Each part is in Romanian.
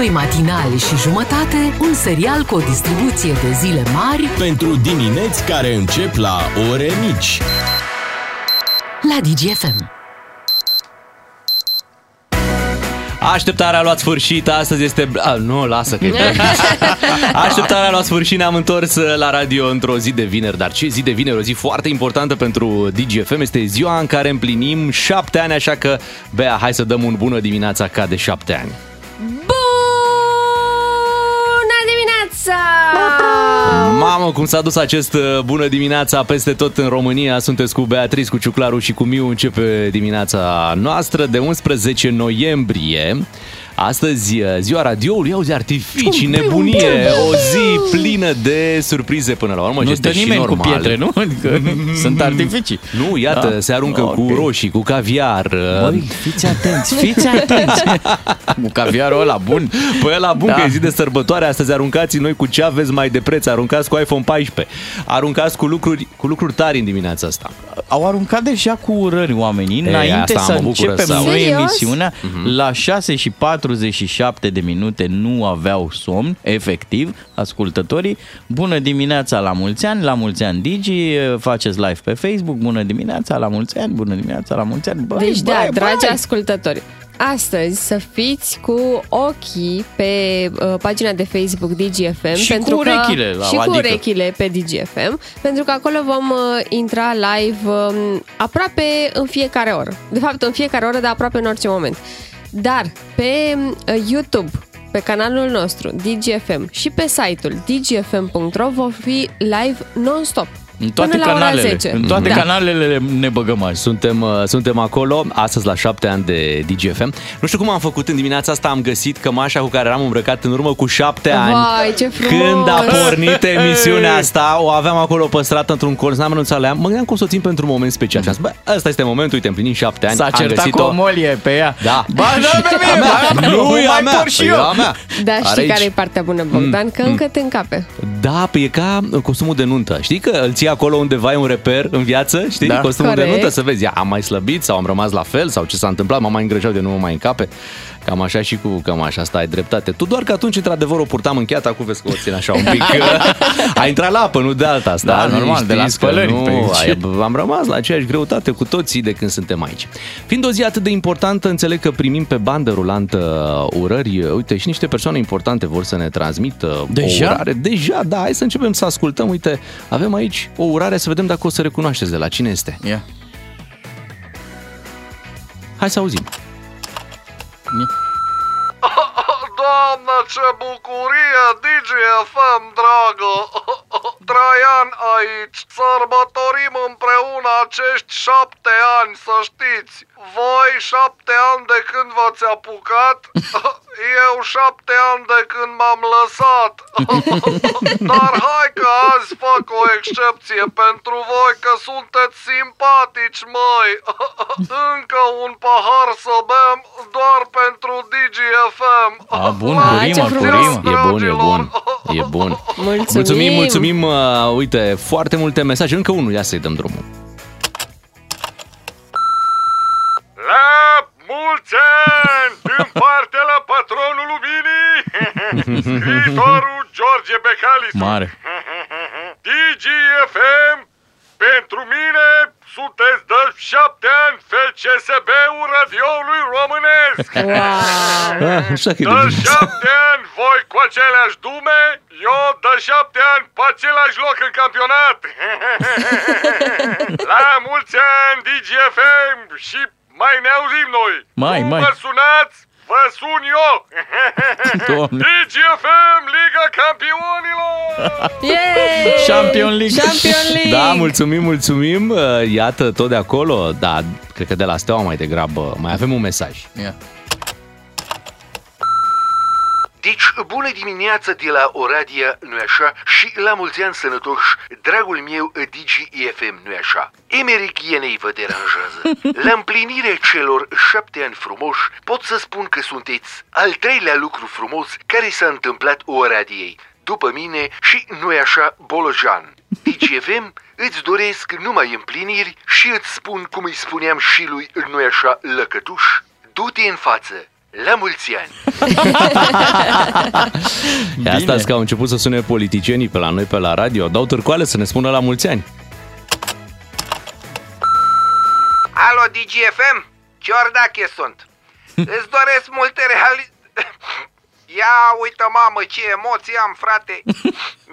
Doi matinali și jumătate, un serial cu o distribuție de zile mari Pentru dimineți care încep la ore mici. la DGFM. Așteptarea a luat sfârșit, astăzi este... A, nu, lasă că e Așteptarea a luat sfârșit, ne-am întors la radio într-o zi de vineri, dar ce zi de vineri, o zi foarte importantă pentru DGFM, este ziua în care împlinim șapte ani, așa că, Bea, hai să dăm un bună dimineața ca de șapte ani. Bună dimineața! Mamă, cum s-a dus acest uh, bună dimineața peste tot în România. Sunteți cu Beatrice, cu Ciuclaru și cu Miu. Începe dimineața noastră de 11 noiembrie. Astăzi, uh, ziua radioului, auzi, artificii, nebunie, o zi plină de surprize până la urmă. și Nu este stă și nimeni cu normal. pietre, nu? Adică sunt artificii. Nu, iată, Da. se aruncă Ok. cu roșii, cu caviar. uh, Băi, fiți atenți, fiți atenți. cu caviarul ăla bun. Păi la bun Da. că e zi de sărbătoare, astăzi aruncați noi cu ce aveți mai de preț, aruncați cu iPhone 14, aruncați cu lucruri, cu lucruri tari în dimineața asta. Au aruncat deja cu urări oamenii. Înainte asta să mă bucură începem să aud. noi Serios? emisiunea, la 6 și 47 de minute nu aveau somn, efectiv, ascultătorii. Bună dimineața la mulți ani, la mulți ani Digi, faceți live pe Facebook, bună dimineața la mulți ani, bună dimineața la mulți ani. Băi, Deci da, băi, dragi băi. ascultători, astăzi să fiți cu ochii pe uh, pagina de Facebook DGFM Și pentru cu că, urechile, la- și cu adică- urechile pe DGFM, pentru că acolo vom uh, intra live um, aproape în fiecare oră. De fapt, în fiecare oră, dar aproape în orice moment. Dar pe uh, YouTube, pe canalul nostru DGFM și pe site-ul dgfm.ro vor fi live non-stop. În toate până la ora canalele, 10. în toate Da. canalele ne băgăm azi. Suntem, uh, suntem acolo, astăzi la 7 ani de DGFM. Nu știu cum am făcut în dimineața asta, am găsit cămașa cu care eram îmbrăcat în urmă cu 7 ani. Vai, ce frumos! Când a pornit emisiunea asta, o aveam acolo păstrată într-un colț, n-am renunțat la ea. Mă gândeam cum să o țin pentru un moment special. Și am zis, bă, ăsta este momentul, uite, împlinim 7 ani. S-a am certat găsit-o. cu o molie pe ea. Da. Ba, da, pe mine, ba, Nu, e a mai mea. por și E eu. a mea. Da, Are știi aici- care e partea bună, Bogdan? Că încă te încape. Da, pe e ca costumul de nuntă. Știi că îl ții acolo undeva, e un reper în viață, știi? Da. Costumul Corect. de nuntă, să vezi, ia, am mai slăbit sau am rămas la fel sau ce s-a întâmplat, m-am mai îngrășat de nu mă mai încape. Cam așa și cu cămașa asta ai dreptate. Tu doar că atunci, într-adevăr, o purtam încheiată, acum vezi că o țin așa un pic. a intrat la apă, nu de alta asta. Da, normal, de la Știți că spălări Nu, pe aici. ai- am rămas la aceeași greutate cu toții de când suntem aici. Fiind o zi atât de importantă, înțeleg că primim pe bandă rulantă urări. Uite, și niște persoane importante vor să ne transmită Deja? o urare. Deja, da, hai să începem să ascultăm. Uite, avem aici o urare, să vedem dacă o să recunoașteți de la cine este. Ia. Hai să auzim. Doamne, ce bucurie, DGFM, dragă! Traian aici, sărbătorim împreună acești șapte ani, să știți. Voi șapte ani de când v-ați apucat, eu șapte ani de când m-am lăsat. Dar hai că azi fac o excepție pentru voi că sunteți simpatici, măi. Încă un pahar să bem doar pentru DGFM. A, bun, Ah, cu ce rimă, cu frumos. rimă. E bun, e bun, e bun. Mulțumim! Mulțumim, mulțumim, uh, uite, foarte multe mesaje. Încă unul, ia să-i dăm drumul. La mulți ani din partea la patronul luminii, scriitorul George Becali. Mare. DGFM, pentru mine sunteți de șapte ani FCSB-ul radioului românesc. Wow! Ah, așa că e De de șapte ani voi cu aceleași dume, eu de șapte ani pe același loc în campionat. La mulți ani DGFM și mai ne auzim noi. Mai, nu mai. mă sunați, vă sun eu. Doamne. DGFM, Liga Campionilor! Yay! Champion League. Champion League! Da, mulțumim, mulțumim. Uh, Iată, tot de acolo. Da, cred că de la Steaua mai degrabă. Mai avem un mesaj. Ia. Deci, bună dimineața de la Oradea, nu așa? Și la mulți ani sănătoși, dragul meu Digi EFM, nu așa? Emeric Ienei vă deranjează. La împlinirea celor șapte ani frumoși, pot să spun că sunteți al treilea lucru frumos care s-a întâmplat Oradiei. După mine și nu așa Bolojan. Digi EFM, îți doresc numai împliniri și îți spun cum îi spuneam și lui nu așa Lăcătuș. Du-te în față, La mulți ani! E asta că au început să sune politicienii pe la noi, pe la radio. Dau târcoale să ne spună la mulți ani. Alo, DGFM? Ciordache sunt. Îți doresc multe reali... Ia uită, mamă, ce emoții am, frate.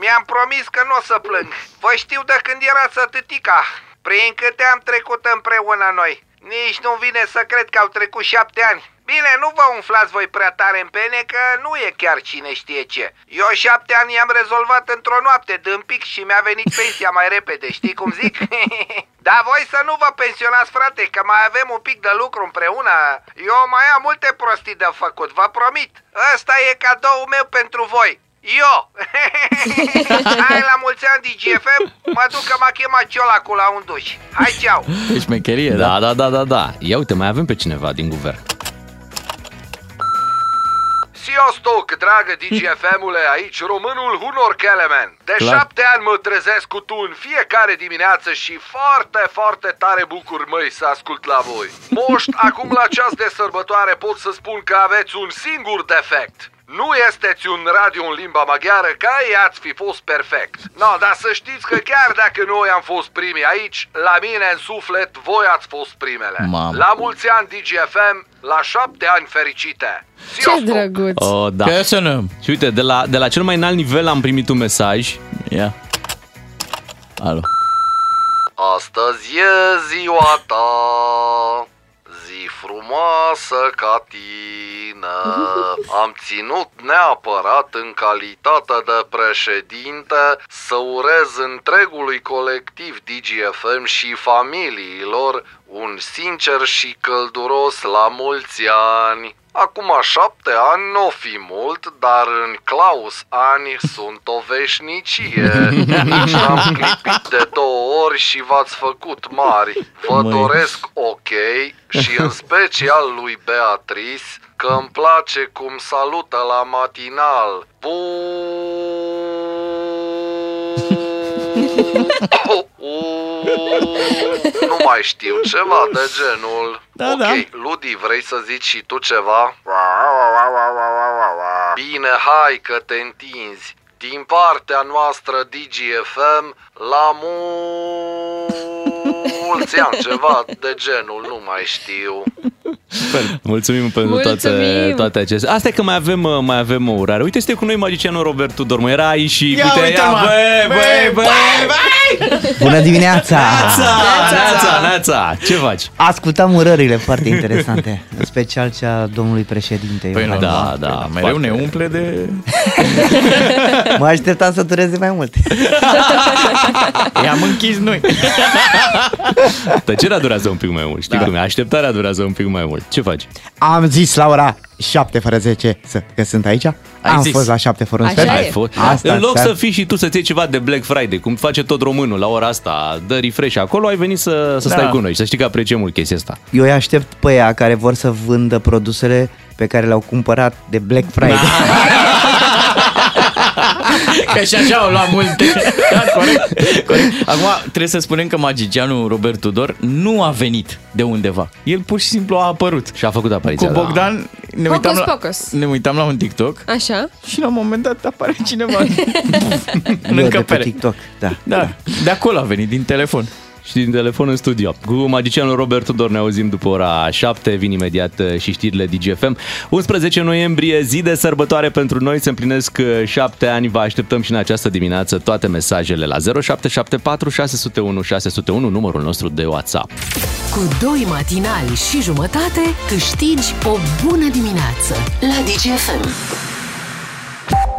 Mi-am promis că nu o să plâng. Vă știu de când erați atâtica. Prin câte am trecut împreună noi. Nici nu vine să cred că au trecut șapte ani. Bine, nu vă umflați voi prea tare în pene că nu e chiar cine știe ce. Eu șapte ani i-am rezolvat într-o noapte pic și mi-a venit pensia mai repede, știi cum zic? Dar voi să nu vă pensionați, frate, că mai avem un pic de lucru împreună. Eu mai am multe prostii de făcut, vă promit. Ăsta e cadoul meu pentru voi. Eu! Hai la mulți ani DGFM, mă duc că m-a chemat ciolacul la un duș. Hai, ceau! E șmecherie, Da, da, da, da, da. Ia uite, mai avem pe cineva din guvern. Sziasztok, dragă DGFM-ule, aici românul Hunor Kelemen. De Clar. șapte ani mă trezesc cu tu în fiecare dimineață și foarte, foarte tare bucur, măi, să ascult la voi. Moști, acum la ceas de sărbătoare pot să spun că aveți un singur defect. Nu esteți un radio în limba maghiară, că ei ați fi fost perfect. No, dar să știți că chiar dacă noi am fost primii aici, la mine în suflet voi ați fost primele. Mamă. La mulți ani DGFM, la șapte ani fericite. Ce Sziasztok! drăguț! Oh, da. Că sunăm. Și uite, de la, de la cel mai înalt nivel am primit un mesaj. Ia. Alo. Astăzi e ziua ta, zi frumoasă ca tine. Am ținut neapărat în calitate de președinte să urez întregului colectiv DGFM și familiilor un sincer și călduros la mulți ani. Acum șapte ani nu o fi mult, dar în Claus ani sunt o veșnicie. Nici n-am clipit de două ori și v-ați făcut mari. Vă Măi. doresc ok și în special lui Beatrice că îmi place cum salută la matinal. Bu... Nu mai știu, ceva de genul. Da, ok, da. Ludi, vrei să zici și tu ceva? Bine, hai că te întinzi. Din partea noastră DGFM, la mulți ani, ceva de genul, nu mai știu. Mulțumim pentru toate, Mulțumim. toate acestea. Asta e că mai avem, uh, mai avem o urare. Uite, este cu noi magicianul Robert Tudor. Mă era aici și... Ia uite, uite, ia, mă. băi, băi, băi, Bună dimineața! Neața, neața, neața. Ce faci? Ascultam urările foarte interesante, în special cea a domnului președinte. Păi nu, Iohannis. Da, da, da, da. Mereu foarte. ne umple de... Mă așteptam să dureze mai mult. I-am închis noi. Tăcerea durează un pic mai mult, știi da. cum e? Așteptarea durează un pic mai mult. Ce faci? Am zis la ora 7 fără 10 să, că sunt aici. Am zis. fost la 7 fără un Așa sfert. e. Ai fost? Asta, în loc asta. să fii și tu să-ți iei ceva de Black Friday, cum face tot românul la ora asta, dă refresh acolo, ai venit să, să Da. stai cu noi și să știi că apreciem mult chestia asta. Eu îi aștept pe ea care vor să vândă produsele pe care le-au cumpărat de Black Friday. Că și așa au luat multe. Da, corect, corect. Acum trebuie să spunem că magicianul Robert Tudor nu a venit de undeva. El pur și simplu a apărut. Și a făcut apariția. Cu da. Bogdan ne Hocus uitam, la, pocus. ne uitam la un TikTok Așa? și la un moment dat apare cineva în Eu de pe încăpere. TikTok, da. Da, de acolo a venit, din telefon. Și din telefon în studio. Cu magicianul Robert Tudor ne auzim după ora 7, vin imediat uh, și știrile DGFM. 11 noiembrie, zi de sărbătoare pentru noi, se împlinesc 7 ani, vă așteptăm și în această dimineață toate mesajele la 0774 601 601, numărul nostru de WhatsApp. Cu doi matinali și jumătate câștigi o bună dimineață la DGFM.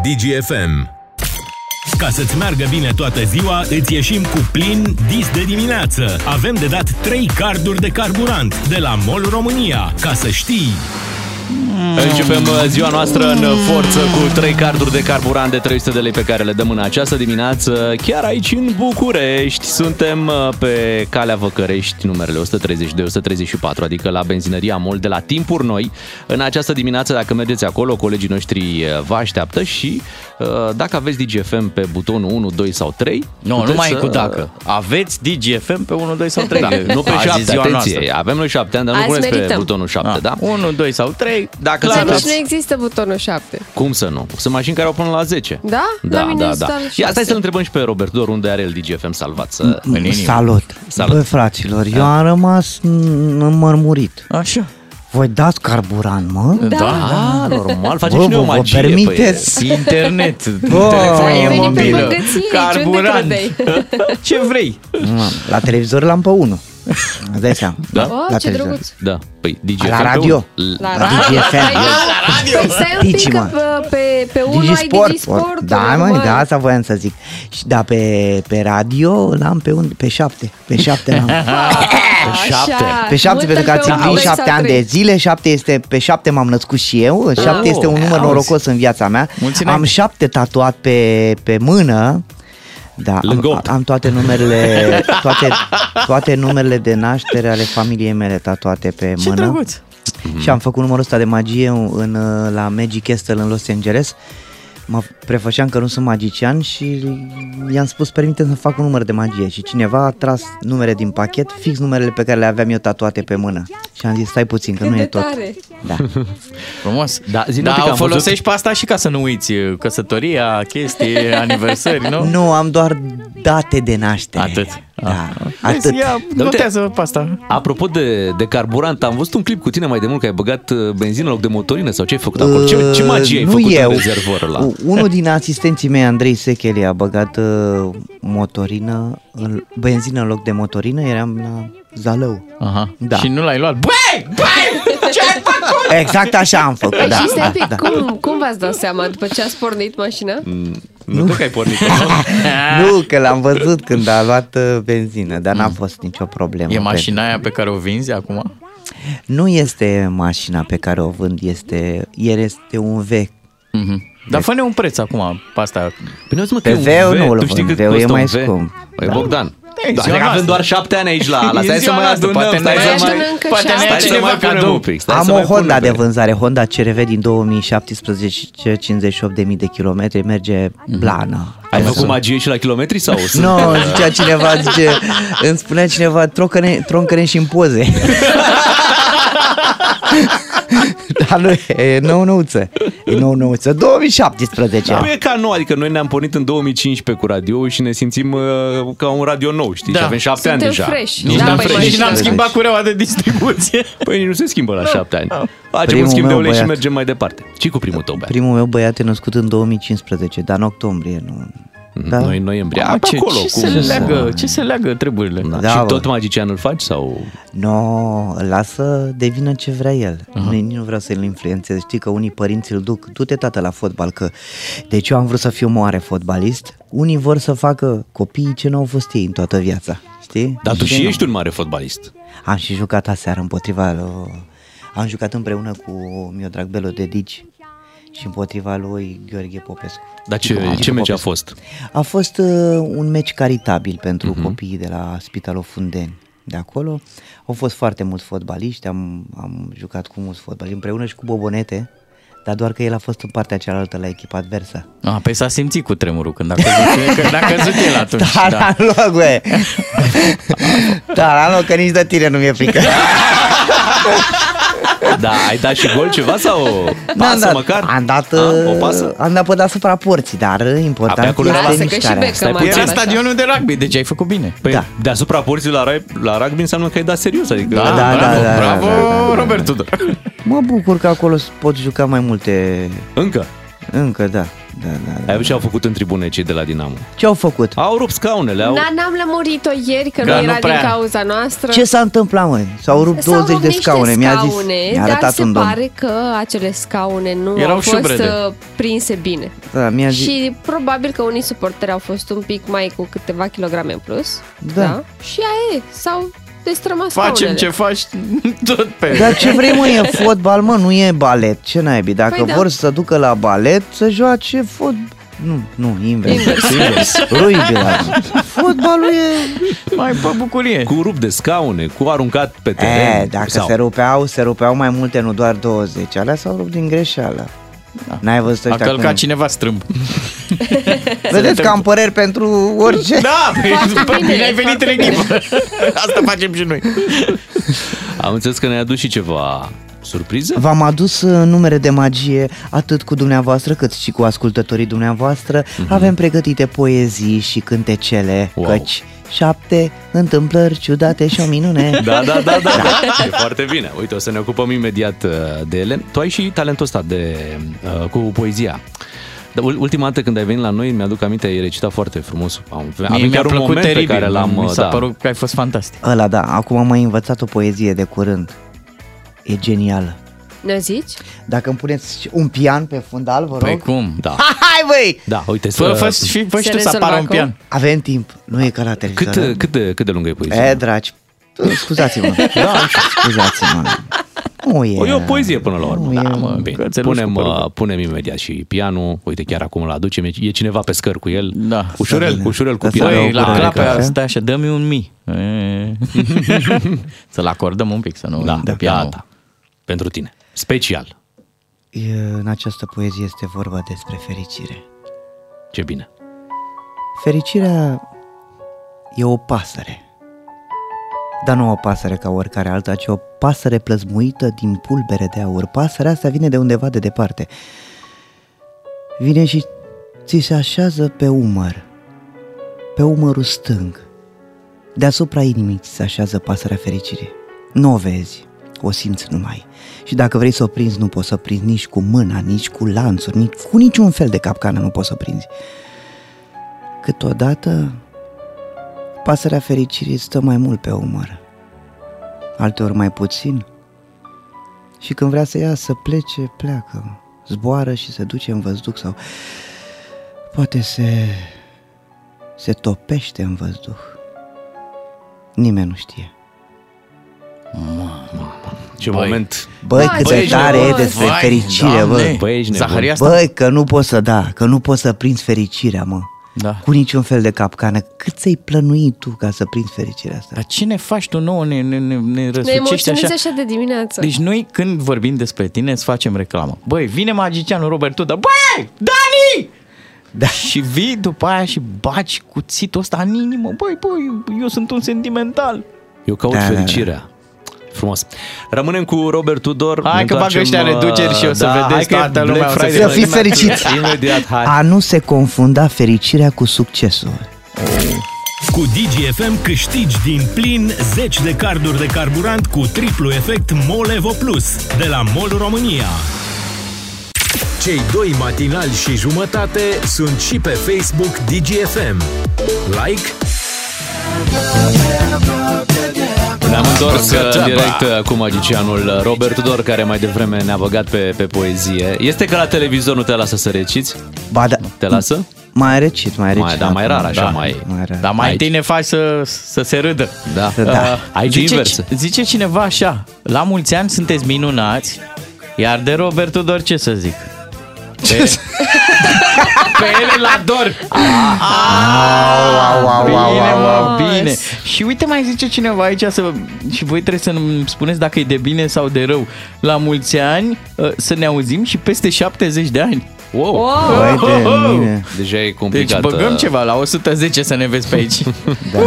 DGFM. Ca să-ți meargă bine toată ziua, îți ieșim cu plin dis de dimineață. Avem de dat 3 carduri de carburant de la MOL România. Ca să știi... Începem uh, ziua noastră în forță cu 3 carduri de carburant de 300 de lei pe care le dăm în această dimineață. Chiar aici în București suntem uh, pe calea Văcărești, numerele 132-134, adică la benzinăria Mol de la timpuri noi. În această dimineață, dacă mergeți acolo, colegii noștri uh, vă așteaptă și uh, dacă aveți DGFM pe butonul 1, 2 sau 3... Nu, nu puteți mai e să- cu dacă. Aveți DGFM pe 1, 2 sau 3. Da, nu pe Azi e 7, ziua atenție, noastră. avem noi 7 ani, dar nu Azi puneți pe merităm. butonul 7, da? 1, 2 sau 3, Băi, Dacă Dar ți-a nici dat- nu există butonul 7. Cum să nu? Sunt mașini care au până la 10. Da? La Da, mine da, este da. al Ia șase. stai să-l întrebăm și pe Robert Dor unde are el DGFM salvat. Să... În inimă. Salut. Salut. Băi, fraților, eu am rămas înmărmurit. Așa. Voi dați carburant, mă? Da. Da, normal, face Bă, și noi o vă- vă magie. permiteți? Internet, Bă, telefonie Ai venit pe mobilă, băgăție aici, unde carburant. credeai? Ce vrei? Mă, La televizor l-am pe unul. Îți dai seama. Da? Oh, La ce televizor. drăguț. Da, păi DGFM La pe radio. unul. La La radio. DGFM. Păi, la radio. Păi stai un pic Digi, că mă. pe, pe, pe unul ai Digisport. Digisport. Da, mă, da, asta voiam să zic. Și da, pe, pe radio l-am pe, un, pe șapte. Pe șapte l-am. Pe șapte. Pe șapte, pentru că ați împlinit șapte ani de zile, șapte este, pe șapte m-am născut și eu, șapte Oh, este un număr auzi. norocos în viața mea. Mulți Am înainte. șapte tatuat pe, pe mână, da, Lângă am, opt. am toate numerele, toate, toate numerele de naștere ale familiei mele tatuate pe Ce mână. drăguț. Și am făcut numărul ăsta de magie în, la Magic Castle în Los Angeles. Mă prefăceam că nu sunt magician și i-am spus permite să fac un număr de magie și cineva a tras numere din pachet, fix numerele pe care le aveam eu tatuate pe mână. Și am zis stai puțin că Cât nu de e tot. tare. Da. Frumos. Da, zi-ne un Dar pic, o am văzut- folosești pe asta și ca să nu uiți căsătoria, chestii, aniversări, nu? Nu, am doar date de naștere. Atât. Da, Ah. atât. Vezi, Ia, notează pe asta. Apropo de, de carburant, am văzut un clip cu tine mai de mult că ai băgat uh, benzină în loc de motorină sau ce ai făcut acolo? Ce, ce magie ai nu făcut eu. în rezervorul ăla? U- Unul din asistenții mei, Andrei Secheli, a băgat uh, motorină, în, benzină în loc de motorină, eram la Zalău. Aha. Da. Și nu l-ai luat. Băi! Băi! Ce ai făcut? Exact așa am făcut, Păi da. și stai un pic, da. cum, cum v-ați dat seama după ce ați pornit mașina? Nu cred că ai pornit nu? Nu, că l-am văzut când a luat uh, benzină, dar n-a fost nicio problemă. E mașina aia pe care o vinzi acum? Nu este mașina pe care o vând, este, el este un vechi. Mhm. Dar fă-ne un preț acum pe asta. Păi nu mă, Pe că e un V-ul nu îl tu știi vând, cât V-ul e costă mai un V? scump. Păi Da. Bogdan, E da, ziua avem noastră. doar șapte ani aici la, la E stai să ziua mai noastră, adunăm, poate stai ne- să Mai mai... adunăm încă poate ne șapte. ia Stai să cineva mai pe cadou râu. un pic. Stai Am să o mai Honda punem de pe- vânzare, Honda CRV din 2017, 58.000 de kilometri, merge blană. Ai făcut magie și la kilometri sau? sunt- Nu, no, zicea cineva, zice, îmi spunea cineva, troncăne, troncăne și în poze. Dar nu, e nou-nouță. E nou-nouță. 2017. Nu e ca nou, adică noi ne-am pornit în 2015 cu radio și ne simțim uh, ca un radio nou, știi? Da. Și avem șapte ani Suntem deja. fresh. Nici Da, n-am păi fresh. mai Și n-am Fresh. schimbat cureaua de distribuție. Păi nu se schimbă la șapte ani. Facem Primul un schimb de meu ulei și băiat. mergem mai departe. Ce cu primul tău, băiat? Primul meu băiat e născut în 2015, dar în octombrie, nu. Da? Noi în noiembrie. A, pe ce, acolo. ce, cum? se leagă, ce se leagă treburile? Da. Da, și bă. tot magician îl faci sau... No, îl lasă devină ce vrea el. Uh-huh. Nici nu vreau să-l influențez. Știi că unii părinți îl duc, du-te tată la fotbal, că deci eu am vrut să fiu mare fotbalist. Unii vor să facă copiii ce nu au fost ei în toată viața. Știi? Dar tu și nu. ești un mare fotbalist. Am și jucat aseară împotriva lui... Am jucat împreună cu Miodrag Belo de Dici și împotriva lui Gheorghe Popescu. Dar ce, Gică ce meci a Popescu. fost? A fost uh, un meci caritabil pentru uh-huh. copiii de la Spitalul Fundeni. De acolo au fost foarte mulți fotbaliști, am, am jucat cu mulți fotbaliști împreună și cu Bobonete, dar doar că el a fost în partea cealaltă la echipa adversă. A, pe s-a simțit cu tremurul când a căzut, când a căzut el atunci. Dar Da. am luat, băie. Dar am luat că nici de tine nu mi-e frică. Da, ai dat și gol ceva sau N-am pasă dat, măcar? Am dat, A, o uh, pasă? am dat pe deasupra porții, dar uh, A, pe important acolo era este Lasă că și mișcarea. Beckham Stai a puțin. Era dat așa. stadionul de rugby, deci ai făcut bine. Păi Da. deasupra porții la, ra- la rugby înseamnă că ai dat serios, adică... Da, da, bravo, da, bravo, da, da, da. Robert Tudor. Mă bucur că acolo pot juca mai multe... Încă. Încă, da. Da, da, Ai da. văzut ce au făcut în tribune cei de la Dinamo? Ce au făcut? Au rupt scaunele, au... Da, n-am lămurit-o ieri, că Da, nu nu era prea. din cauza noastră. Ce s-a întâmplat, măi? S-au rupt S-au 20 rupt de niște scaune, mi-a zis. scaune, Mi-a dar arătat se un domn. pare că acele scaune nu Erau au fost șubrede. uh, prinse bine. Da, mi-a zis. Și probabil că unii suporteri au fost un pic mai cu câteva kilograme în plus. Da. Și aia e, s-au destrămat Facem scaunele. ce faci tot pe... Dar ce vrei, mă, e fotbal, mă, nu e balet. Ce naibii? Dacă Păi da. vor să ducă la balet, să joace fotbal. Nu, nu, invers. Invers. invers. Rugby la Fotbalul e... Mai pe bucurie. Cu rupt de scaune, cu aruncat pe teren. E, dacă sau... se rupeau, se rupeau mai multe, nu doar 20. Alea s-au rupt din greșeală. N-ai văzut A ăștia călcat cum... cineva strâmb. Vedeți că am păreri pentru orice. Da, Foarte păi, bine, bine ai venit în foarte echipă. Asta facem și noi. Am înțeles că ne-ai adus și ceva Surpriză? V-am adus uh, numere de magie atât cu dumneavoastră cât și cu ascultătorii dumneavoastră. Mm-hmm. Avem pregătite poezii și cântecele, Wow. wow. căci șapte întâmplări ciudate și o minune. Da, da, da, da, da. E foarte bine. Uite, o să ne ocupăm imediat uh, de ele. Tu ai și talentul ăsta de, uh, cu poezia. Dar ul- ultima dată când ai venit la noi, mi-aduc aminte, ai recitat foarte frumos. Am, Mie avem mi-a chiar un plăcut moment teribil, pe care l-am... mi uh, s-a da. părut că ai fost fantastic. Ăla, da, acum am mai învățat o poezie de curând. E genială. Ne zici? Dacă îmi puneți un pian pe fundal, vă rog. Păi cum? Da. Hai, băi! Da, uite, Fă, să... fă, și, fă și Se tu să rezolvă apară un acum? pian. Avem timp. Nu e ca la televizor. Cât, cât, de, cât de lungă e poezia? E, dragi, scuzați-mă. da, scuzați-mă. Nu e... O, e o poezie până la urmă. Nu e- Da, mă, Bine, cățeluș punem, cu părul. uh, punem imediat și pianul. Uite, chiar acum îl aducem. E e cineva pe scări cu el. Da. Ușurel, bine. ușurel cu Asta pianul. Băi, o la gură de clape cafea? stai așa, dă-mi un mi. E. Să-l acordăm un pic, să nu Da, dă pianul. gata. Pentru tine. Special. E, În această poezie este vorba despre fericire. Ce bine. Fericirea e o pasăre. Dar nu o pasăre ca oricare alta, ci o pasăre plăzmuită din pulbere de aur. Pasărea asta vine de undeva de departe. Vine și ți se așează pe umăr, pe umărul stâng. Deasupra inimii ți se așează pasărea fericirii. Nu o vezi, o simți numai. Și dacă vrei să o prinzi, nu poți să o prinzi nici cu mâna, nici cu lanțuri, nici cu niciun fel de capcană nu poți să o prinzi. Câteodată, pasărea fericirii stă mai mult pe umăr, alteori mai puțin. Și când vrea să ia să plece, pleacă, zboară și se duce în văzduh sau poate se, se topește în văzduh. Nimeni nu știe. Ce Băi. moment. Băi, Vai, cât băi, de tare e frumos! despre Vai, fericire, Doamne! bă. Băi, ești nebun. Zaharia asta? Băi, că nu poți să da, că nu poți să prinzi fericirea, mă. Da. Cu niciun fel de capcană. Cât ți-ai plănuit tu ca să prinzi fericirea asta? Dar ce ne faci tu nouă? Ne, ne, ne, ne Ne răsucești emoționezi așa. așa de dimineață. Deci noi când vorbim despre tine îți facem reclamă. Băi, vine magicianul Robert Tudor. Băi, Dani! Da. Și vii după aia și baci cuțitul ăsta în inimă. Băi, băi, eu sunt un sentimental. Eu caut Da, da, da. Fericirea. Frumos. Rămânem cu Robert Tudor. Hai Ne că bagă întoarcem, ăștia uh, reduceri și o să vedeți hai că e toată Black lumea o să Friday. Să fiți fericiți. Imediat, hai. A nu se confunda fericirea cu succesul. Cu DGFM câștigi din plin 10 de carduri de carburant cu triplu efect Molevo Plus de la MOL România. Cei doi matinali și jumătate sunt și pe Facebook DGFM. Like, Ne-am întors uh, în direct uh, cu magicianul Robert Tudor, care mai devreme ne-a băgat pe, pe poezie. Este că la televizor nu te lasă să reciți? Ba da, Te lasă? mai recit, mai recit. Mai, da, mai rar, așa, Da. mai... Mai rar. Dar mai Aici. întâi ne faci să, să se râdă. Da. Da. Uh, Aici zice, invers. Zice cineva așa, la mulți ani sunteți minunați, iar de Robert Tudor ce să zic? Pe, pe ele la dor. Au, au, Bine, au, au, mă, bine. Și uite mai zice cineva aici să, și voi trebuie să îmi spuneți dacă e de bine sau de rău. La mulți ani uh, să ne auzim și peste 70 de ani. Wow. Wow! Băi, de mine. Deja e Deci complicat. băgăm uh, ceva la 110 să ne vezi pe aici. Da.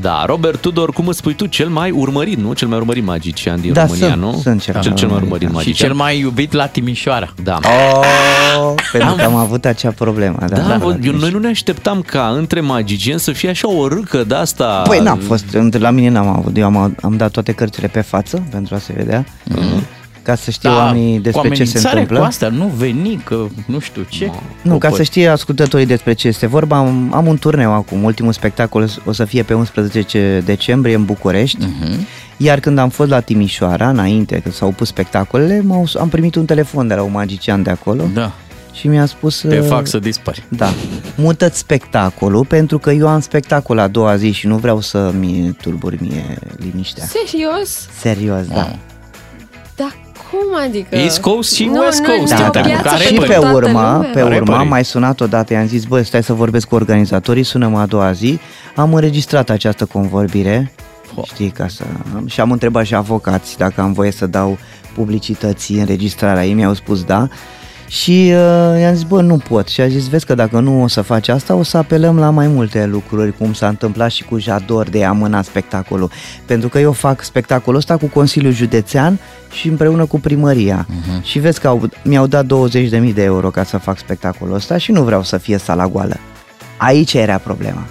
Da, Robert Tudor, cum îți spui tu, cel mai urmărit, nu? Cel mai urmărit magician din Da, România, sunt- nu? sunt cel cel, mai cel mai urmărit, urmărit da. și magician. cel mai iubit la Timișoara. Da. Oh, pentru că am avut acea problemă. Da, Da, da, bă, eu, noi nu ne așteptam ca între magicieni să fie așa o râcă de asta. Păi n-am fost, între- la mine n-am avut, eu am, am dat toate cărțile pe față pentru a se vedea, ca să știe oamenii despre Da, cu ce se amenințare întâmplă. cu asta, nu veni, că nu știu ce. Nu, O ca pot- să știe ascultătorii despre ce este vorba, am, am un turneu acum, ultimul spectacol o să fie pe 11 decembrie în București, uh-huh. iar când am fost la Timișoara, înainte că s-au pus spectacolele, m-au, am primit un telefon de la un magician de acolo Da, și mi-a spus... te uh, fac să dispari. Da, mută spectacolul pentru că eu am spectacol a doua zi și nu vreau să-mi tulburi mie liniștea. Serios? Serios, da. Da, cum adică? East Coast și nu, West nu, Coast. este Da, o da, piață care și pentru pe toată urma, lumea. pe Care urma, pări? mai sunat odată, i-am zis, bă, stai să vorbesc cu organizatorii, sună-mă a doua zi, am înregistrat această convorbire, știi, ca să... Și am întrebat și avocați dacă am voie să dau publicității înregistrarea ei, mi-au spus da, Și uh, i-am zis, bă, nu pot. Și a zis, vezi că dacă nu o să faci asta, o să apelăm la mai multe lucruri, cum s-a întâmplat și cu Jador de a amâna spectacolul. Pentru că eu fac spectacolul ăsta cu Consiliul Județean și împreună cu primăria. Uh-huh. Și vezi că au, mi-au dat 20.000 de euro ca să fac spectacolul ăsta și nu vreau să fie sala goală. Aici era problema.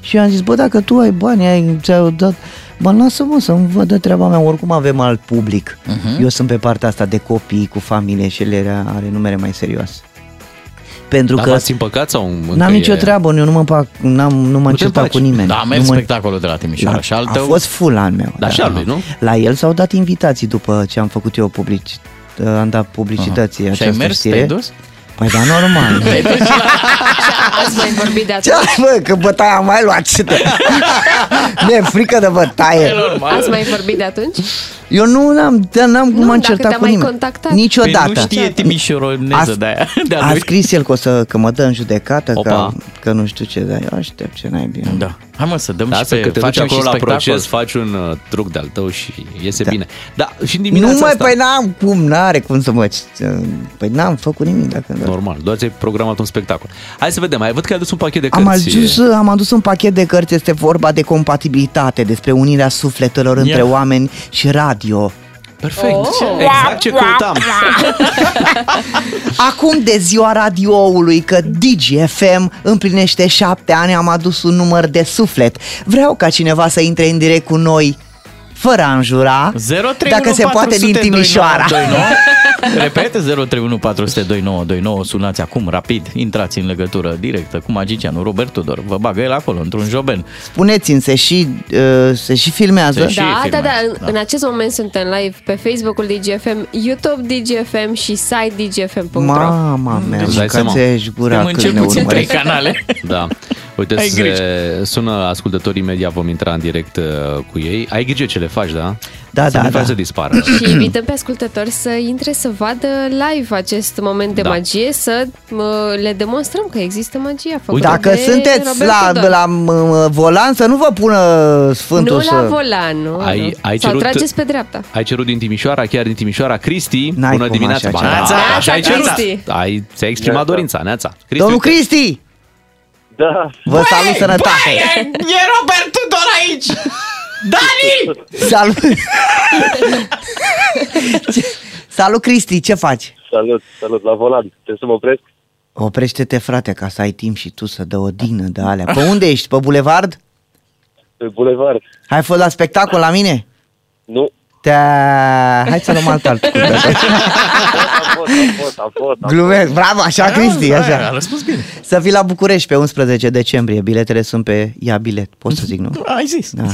Și eu am zis, bă, dacă tu ai bani, ai, ți-au dat... Bă, lasă-mă să-mi văd de treaba mea, oricum avem alt public. Uh-huh. Eu sunt pe partea asta de copii cu familie și ele are numere mai serioase. Pentru Dar că v-ați împăcat sau încă n-am e- nicio treabă, eu nu mă pac, n-am, nu mă încercat faci. cu nimeni. Da, a nu mers mă, spectacolul de la Timișoara la, și al a tău... fost full al meu. Da, și al lui, nu? La el s-au dat invitații după ce am făcut eu publici, am dat publicității Aha. Și ai această mers, știre. te-ai dus? Păi da, normal. Ați mai vorbit de Ce atunci? bă, că bătaia am mai luat ce Mi-e frică de bătaie. Ați mai vorbit de atunci? Eu nu n-am, n-am Nu, cum m-am dacă certat te-a cu mai nimeni. contactat. Niciodată. Păi nu știe timișoroneză de aia. De a scris el că, o să, că mă dă în judecată, că, Opa. că nu știu ce, dar eu aștept ce n-ai bine. Da. Hai mă să dăm Da, și asta pe... că te duci facem acolo și la spectacol. proces, faci un uh, truc de-al tău și iese Da. bine. Da, și în dimineața Nu mai, asta... păi n-am cum, n-are cum să mă... Păi n-am făcut nimic dacă... Normal, doar ți-ai programat un spectacol. Hai să vedem, ai văd că ai adus un pachet de Am cărți. adus, am adus un pachet de cărți, este vorba de compatibilitate, despre unirea sufletelor între Ia. oameni și radio. Perfect, Oh. exact ce căutam. Acum de ziua radioului că DGFM împlinește șapte ani, am adus un număr de suflet. Vreau ca cineva să intre în direct cu noi fără a înjura, 031 dacă se poate din 400 Timișoara. 2929. Repet, 031 400 2929. Sunați acum, rapid, intrați în legătură directă cu magicianul Robert Tudor. Vă bagă el acolo, într-un joben. Spuneți-mi, se și, uh, se și filmează? Se și- Da, da, filmează, da, în, da. în acest moment suntem live pe Facebook-ul DGFM, YouTube DGFM și site dgfm.ro Mama mea, Deci dai seama. mâncați gura Suntem în cât cel ne puțin trei urmăriți. canale. Da. Uite, Ai se grijă. sună ascultătorii imediat, vom intra în direct uh, cu ei. Ai grijă ce le faci, da? Da, să da, nu da. faci să dispară. Și invităm pe ascultători să intre să vadă live acest moment de Da. magie, să uh, le demonstrăm că există magia făcută Dacă de sunteți Robert la, Tudor. la m- volan, să nu vă pună Sfântul Nu să... la volan, nu. Ai- nu. ai Sau cerut- trageți pe dreapta. Ai cerut din Timișoara, chiar din Timișoara, Cristi. N-ai Bună cum dimineața. așa Ba, ceva. da, Neața, așa ai cerut. Cristi. Ai, ți-ai exprimat Neața. dorința, Neața. Cristi, Domnul uite, Cristi, Da, vă salut sănătate! E, e Robert Tudor aici! Dani! Salut! Ce- Salut Cristi, ce faci? salut, salut, la volan. Trebuie să mă opresc? Oprește-te frate ca să ai timp și tu să dă o dină de alea. Pe unde ești? Pe bulevard? Pe bulevard. Hai fost la spectacol la mine? Nu. Te... Hai să luăm alt alt. Am fost, am fost, am fost. am Glumesc, bravo, așa Cristi, A așa. răspuns bine. Să fii la București pe 11 decembrie, biletele sunt pe ia bilet, pot să zic, nu? Ai zis. Da.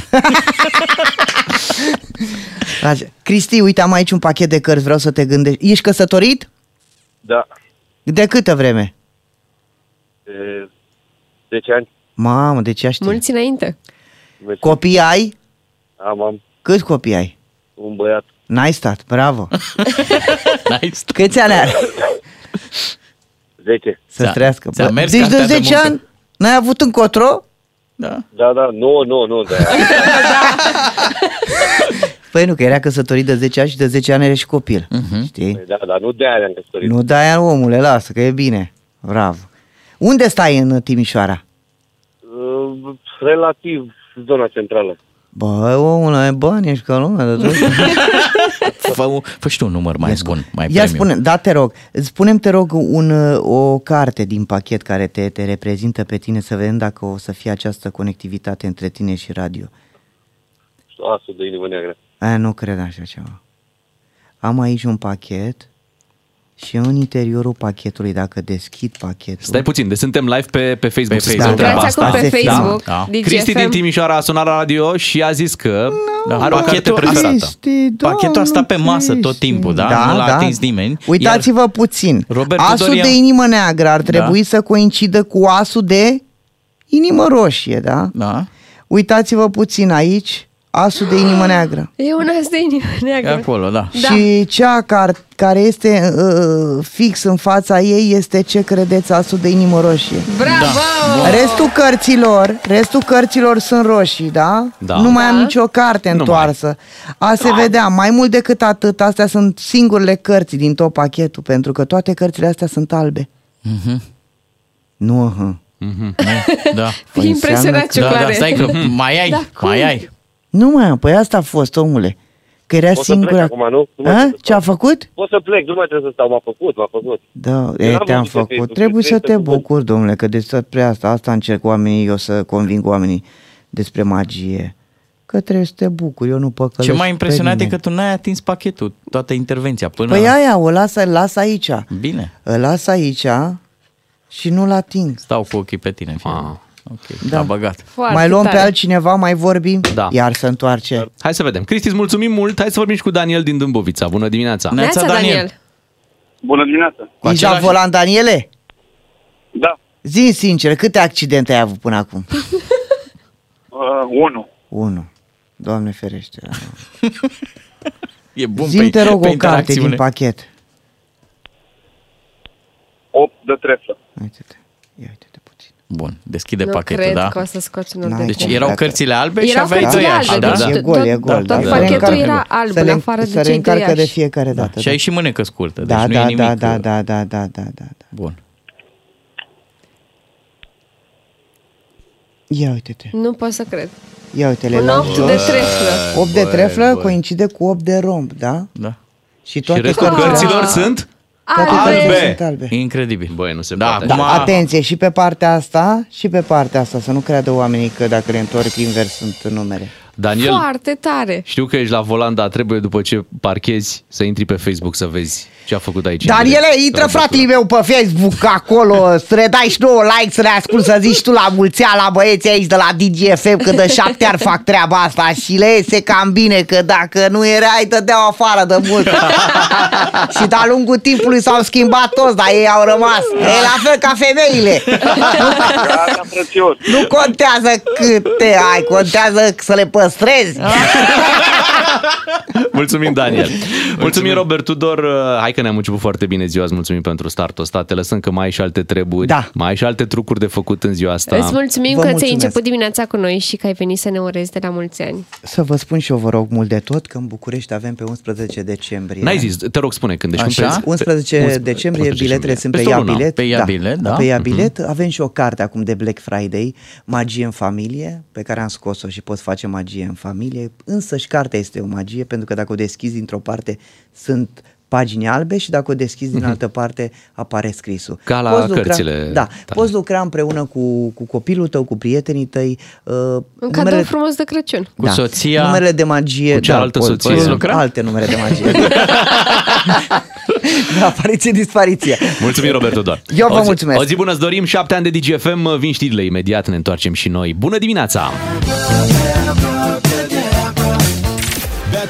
Așa. Cristi, uite, am aici un pachet de cărți, vreau să te gândești. Ești căsătorit? Da. De câtă vreme? De 10 ani. Mamă, de ce știi? Mulți înainte. Mersi. Copii ai? Am, am Câți copii ai? Un băiat. N-ai stat, bravo. Nice. Câți ani are? 10. Să Ți-a- trăiască. ți-a Bă, mers Deci de cartea de 10 muncă. ani n-ai avut încotro? Da. Da, da, nu, nu, nu, de Păi nu, că era căsătorit de 10 ani și de 10 ani are și copil. Mhm. Știi? Da, da, nu de aia am căsătorit. Nu de aia, omule, lasă, că e bine. Bravo. Unde stai în Timișoara? Uh, relativ zona centrală. Bă, omule, ai bani, ești ca lumea de tot. Fă, fă și tu un număr mai bun, mai Ia premium. spune, da, te rog, spunem te rog un, uh, o carte din pachet care te, te reprezintă pe tine să vedem dacă o să fie această conectivitate între tine și radio. Asul de inimă neagră. Aia nu cred așa ceva. Am aici un pachet și în interiorul pachetului, dacă deschid pachetul... Stai puțin, deci suntem live pe, pe Facebook. Pe să Facebook. spun treaba Intrați asta. acum pe Asta e Facebook, da. DGFM. Cristi din Timișoara a sunat la radio și a zis că Da. are o carte Pachetul- preferată. Cristi, Pachetul a stat pe domnul masă tot Cristi. timpul, da? Nu l-a atins nimeni. Uitați-vă puțin. Robert asul Tudor ia- de inimă neagră ar trebui Da. să coincidă cu asul de inimă roșie, da? Da. Uitați-vă puțin aici, asul de inimă neagră. E un as de inimă E neagră. acolo, da. Da. Și cea care, care este uh, fix în fața ei este ce credeți asul de inimă roșie. Bravo! Restul cărților, restul cărților sunt roșii, da? Da. Nu mai am Da. nicio carte mai. întoarsă. A se vedea, mai mult decât atât, astea sunt singurele cărți din tot pachetul, pentru că toate cărțile astea sunt albe. Nu, uh Da. Fii Păi impresionat, înseamnă ce Da, da, clare. stai că mai ai, Da, cum? mai ai. Nu mai am, păi asta a fost, omule. Că era Pot să plec singura... acum, nu? Nu mai A? trebuie să Ce a stau. făcut? Pot să plec, nu mai trebuie să stau, m-a făcut, m-a făcut. Da, Eu e, n-am te-am văzut pe făcut. Facebook, Trebuie să este te cuvânt. bucuri, domnule, că despre asta, asta încerc oamenii, eu să conving oamenii despre magie. Că trebuie să te bucuri, eu nu păcălesc Ce m-a impresionat pe e că nimeni. tu n-ai atins pachetul, toată intervenția până... Păi aia, o las, îl las aici. Bine, Îl las aici și nu-l ating. stau cu ochii pe tine. Fie. Ah. Ok, Da. da. băgat. Foarte mai luăm tare. pe altcineva, mai vorbim, Da. iar se întoarce. Hai să vedem. Cristi, îți mulțumim mult. Hai să vorbim și cu Daniel din Dâmbovița. Bună dimineața. Ne- Neața, Neața, Daniel. Daniel. Bună dimineața! Cu Ești la același- volan, Daniele? Da, Zi sincer, câte accidente ai avut până acum? uh, unu. Unu. Doamne ferește. E bun Zi pe, te rog pe o carte din interacțiune. pachet. 8 de treflă. Uite-te. Ia uite-te puțin. Bun, deschide Nu pachetul, cred da? că o să scoți unul N-ai de Deci cum. trei. erau Dacă- cărțile albe și Erau aveai cărțile doi ași, albe, da? deci E tot- gol, e tot- gol. tot da. pachetul Se era alb, se în le- afară de se cei doi reîncarcă de ași. fiecare dată. Și ai și mânecă scurtă, deci da, nu da, e nimic... da, da, uh, da, da, da, da, da, da. Bun. Ia uite-te. Nu pot să cred. Ia uite-le Un la 8 jos. de treflă. 8 de Băi, treflă băi. coincide cu 8 de romb, da? Da. Și Și toate restul cărțile- cărților sunt? Toate Albe. cărțile Albe. sunt albe. Incredibil. Băi, nu se Da, poate. acum- așa. Atenție, și pe partea asta, și pe partea asta, să nu creadă oamenii că dacă le întorc invers sunt numere. Daniel, Foarte tare. știu că ești la volan, dar trebuie după ce parchezi să intri pe Facebook să vezi ce a făcut aici. Daniele, intră fratele meu pe Facebook acolo, să ne dai și nouă like, să ne ascult, să zici tu la mulți ani la băieții aici de la DGFM, că de șapte ani fac treaba asta și le iese cam bine, că dacă nu erai, dădeau afară de mult. și de-a lungul timpului s-au schimbat toți, dar ei au rămas. E la fel ca femeile. Gata, frățios. Nu contează câte ai, contează să le păstrezi. Mulțumim, Daniel. Mulțumim, Robert Tudor. Hai că ne-am început foarte bine ziua. Îți mulțumim pentru startul ăsta. Te lăsăm că mai ai și alte treburi. Da. Mai ai și alte trucuri de făcut în ziua asta. Îți mulțumim Vă că ți-ai mulțumesc. început dimineața cu noi și că ai venit să ne urezi de la mulți ani. Să vă spun și eu, vă rog mult de tot, că în București avem pe 11 decembrie. N-ai zis, te rog, spune când. Deci Așa? când pe- 11 11 decembrie, 11 biletele sunt pe Peste o Ia lună. Bilet. Pe Ia Bilet, da. Pe Ia Bilet. Avem și o carte acum de Black Friday, Magie în familie, pe care am scos-o și poți face magie în familie. Însă și cartea este o magie, pentru că dacă o deschizi dintr-o parte, sunt pagini albe și dacă o deschizi din altă parte, apare scrisul. Ca la Poți lucra, cărțile Da, tale. poți lucra împreună cu, cu copilul tău, cu prietenii tăi. Uh, Un cadou frumos de Crăciun. Cu soția. Numerele de magie. Cu cealaltă da, soție. poți lucra? Alte numere de magie. da, apariție, dispariție. Mulțumim, Robert Tudor. Eu vă o zi, mulțumesc. O zi bună, îți dorim. Șapte ani de DGFM. Vin știrile imediat, ne întoarcem și noi. Bună dimineața!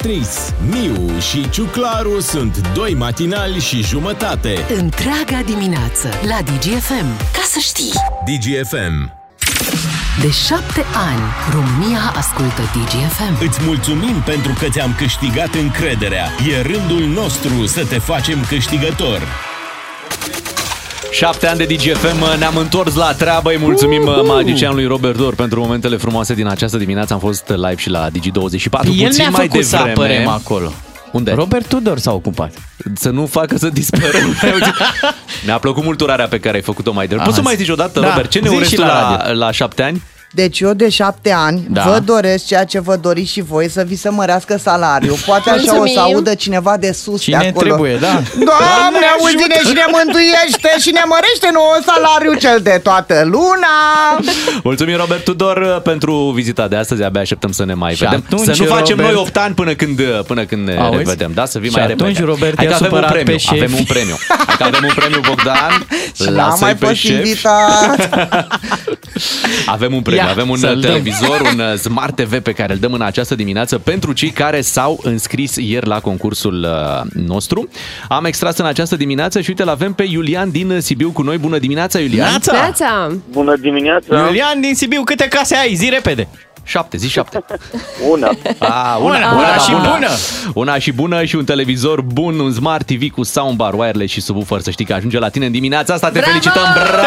Beatrice, Miu și Ciuclaru sunt doi matinali și jumătate. Întreaga dimineață la DGFM. Ca să știi! DGFM. De șapte ani, România ascultă DGFM. Îți mulțumim pentru că ți-am câștigat încrederea. E rândul nostru să te facem câștigător. Șapte ani de DGFM, ne-am întors la treabă. Îi mulțumim uh magicianului Robert Dor pentru momentele frumoase din această dimineață. Am fost live și la Digi24. El puțin ne-a mai făcut să devreme. apărem acolo. Unde? Robert Tudor s-a ocupat. Să nu facă să disperăm. Mi-a plăcut mult urarea pe care ai făcut-o mai devreme. Poți să Aha. mai zici odată, Da, Robert, ce ne zi urezi și tu la la, radio. la șapte ani? Deci eu de șapte ani Da. da. vă doresc ceea ce vă doriți și voi, să vi se mărească salariul. Poate așa o să Mulțumim. audă cineva de sus Cine de acolo. trebuie, da. Doamne, auzi-ne și ne mântuiește și ne mărește nouă salariul cel de toată luna. Mulțumim, Robert Tudor, pentru vizita de astăzi. Abia așteptăm să ne mai Și vedem. atunci, să nu facem Robert- noi 8 ani până când, până când ne Auzi? revedem. Da, să vii Și mai atunci, repede. Robert, Hai că i-a avem un supărat premiu. pe șefi. Avem un premiu. Hai că avem un premiu, Bogdan. Și n-am Lasă-i mai pe fost șef. invitat. Avem un premiu, Ia, avem un să-l dăm. televizor, un uh, Smart TV pe care îl dăm în această dimineață pentru cei care s-au înscris ieri la concursul uh, nostru. Am extras în această dimineață și uite, îl avem pe Iulian din Sibiu cu noi. Bună dimineața, Iulian! Neața! Neața! Bună dimineața! Iulian din Sibiu, câte case ai? Zi repede. Șapte, zi șapte. Una. A, Una, una și bună. Una și bună și un televizor bun, un Smart TV cu soundbar, wireless și subwoofer. Să știi că ajunge la tine în dimineața asta. Te Bravo! felicităm! Bravo!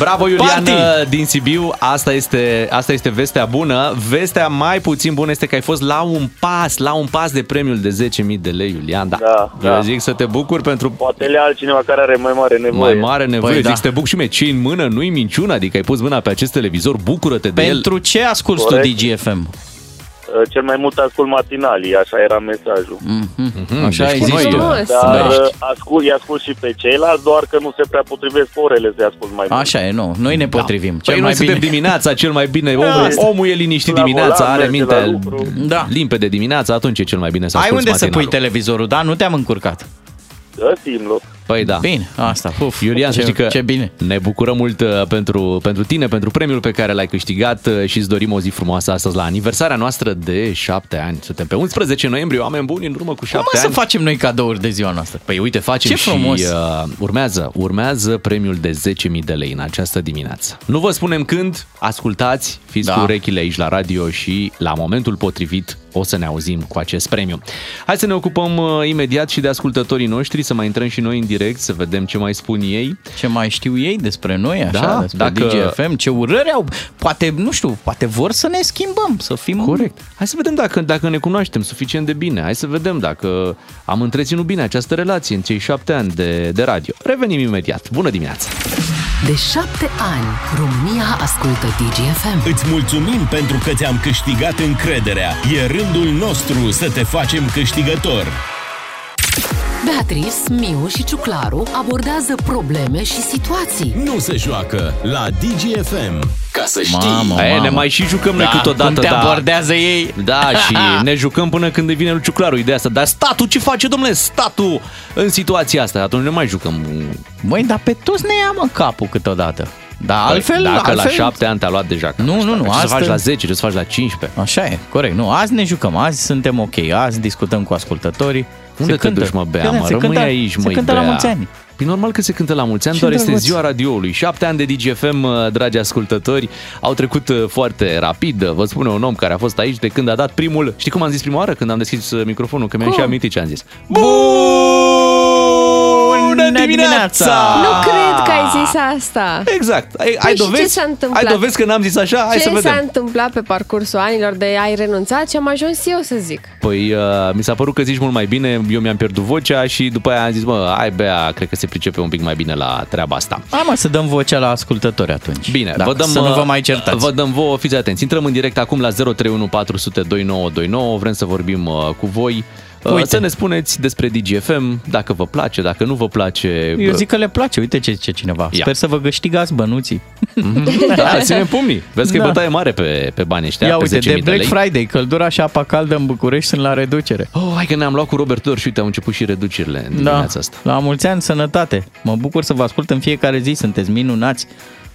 Bravo, Iulian Party! din Sibiu. Asta este, asta este vestea bună. Vestea mai puțin bună este că ai fost la un pas, la un pas de premiul de 10.000 de lei, Iulian. Da, Da, Eu da. zic să te bucuri pentru Poate le altcineva care are mai mare nevoie. mai mare nevoie. Păi Păi, zic da. să te bucuri și mie. Ce în mână nu-i minciună, adică ai pus mâna pe acest televizor, bucură-te de el. Pentru ce asculti tu Corect. DGFM? Uh, Cel mai mult ascult matinalii, așa era mesajul. Mhm. Așa deci ai cu zis noi, tu. Frumos. Dar Da. uh, ascult, îi ascult și pe ceilalți, doar că nu se prea potrivesc orele să-i ascult mai mult. Așa e, nu. Noi ne potrivim. Păi Cel noi mai suntem bine. dimineața cel mai bine. Omul, Da. omul e liniștit La dimineața, volan, are merge mintea la lucru. Da. limpede dimineața, atunci e cel mai bine să Ai asculti unde să pui matinalul. televizorul, da? Nu te-am încurcat. Găsim loc. Păi da. Bine, asta. Uf, Iulian, ce, să știi că Ce bine. ne bucurăm mult uh, pentru, pentru tine, pentru premiul pe care l-ai câștigat uh, și îți dorim o zi frumoasă astăzi la aniversarea noastră de șapte ani. Suntem pe 11 noiembrie, oameni buni, în urmă cu Cum șapte să ani. facem noi cadouri de ziua noastră? Păi uite, facem Ce și frumos. uh, urmează, urmează premiul de 10.000 de lei în această dimineață. Nu vă spunem când, ascultați, fiți Da. cu urechile aici la radio și la momentul potrivit o să ne auzim cu acest premiu. Hai să ne ocupăm uh, imediat și de ascultătorii noștri, să mai intrăm și noi în direct, să vedem ce mai spun ei. Ce mai știu ei despre noi, așa, Da, despre dacă- DGFM, ce urări au. Poate, nu știu, poate vor să ne schimbăm, să fim... Corect. Hai să vedem dacă, dacă ne cunoaștem suficient de bine. Hai să vedem dacă am întreținut bine această relație în cei șapte ani de, de radio. Revenim imediat. Bună dimineața! De șapte ani, România ascultă DGFM. Îți mulțumim pentru că ți-am câștigat încrederea. E rândul nostru să te facem câștigător. Beatrice, Miu și Ciuclaru abordează probleme și situații. Nu se joacă la DGFM. Ca să știi. Mamă, E, mamă. ne mai și jucăm noi da, câteodată, cum te da. abordează ei. Da, și ne jucăm până când îi vine lui Ciuclaru ideea asta. Dar statul ce face, domnule? Statul în situația asta. Atunci ne mai jucăm. Măi, dar pe toți ne ia mă capul câteodată. Da, altfel, Dacă altfel... la șapte ani te-a luat deja. că Nu, știu, nu, nu, Ce să asta- faci la 10, ce să faci la 15? Așa e, corect. Nu, azi ne jucăm, azi suntem ok, azi discutăm cu ascultătorii. Unde se te cântă. duci, mă, Bea, Bine, mă? se Rămâi cântă, aici, se măi, cântă Bea. la mulți ani. Păi normal că se cântă la mulți ani, Ce doar este drăguț. ziua radioului. Șapte ani de DGFM, uh, dragi ascultători, au trecut uh, foarte rapid. Vă spune un om care a fost aici de când a dat primul... Știi cum am zis prima oară când am deschis uh, microfonul? Că mi-am Cum? și amintit ce am zis. Bună dimineața! Nu cred că ai zis asta. Exact. Ai, ai Păi și dovezi? ce s-a întâmplat? Ai dovezi că n-am zis așa? Hai Ce să vedem. s-a întâmplat pe parcursul anilor de ai renunțat și am ajuns eu să zic. Păi uh, mi s-a părut că zici mult mai bine, eu mi-am pierdut vocea și după aia am zis, mă, ai Bea, cred că se pricepe un pic mai bine la treaba asta. Hai mă să dăm vocea la ascultători atunci. Bine, Dacă vă dăm, să nu vă mai certați. Vă dăm vouă, fiți atenți. Intrăm în direct acum la 031 400 2929. Vrem să vorbim uh, cu voi. Uh, Uite. Să ne spuneți despre DGFM, dacă vă place, dacă nu vă place. Eu zic că le place, uite ce ce cineva. Ia. Sper să vă câștigați bănuții. Da, ținem pumnii. Vezi că Da. e bătaie mare pe, pe bani ăștia, Ia pe uite, 10.000 de de Black lei. Friday, căldura și apa caldă în București sunt la reducere. Oh, hai că ne-am luat cu Robert Dor și uite, au început și reducerile în Da, dimineața asta. la mulți ani, sănătate. Mă bucur să vă ascult în fiecare zi, sunteți minunați.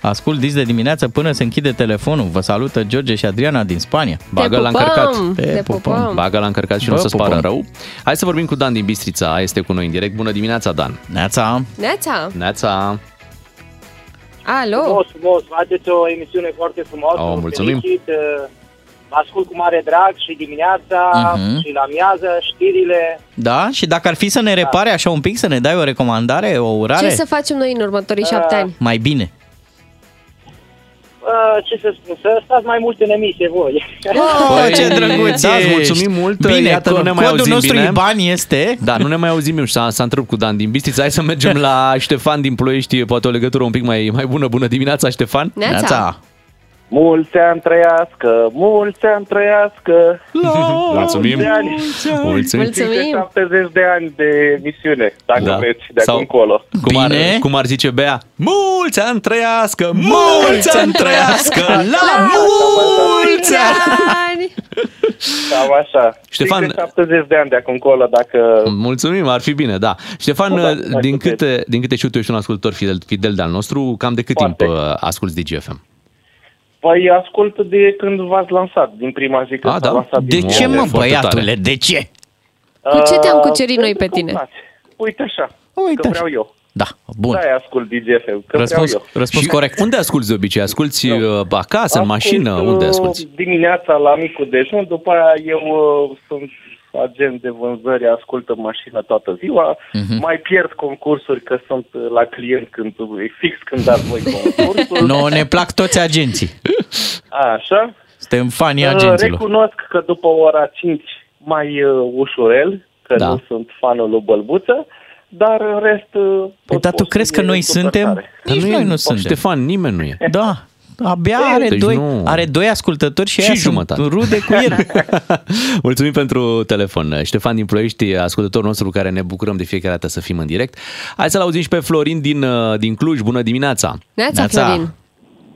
Ascult dis de dimineață până se închide telefonul. Vă salută George și Adriana din Spania. Bagă te la pupăm, încărcat. Te, Te pupăm. pupăm. Bagă la încărcat și nu Bă, o să-ți pară pupăm. rău. Hai să vorbim cu Dan din Bistrița, este cu noi în direct. Bună dimineața, Dan. Neața, Neața, Neața. alo. Frumos, frumos, faceți o emisiune foarte frumoasă. Oh, vă mulțumim. Felicit, uh, vă ascult cu mare drag și dimineața Mhm. și la miază, știrile. da? Și dacă ar fi să ne repare așa un pic, să ne dai o recomandare, o urare? Ce să facem noi în următorii șapte ani? Mai bine. Uh, ce să spun, să stați mai mult în emisie voi. Oh, ce drăguț da, îți ești. mulțumim mult. Bine, Iată, nu ne mai codul auzim nostru bine. IBAN este... Da, nu ne mai auzim eu și s-a, s-a întrerupt cu Dan din Bistrița. Hai să mergem la Ștefan din Ploiești, poate o legătură un pic mai, mai bună. Bună dimineața, Ștefan. Neața. Mulți ani trăiască, mulți ani trăiască. Mulțumim. Mulți ani. Mulțumim. Încă Mulțumim. 70 de ani de emisiune, dacă Da. vreți, de Sau- acum încolo. Cum ar, Bine. cum ar zice Bea? Mulți ani trăiască! Mulți ani trăiască! La mulți ani! ani! Cam așa. Ștefan- Încă 70 de ani de acum încolo, dacă... Mulțumim, ar fi bine, da. Ștefan, Da, mai din, puteți. câte, din câte știu tu, ești un ascultător fidel, fidel de-al nostru, cam de cât Foarte. timp uh, asculti DGFM? Păi ascult de când v-ați lansat, din prima zi când A, s-a da? lansat. De din ce, nou. mă, foarte băiatule, tare. de ce? Cu ce te-am Uh, cucerit noi pentru pe că îmi tine? place. Uite așa, Uite că așa. vreau eu. Da, bun. Da, ascult DGFM, că Răspuns, vreau eu. răspuns Și corect. Unde asculti de obicei? Asculti uh, acasă, în Ascult, mașină? uh, Unde asculti? Dimineața la micul dejun, după aia eu uh, sunt agent de vânzări, ascult în mașină toată ziua, Mhm. mai pierd concursuri că sunt uh, la client când e fix când dați voi concursul. No, ne plac toți agenții. Așa. Suntem fanii Uh, agenților. Recunosc că după ora 5 mai uh, ușurel, că Da. nu sunt fanul lui Bălbuță, dar în rest... uh, Păi, tot dar tu postul crezi că e noi super suntem? tare. Nici noi nu suntem. Ștefan, nimeni nu e. Da. Abia are, Deci doi, nu- are doi ascultători și, Și aia sunt jumătate. rude cu el. Mulțumim pentru telefon. Ștefan din Ploiești, ascultătorul nostru cu care ne bucurăm de fiecare dată să fim în direct. Hai să-l auzim și pe Florin din, uh, din Cluj. Bună dimineața! Neața, Neața. Florin.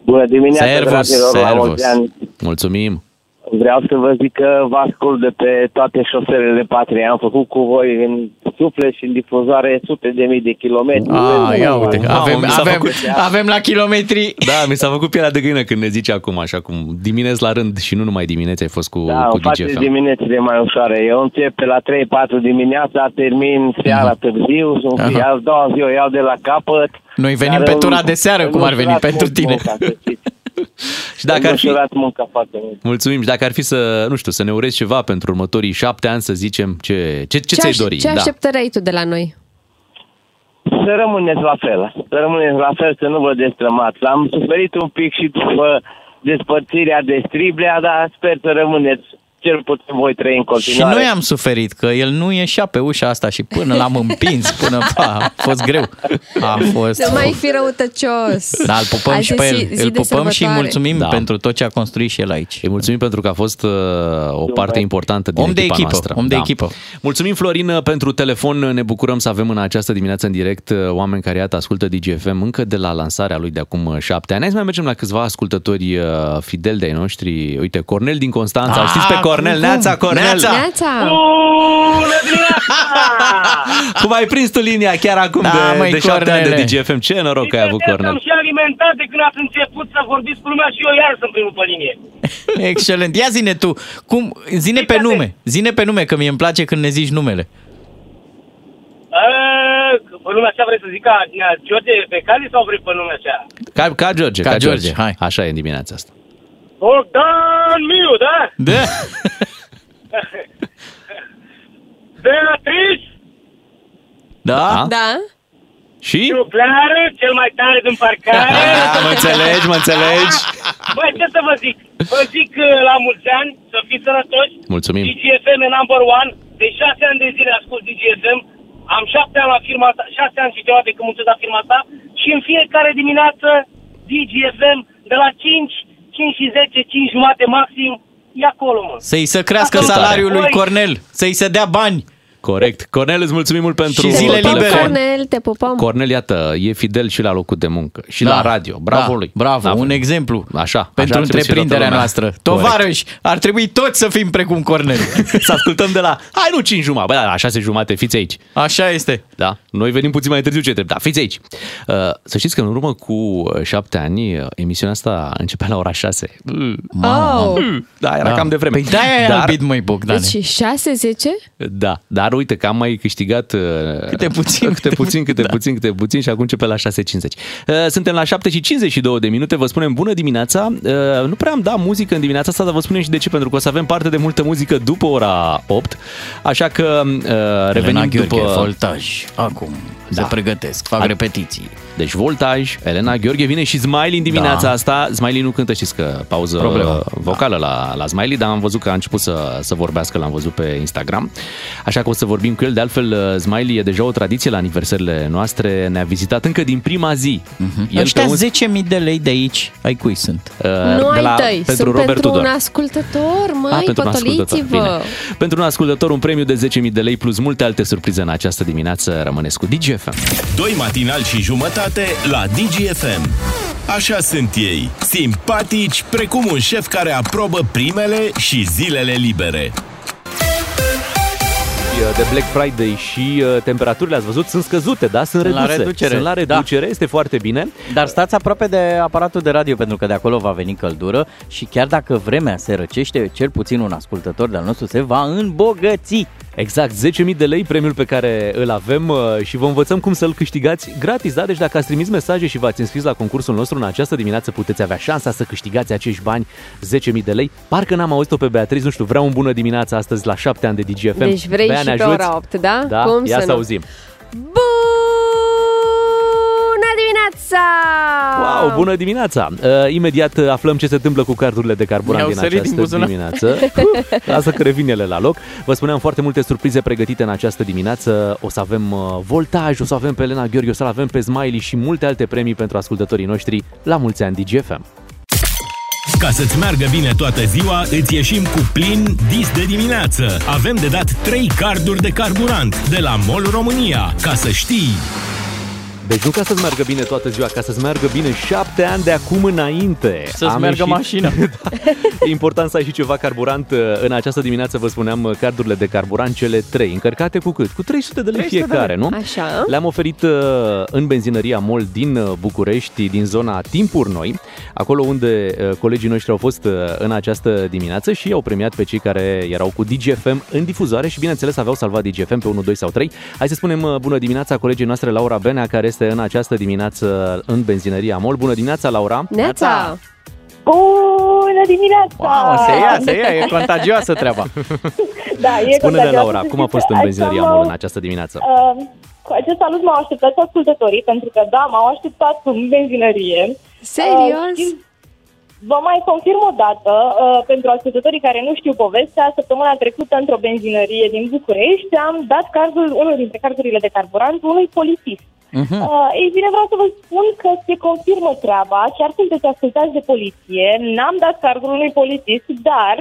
Bună dimineața, Servus, dragilor, la servus. mulți ani. Mulțumim! Vreau să vă zic că vă ascult de pe toate șoselele patriei. Am făcut cu voi în suflet și în difuzoare sute de mii de kilometri. Ah, ia uite, Mamă, avem, mi s-a avem, făcut- avem la kilometri. Da, mi s-a făcut pielea de găină când ne zice acum, așa cum dimineți la rând și nu numai dimineți ai fost cu, Da, cu îmi faceți DGFM. diminețile mai ușoare. Eu încep pe la 3-4 dimineața, termin seara târziu, sunt Mhm. Aha. a doua zi o iau de la capăt. Noi venim Dar pe îmi- tura de seară, îmi cum ar veni ușurați pentru mult tine. Munca, să știți. Și dacă ar Îmi fi, ușurați munca foarte mult. mulțumim, și dacă ar fi să, nu știu, să ne urezi ceva pentru următorii șapte ani, să zicem, ce, ce, ce, ți-ai aș- dori? ce da. așteptări ai tu de la noi? Să rămâneți la fel. Să rămâneți la fel, să nu vă destrămați. Am suferit un pic și după despărțirea de Striblea, dar sper să rămâneți cel puțin voi trei în Și continuare. noi am suferit că el nu ieșea pe ușa asta și până l-am împins, până pa, a fost greu. A fost... Nu mai fi răutăcios. Da, îl pupăm Azi și e pe zi- el. zi Îl de pupăm și îi sărbătoare. mulțumim Da. pentru tot ce a construit și el aici. Îi mulțumim pentru că a fost uh, o parte importantă din Om de echipa echipă, noastră. Da. om de echipă. Mulțumim, Florin, pentru telefon. Ne bucurăm să avem în această dimineață în direct uh, oameni care, iată, ascultă DGFM încă de la lansarea lui de acum uh, șapte ani. Hai să mai mergem la câțiva ascultători uh, fideli de-ai noștri. Uite, Cornel din Constanța. Ah, Știți pe Cornel? cum? Neața, Cornel! Neața! Neața! Bună dimineața! Cum ai prins tu linia chiar acum Da, de, măi, de șapte ani de Cornele. DGFM? Ce noroc că ai avut, Cornel! și alimentat de când ați început să vorbiți cu lumea și eu iar sunt primul pe linie. Excelent. Ia zine tu, cum, zine pe nume, zine pe nume, că mie îmi place când ne zici numele. Pe lumea așa vrei să zic ca George Becali sau vrei pe lumea așa? Ca, ca George, Ca ca, George, George. hai. Așa e în dimineața asta. Bogdan Miu, da? Da. Beatrice Da? Da? Și? Nucleară, cel mai tare din parcare. A, mă înțelegi, mă înțelegi? Băi, ce să vă zic? Vă zic uh, la mulți ani, să fiți sănătoși. Mulțumim. DGFM e number one. De șase ani de zile ascult DGFM. Am șapte ani la firma asta, șase ani și ceva de când muncesc la firma asta. Și în fiecare dimineață DGFM de la 5, 5 și 10, 5 jumate maxim, e acolo, mă. Să-i să crească Asta salariul lui Voi- Cornel, să-i se dea bani. Corect. Cornel, îți mulțumim mult pentru Și zile telefon. libere. Cornel, te pupăm. Cornel, iată, e fidel și la locul de muncă și Da. la radio. Bravo Da, lui. Bravo, Da, un exemplu. Așa. Pentru așa ar trebui să fie întreprinderea toată noastră. lumea. Tovarăși, ar trebui toți să fim precum Cornel. Corect. Să ascultăm de la, hai nu 5 jumate, bă, da, la 6 jumate, fiți aici. Așa este. Da, noi venim puțin mai târziu ce trebuie. Da, fiți aici. Uh, să știți că în urmă cu uh, șapte ani, uh, emisiunea asta începea la ora 6. Uh, Oh. Da, era Da. cam de vreme. Păi de-aia ai Dar- albit, măi, Bogdane. Deci 6-10? Da, dar uite că am mai câștigat uh, Câte puțin, câte puțin, câte da. puțin, câte puțin și acum începe la 6.50. Uh, Suntem la 7 și 52 de minute, vă spunem bună dimineața. Uh, Nu prea am dat muzică în dimineața asta, dar vă spunem și de ce, pentru că o să avem parte de multă muzică după ora 8, așa că uh, revenim Elena Gheorghe, după... voltaj, acum, Da. se pregătesc, fac A- repetiții. Deci Voltaj, Elena Gheorghe vine și Smiley în dimineața Da. asta. Smiley nu cântă, știți că pauză Problemă. vocală la, la Smiley, dar am văzut că a început să, să vorbească, l-am văzut pe Instagram. Așa că o să vorbim cu el. De altfel, Smiley e deja o tradiție la aniversările noastre. Ne-a vizitat încă din prima zi. El El Ăștia pe uns- 10.000 de lei de aici, ai cui sunt? uh, Nu de ai la, tăi, pentru sunt Robert pentru Tudor. un ascultător, măi, Ah, pentru un ascultător. Bine. potoliți-vă. Pentru un ascultător, un premiu de 10.000 de lei plus multe alte surprize în această dimineață. Rămâneți cu DGFM. Doi matinali și jumătate la DGFM. Așa sunt ei, simpatici precum un șef care aprobă primele și zilele libere. uh, de Black Friday și uh, temperaturile, ați văzut, sunt scăzute, da? Sunt Sunt la reduse. reducere. Sunt la Da. reducere, este foarte bine. Dar stați aproape de aparatul de radio pentru că de acolo va veni căldură și chiar dacă vremea se răcește, cel puțin un ascultător de-al nostru se va îmbogăți. Exact, 10.000 de lei premiul pe care îl avem uh, și vă învățăm cum să-l câștigați gratis, da? Deci dacă ați trimis mesaje și v-ați înscris la concursul nostru în această dimineață, puteți avea șansa să câștigați acești bani, 10.000 de lei. Parcă n-am auzit-o pe Beatriz, nu știu, vreau un bună dimineață astăzi la 7 ani de DGFM. Deci vrei Bea, și ne pe ajuți? ora 8, da? Da, Cum ia să să nu? auzim. Bună dimineața! Wow, bună dimineața! Uh, imediat uh, aflăm ce se întâmplă cu cardurile de carburant Mi-au din sărit din această buzunar. dimineață. Lasă că revin ele la loc. Vă spuneam foarte multe surprize pregătite în această dimineață. O să avem uh, voltaj, o să avem pe Elena Gheorghe, o să avem pe Smiley și multe alte premii pentru ascultătorii noștri la mulți ani DGFM. Ca să-ți meargă bine toată ziua, îți ieșim cu plin dis de dimineață. Avem de dat 3 carduri de carburant de la MOL România. Ca să știi! Deci nu ca să-ți meargă bine toată ziua, ca să-ți meargă bine șapte ani de acum înainte. Să-ți meargă mașina. da. E important să ai și ceva carburant. În această dimineață vă spuneam cardurile de carburant, cele trei, încărcate cu cât? Cu 300 de lei 300 de fiecare, lei. nu? Așa. Le-am oferit uh, în benzinăria MOL din uh, București, din zona Timpuri Noi, acolo unde uh, colegii noștri au fost uh, în această dimineață și au premiat pe cei care erau cu DGFM în difuzoare și bineînțeles aveau salvat DGFM pe 1, 2 sau 3. Hai să spunem uh, bună dimineața colegii noastre Laura Benea, care este în această dimineață în benzinăria MOL. Bună dimineața, Laura! Neața! Bună dimineața! Wow, se ia, se ia, e contagioasă treaba. Da, e Spune-ne, contagioasă, Laura, să cum a știți fost că în așa benzinăria m-au- MOL în această dimineață? Uh, cu acest salut m-au așteptat ascultătorii, pentru că da, m-au așteptat în benzinărie. Serios? Uh, și vă mai confirm o dată, uh, pentru ascultătorii care nu știu povestea, săptămâna trecută într-o benzinărie din București am dat cardul, unul dintre cardurile de carburant unui polițist. Mhm. Uh, ei bine, vreau să vă spun că se confirmă treaba, chiar sunteți ascultați de poliție, n-am dat cardul unui polițist, dar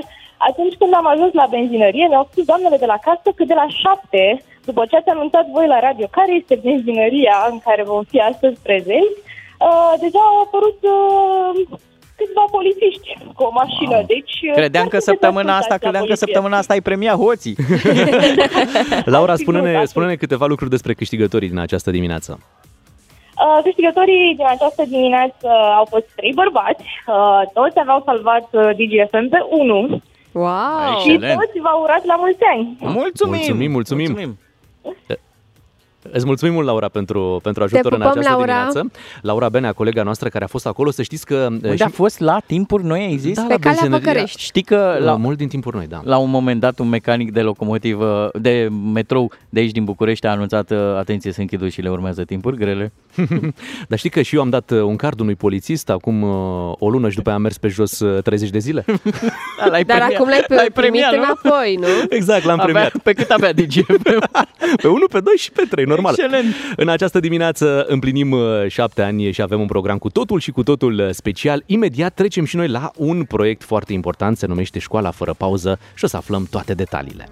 atunci când am ajuns la benzinărie, mi-au spus doamnele de la casă că de la șapte, după ce ați anunțat voi la radio care este benzinăria în care vom fi astăzi prezenți, uh, deja au apărut uh, câțiva polițiști cu o mașină, deci... uh, Credeam chiar că sunteți săptămâna asta, ascultați la credeam că poliție. săptămâna asta ai premiat hoții. Laura, sigur, spune-ne, da, spune-ne câteva lucruri despre câștigătorii din această dimineață. Uh, câștigătorii din această dimineață au fost trei bărbați, uh, toți aveau salvat uh, DGFM pe 1 Wow! și Excelent. toți v-au urat la mulți ani. Mulțumim! Mulțumim, mulțumim. Îți mulțumim mult, Laura, pentru, pentru ajutor în pupăm, această Laura. dimineață. Laura Benea, colega noastră care a fost acolo, să știți că... Unde și- a fost la timpuri noi, ai zis? Da, Pe la calea benzinăria- Păcărești. Știi că La la, mult din timpuri noi, da. la un moment dat un mecanic de locomotivă, de metrou de aici din București a anunțat, uh, atenție, se închid ușile, urmează timpuri grele. Dar știi că și eu am dat uh, un card unui polițist acum uh, o lună și după aia am mers pe jos uh, 30 de zile. Da, l-ai Dar premiat- acum l-ai, l-ai primit premiat, nu? înapoi, nu? exact, l-am Avea, premiat. pe cât avea DGFM? Pe 1, pe 2 și pe 3, normal. Excelent. În această dimineață împlinim uh, șapte ani și avem un program cu totul și cu totul uh, special. Imediat trecem și noi la un proiect foarte important, se numește Școala fără pauză și o să aflăm toate detaliile.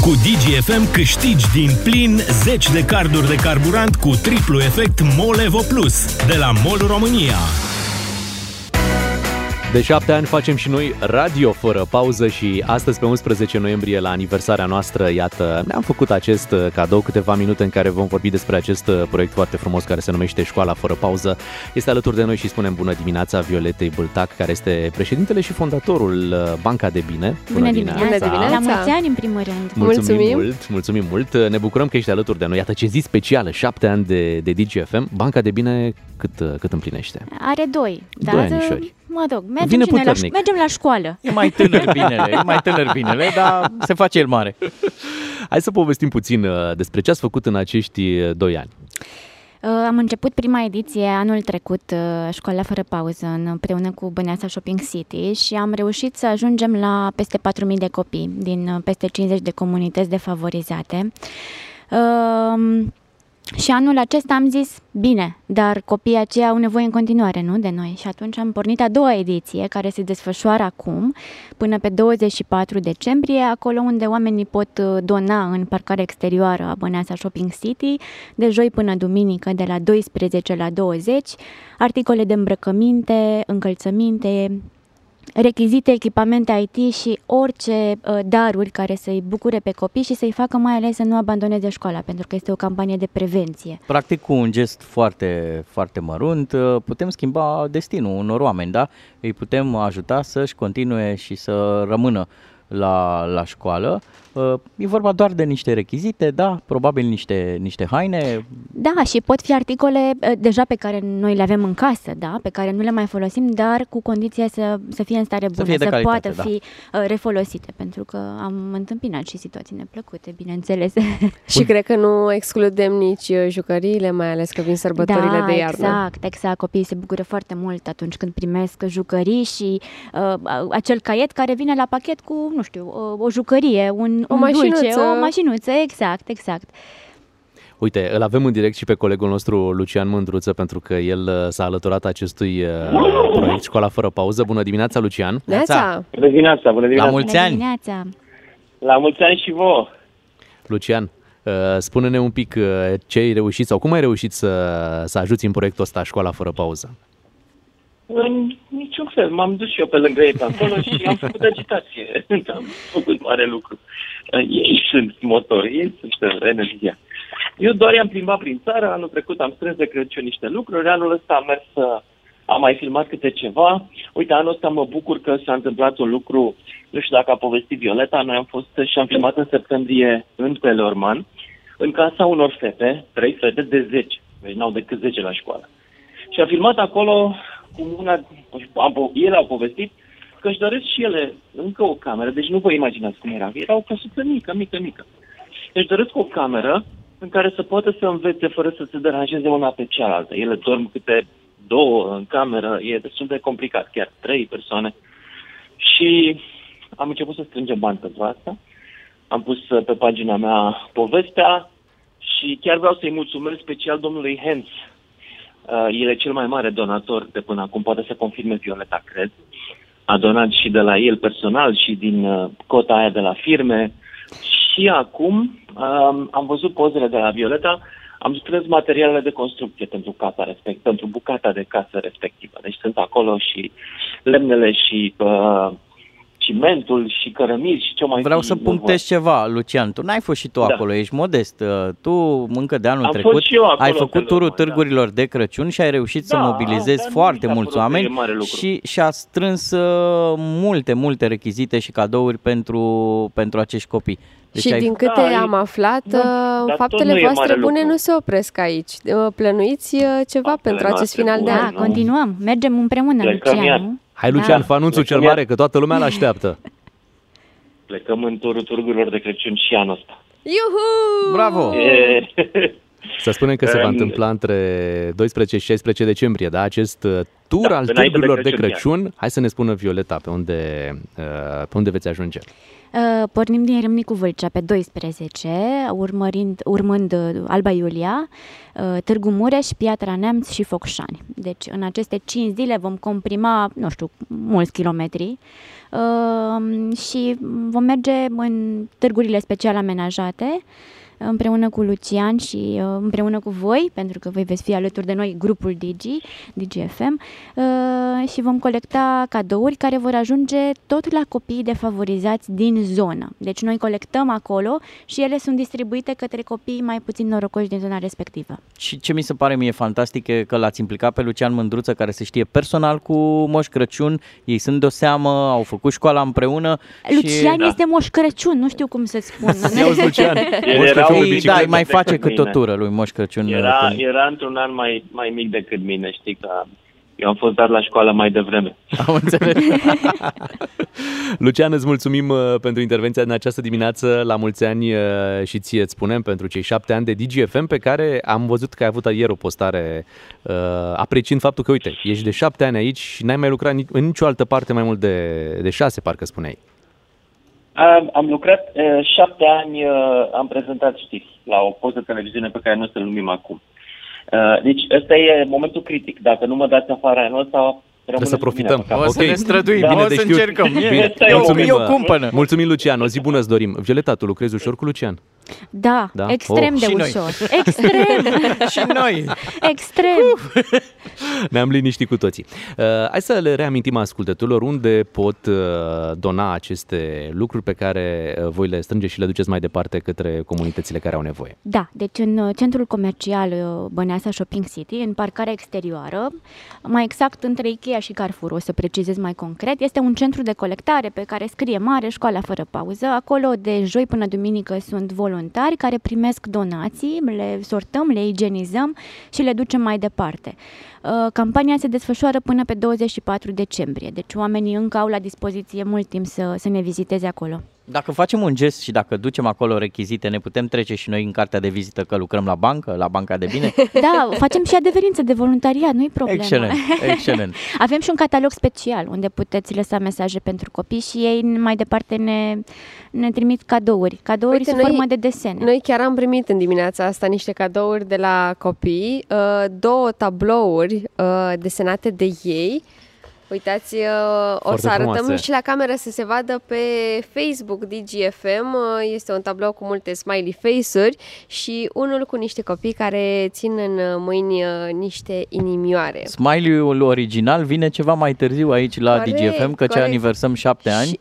Cu DGFM câștigi din plin 10 de carduri de carburant cu triplu efect MOL Evo Plus de la MOL România. De șapte ani facem și noi radio fără pauză și astăzi, pe 11 noiembrie, la aniversarea noastră, iată, ne-am făcut acest uh, cadou, câteva minute în care vom vorbi despre acest uh, proiect foarte frumos care se numește Școala fără pauză. Este alături de noi și spunem bună dimineața Violetei Bâltac, care este președintele și fondatorul uh, Banca de Bine. Bună dimineața! Bună dimineața! La mulți ani, în primul rând. Mulțumim, Mulțumim. mult, mulțumim mult. Ne bucurăm că ești alături de noi. Iată ce zi specială, șapte ani de, de DGFM. Banca de Bine cât, uh, cât împlinește? Are doi. Doi dar, anișori. Mă rog, mergem, Vine și noi la, puternic. mergem la școală. E mai tânăr binele, e mai tânăr binele, dar se face el mare. Hai să povestim puțin uh, despre ce ați făcut în acești uh, doi ani. Uh, Am început prima ediție anul trecut, uh, Școala fără pauză, în- împreună cu Băneasa Shopping City și am reușit să ajungem la peste 4.000 de copii din uh, peste 50 de comunități defavorizate. Um, Și anul acesta am zis, bine, dar copiii aceia au nevoie în continuare, nu, de noi. Și atunci am pornit a doua ediție, care se desfășoară acum, până pe 24 decembrie, acolo unde oamenii pot uh, dona în parcarea exterioară a Băneasa Shopping City, de joi până duminică, de la 12 la 20, articole de îmbrăcăminte, încălțăminte, rechizite, echipamente IT și orice uh, daruri care să-i bucure pe copii și să-i facă mai ales să nu abandoneze școala, pentru că este o campanie de prevenție. Practic, cu un gest foarte, foarte mărunt, uh, putem schimba destinul unor oameni, da? Îi putem ajuta să-și continue și să rămână la, la școală. Uh, E vorba doar de niște rechizite, da, probabil niște, niște haine. Da, și pot fi articole uh, deja pe care noi le avem în casă, da, pe care nu le mai folosim, dar cu condiția să, să fie în stare bună, fie de să calitate, poată da. fi uh, refolosite, pentru că am întâmpinat și situații neplăcute, bineînțeles. Și cred că nu excludem nici uh, jucăriile, mai ales că vin sărbătorile da, de iarnă. exact, exact. Copiii se bucură foarte mult atunci când primesc jucării și uh, acel caiet care vine la pachet cu, nu știu, uh, o jucărie, un, O un mașinuță. dulce, o mașinuță, exact, exact. Uite, îl avem în direct și pe colegul nostru Lucian Mândruță, pentru că el uh, s-a alăturat acestui uh, proiect Școala Fără Pauză. Bună dimineața, Lucian! Neața! Bună dimineața, bună dimineața. mulți ani! Dimineața. La mulți ani și vouă. Lucian, uh, spune-ne un pic uh, ce ai reușit sau cum ai reușit să, să ajuți în proiectul ăsta Școala Fără Pauză. În niciun fel. M-am dus și eu pe lângă ei pe acolo și am făcut agitație. am făcut mare lucru. Ei sunt motori, ei sunt uh, energia. Eu doar i-am plimbat prin țară, anul trecut am strâns de Crăciun niște lucruri, anul ăsta am mers să am mai filmat câte ceva. Uite, anul ăsta mă bucur că s-a întâmplat un lucru, nu știu dacă a povestit Violeta, noi am fost și am filmat în septembrie în Pelorman, în casa unor fete, trei fete de 10, deci n-au decât 10 la școală. Și am filmat acolo cu una, am, po- ele au povestit că își doresc și ele încă o cameră, deci nu vă imaginați cum era, era o căsuță mică, mică, mică. Își doresc o cameră în care să poată să învețe fără să se deranjeze una pe cealaltă. Ele dorm câte două în cameră, e destul de complicat, chiar trei persoane. Și am început să strângem bani pentru asta. Am pus uh, pe pagina mea povestea și chiar vreau să-i mulțumesc special domnului Hens. Uh, el e cel mai mare donator de până acum, poate să confirme Violeta, cred. A donat și de la el personal și din uh, cota aia de la firme. Și acum um, am văzut pozele de la Violeta, am strâns materialele de construcție pentru casa respect, pentru bucata de casă respectivă. Deci sunt acolo și lemnele și uh, cimentul și cărămizi și ce mai Vreau fi să nevoie. punctez ceva, Lucian. Tu n-ai fost și tu Da. acolo, ești modest. Uh, Tu încă de anul Am trecut fost și eu acolo ai pe făcut locul turul ăsta, da. târgurilor de Crăciun și ai reușit să Da, mobilizezi dar nu foarte mi s-a mulți părut că e oameni mare lucru. și și-a strâns uh, multe, multe rechizite și cadouri pentru, pentru acești copii. Deci și ai... din câte Da, e- am aflat, da, uh, dar tot faptele nu e voastre mare bune lucru. nu se opresc aici. Uh, Plănuiți uh, ceva Faptele pentru acest noastre final de bune, Da, an. nu? continuăm. Mergem împreună, Plecăm Lucian, iar. nu? Hai, Lucian, Da. fă anunțul cel Mulțumesc. mare, că toată lumea l-așteaptă. Plecăm în turul târgurilor de Crăciun și anul ăsta. Iuhu! Bravo! E... Să spunem că se va Em, întâmpla între 12 și 16 decembrie, da? Acest uh, tur Da, al înainte de târgurilor de Crăciun, Crăciun. Hai să ne spună Violeta pe unde, uh, pe unde veți ajunge. Uh, Pornim din Râmnicu Vâlcea pe 12, urmărind, urmând uh, Alba Iulia, uh, Târgu Mureș, Piatra Neamț și Focșani. Deci în aceste 5 zile vom comprima, nu știu, mulți kilometri uh, și vom merge în târgurile special amenajate împreună cu Lucian și uh, împreună cu voi, pentru că voi veți fi alături de noi, grupul Digi, DGFM, uh, și vom colecta cadouri care vor ajunge tot la copiii defavorizați din zonă. Deci noi colectăm acolo și ele sunt distribuite către copiii mai puțin norocoși din zona respectivă. Și ce mi se pare mie fantastic e că l-ați implicat pe Lucian Mândruță, care se știe personal cu Moș Crăciun. Ei sunt de o seamă, au făcut școala împreună. Lucian și... da. este Moș Crăciun, nu știu cum să spun. Auzi, Lucian, El Moș era Crăciun un pe Ei, bicicletă. da, îi mai decât face câte o mine. tură lui Moș Crăciun. Era, când- era într-un an mai, mai mic decât mine, știi că eu am fost dat la școală mai devreme. Am înțeles. Lucian, îți mulțumim uh, pentru intervenția în această dimineață. La mulți ani uh, și ție îți spunem pentru cei șapte ani de DGFM pe care am văzut că ai avut ieri o postare uh, apreciind faptul că, uite, ești de șapte ani aici și n-ai mai lucrat ni- în nicio altă parte mai mult de, de șase, parcă spuneai. Am, am lucrat uh, șapte ani, uh, am prezentat știri la o poză de televiziune pe care nu o să-l numim acum. Uh, deci ăsta e momentul critic. Dacă nu mă dați afară anul ăsta, Trebuie să profităm. O să ne străduim, Bine o de să știut. încercăm. Bine. Eu- Mulțumim, eu cumpănă. Mulțumim, Lucian. O zi bună îți dorim. Violeta, tu lucrezi ușor cu Lucian? Da, Da? extrem Oh. de Și noi. ușor. Extrem. și noi. Extrem. Ne-am liniștit cu toții. Uh, hai să le reamintim ascultătorilor unde pot uh, dona aceste lucruri pe care uh, voi le strângeți și le duceți mai departe către comunitățile care au nevoie. Da, deci în uh, centrul comercial uh, Băneasa Shopping City, în parcarea exterioară, mai exact între Ikea și Carrefour, o să precizez mai concret, este un centru de colectare pe care scrie mare școala fără pauză. Acolo de joi până duminică sunt voluntari care primesc donații, le sortăm, le igienizăm și le ducem mai departe. Uh, Campania se desfășoară până pe 24 decembrie, deci oamenii încă au la dispoziție mult timp să, să ne viziteze acolo. Dacă facem un gest și dacă ducem acolo rechizite, ne putem trece și noi în cartea de vizită că lucrăm la bancă, la banca de bine? Da, facem și adeverință de voluntariat, nu-i problemă. Excelent, excelent. Avem și un catalog special unde puteți lăsa mesaje pentru copii și ei mai departe ne, ne trimit cadouri. Cadouri Uite, sub noi- formă de desene. Noi chiar am primit în dimineața asta niște cadouri de la copii, uh, două tablouri uh, desenate de ei. Uitați, uh, o Foarte să arătăm frumoase. și la cameră să se vadă pe Facebook DGFM. Uh, Este un tablou cu multe smiley face-uri și unul cu niște copii care țin în uh, mâini uh, niște inimioare. Smiley-ul original vine ceva mai târziu aici la Corect, DGFM, că ce corect. aniversăm șapte ani. Și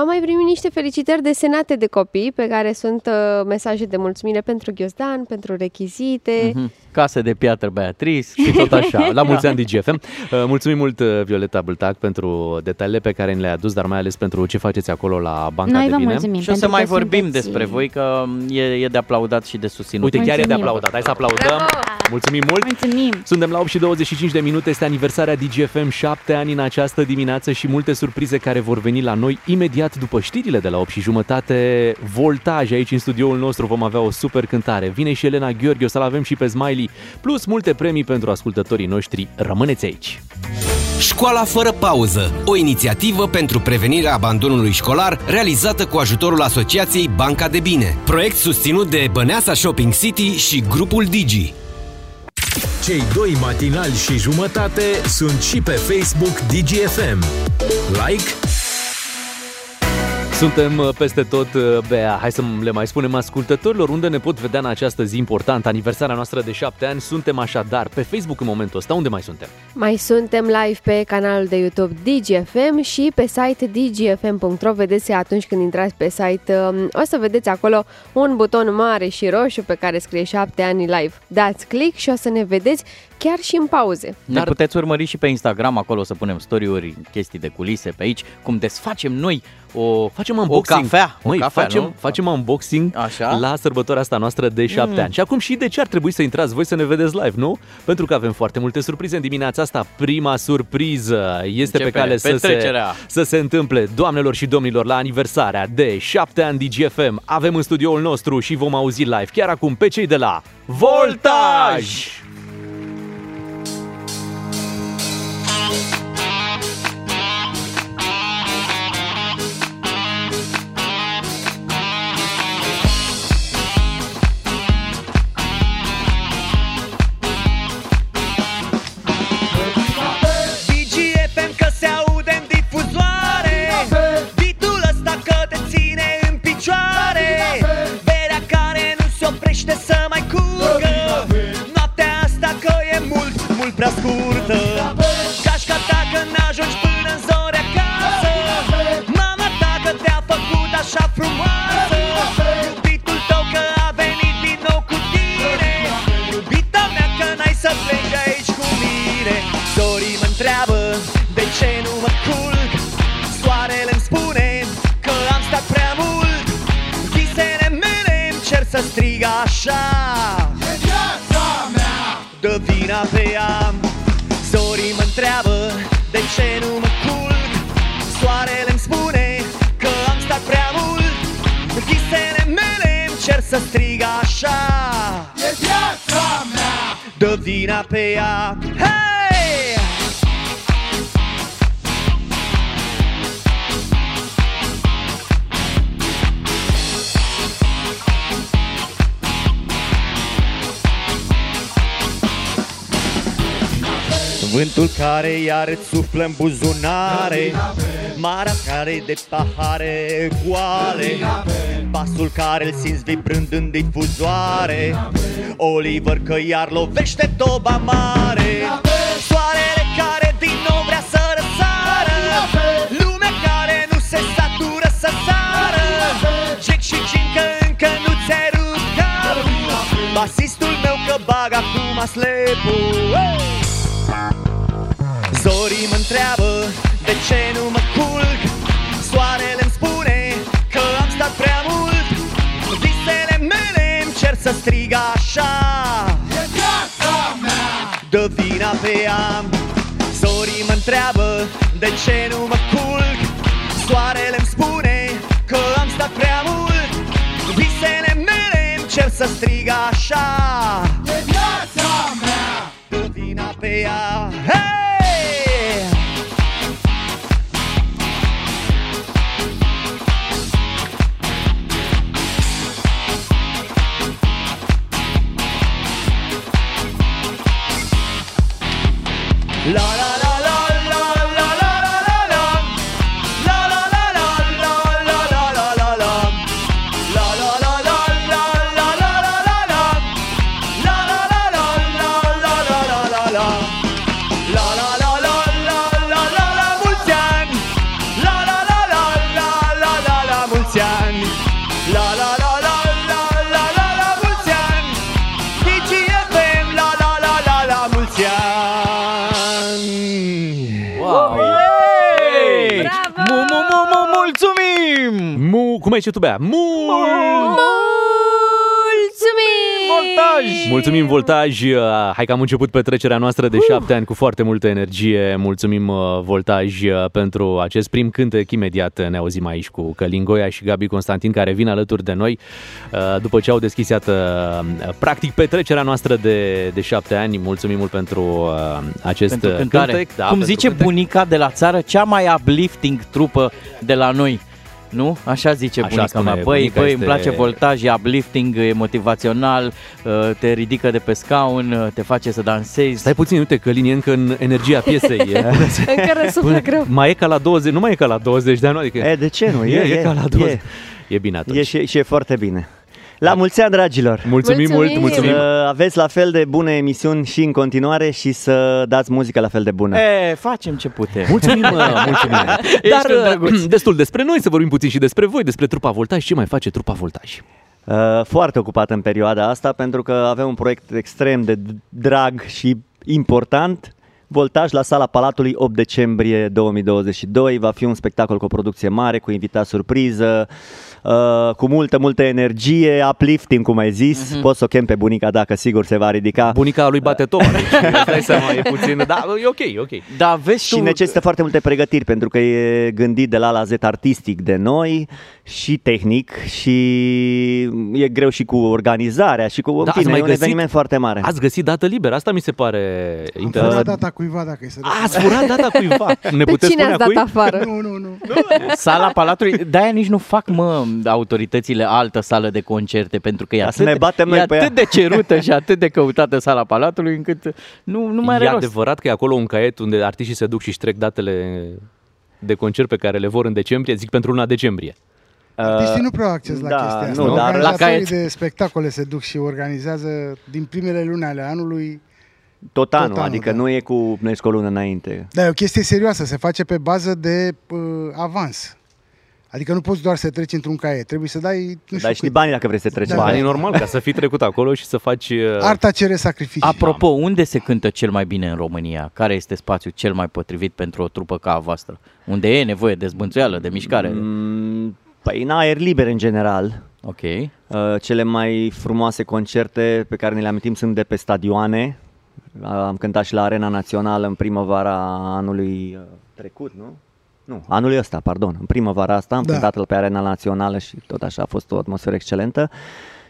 am mai primit niște felicitări desenate de copii, pe care sunt uh, mesaje de mulțumire pentru ghiozdan, pentru rechizite. Mhm. Case de piatră Beatrice Și tot așa, la mulți ani DGFM. Uh, Mulțumim mult, uh, Violeta Bâltac, pentru detaliile pe care ni le-ai adus, dar mai ales pentru ce faceți acolo la Banca Noi de vă Bine. mulțumim. Și o să pentru mai că vorbim sunteți- despre voi, că e, e de aplaudat și de susținut. Uite, chiar e de Mulțumim. aplaudat. Hai să aplaudăm. Bravo! Mulțumim mult. Mulțumim! Suntem la 8 și 25 de minute, este aniversarea DGFM, 7 ani în această dimineață și multe surprize care vor veni la noi imediat după știrile de la 8 și jumătate. Voltaj aici în studioul nostru, vom avea o super cântare. Vine și Elena Gheorghe, o să-l avem și pe Smiley, plus multe premii pentru ascultătorii noștri. Rămâneți aici! Școala fără pauză, o inițiativă pentru prevenirea abandonului școlar realizată cu ajutorul Asociației Banca de Bine. Proiect susținut de Băneasa Shopping City și grupul Digi. Cei doi matinali și jumătate sunt și pe Facebook DGFM. Like, Suntem uh, peste tot, uh, Bea. Hai să le mai spunem ascultătorilor unde ne pot vedea în această zi importantă, aniversarea noastră de 7 ani. Suntem așadar pe Facebook în momentul ăsta. Unde mai suntem? Mai suntem live pe canalul de YouTube DGFM și pe site dgfm.ro. Vedeți atunci când intrați pe site, um, o să vedeți acolo un buton mare și roșu pe care scrie 7 ani live. Dați click și o să ne vedeți chiar și în pauze. Ne puteți urmări și pe Instagram, acolo o să punem story-uri, chestii de culise pe aici, cum desfacem noi o, Facem unboxing. o cafea. Măi, o cafea, facem, nu? facem unboxing Așa? la sărbătoarea asta noastră de 7 Mm. ani. Și acum și de ce ar trebui să intrați voi să ne vedeți live, nu? Pentru că avem foarte multe surprize în dimineața asta. Prima surpriză este Începe pe cale să se, petrecerea. să se întâmple, doamnelor și domnilor, la aniversarea de 7 ani DGFM. Avem în studioul nostru și vom auzi live chiar acum pe cei de la Voltaj! DGFM oprește să mai curgă. Noaptea asta că e mult, mult prea scurtă. Gașca ta că n-ajungi până în zori acasă. Mama ta că te-a făcut așa frumoasă. Iubitul tău că a venit din nou cu tine. Iubita mea că n-ai să pleci aici cu mine. Zorii mă întreabă să strig așa. E viața mea. Dă vina pe ea. Zorii mă întreabă de ce nu mă culc? Soarele îmi spune că am stat prea mult. Visele mele îmi cer să strig așa. E viața mea. Dă vina pe ea. Hei! Vântul care iar îți suflă în buzunare Marea care de pahare goale Basul care îl simți vibrând în difuzoare Oliver că iar lovește toba mare Soarele care din nou vrea să răsară Lumea care nu se satură să sară Jack și Jim că încă nu ți-ai rupt capul Basistul meu că bag acum slepul hey! Zorii mă întreabă de ce nu mă culc? Soarele îmi spune că am stat prea mult. Visele mele îmi cer să strig așa. E viața mea. Dă vina pe ea Zorii mă întreabă de ce nu mă culc? Soarele îmi spune că am stat prea mult. Visele mele îmi cer să strig așa. E viața mea. Dă vina pe ea Hey! la la Mu, cum ai zis tu, Bea? Mu! Mulțumim! Voltaj! Mulțumim, Voltaj! Uh, Hai că am început petrecerea noastră de șapte ani cu foarte multă energie. Mulțumim, uh, Voltaj, uh, pentru acest prim cântec. Imediat ne auzim aici cu Călin Goia și Gabi Constantin, care vin alături de noi uh, după ce au deschis, iată, uh, practic, petrecerea noastră de, de șapte ani. Mulțumim mult pentru uh, acest Pentru uh, cântare. cântec. Da, Cum pentru zice cântec. bunica de la țară, cea mai uplifting trupă de la noi. Nu? Așa zice Așa bunica spune mea. Băi, bunica, băi, este- îmi place voltaj, e uplifting, e motivațional, uh, te ridică de pe scaun, uh, te face să dansezi. Stai puțin, uite, Călin e încă în energia piesei. E. Încă răsuflă greu. mai e ca la 20, nu mai e ca la 20 de ani, adică E, de ce nu? e, e, ca la 20. E, E bine atunci. e, și, și e foarte bine. La mulți ani, dragilor! Mulțumim, Mulțumim! mult, mulțumim. Să aveți la fel de bune emisiuni și în continuare și să dați muzică la fel de bună. E, facem ce putem. Mulțumim, mă, mulțumim. Ești Dar un drăguț. uh, destul despre noi, să vorbim puțin și despre voi, despre trupa Voltaj. Ce mai face trupa Voltaj? Uh, foarte ocupat în perioada asta pentru că avem un proiect extrem de d- drag și important. Voltaj la sala Palatului 8 decembrie 2022 va fi un spectacol cu o producție mare, cu invitat surpriză, uh, cu multă, multă energie, uplifting, cum ai zis. Mhm. Mm-hmm. Poți să o chem pe bunica dacă sigur se va ridica. Bunica lui bate tot, deci îți dai seama, e puțin, da, e ok, e ok. Da, vezi Și tu... necesită foarte multe pregătiri pentru că e gândit de la A la Z artistic de noi și tehnic și e greu și cu organizarea și cu Da, în ați fine, mai e un găsit? eveniment foarte mare. Ați găsit dată liberă, asta mi se pare Am interesant. furat data cuiva dacă e să Ați furat data cuiva. Ne Pe puteți cine spune ați a cui? dat afară? Nu, nu, nu. Sala Palatului, de-aia nici nu fac, mă, autoritățile altă sală de concerte, pentru că e Ca atât, să ne batem noi e pe atât ea. de cerută și atât de căutată sala Palatului, încât nu, nu mai are E rost. adevărat că e acolo un caiet unde artiștii se duc și trec datele de concert pe care le vor în decembrie, zic pentru luna decembrie. Artiștii nu prea au acces la da, chestia asta. nu, dar la Organizatorii caiet- de spectacole se duc și organizează din primele luni ale anului. Tot anul, Tot anul, adică da. nu e cu ne o lună înainte. Dar e o chestie serioasă, se face pe bază de uh, avans. Adică nu poți doar să treci într-un caiet, trebuie să dai, nu știu Dai și cât. banii dacă vrei să treci. Da, bani. Banii normal, ca să fii trecut acolo și să faci... uh, Arta cere sacrificii. Apropo, unde se cântă cel mai bine în România? Care este spațiul cel mai potrivit pentru o trupă ca a voastră? Unde e nevoie de zbânțuială, de mișcare? Mm, Păi în aer liber în general. Ok. Uh, Cele mai frumoase concerte pe care ne le amintim sunt de pe stadioane. Uh, Am cântat și la Arena Națională în primăvara anului uh, trecut, nu? Nu, anului ăsta, pardon. În primăvara asta am Da. cântat pe Arena Națională și tot așa a fost o atmosferă excelentă.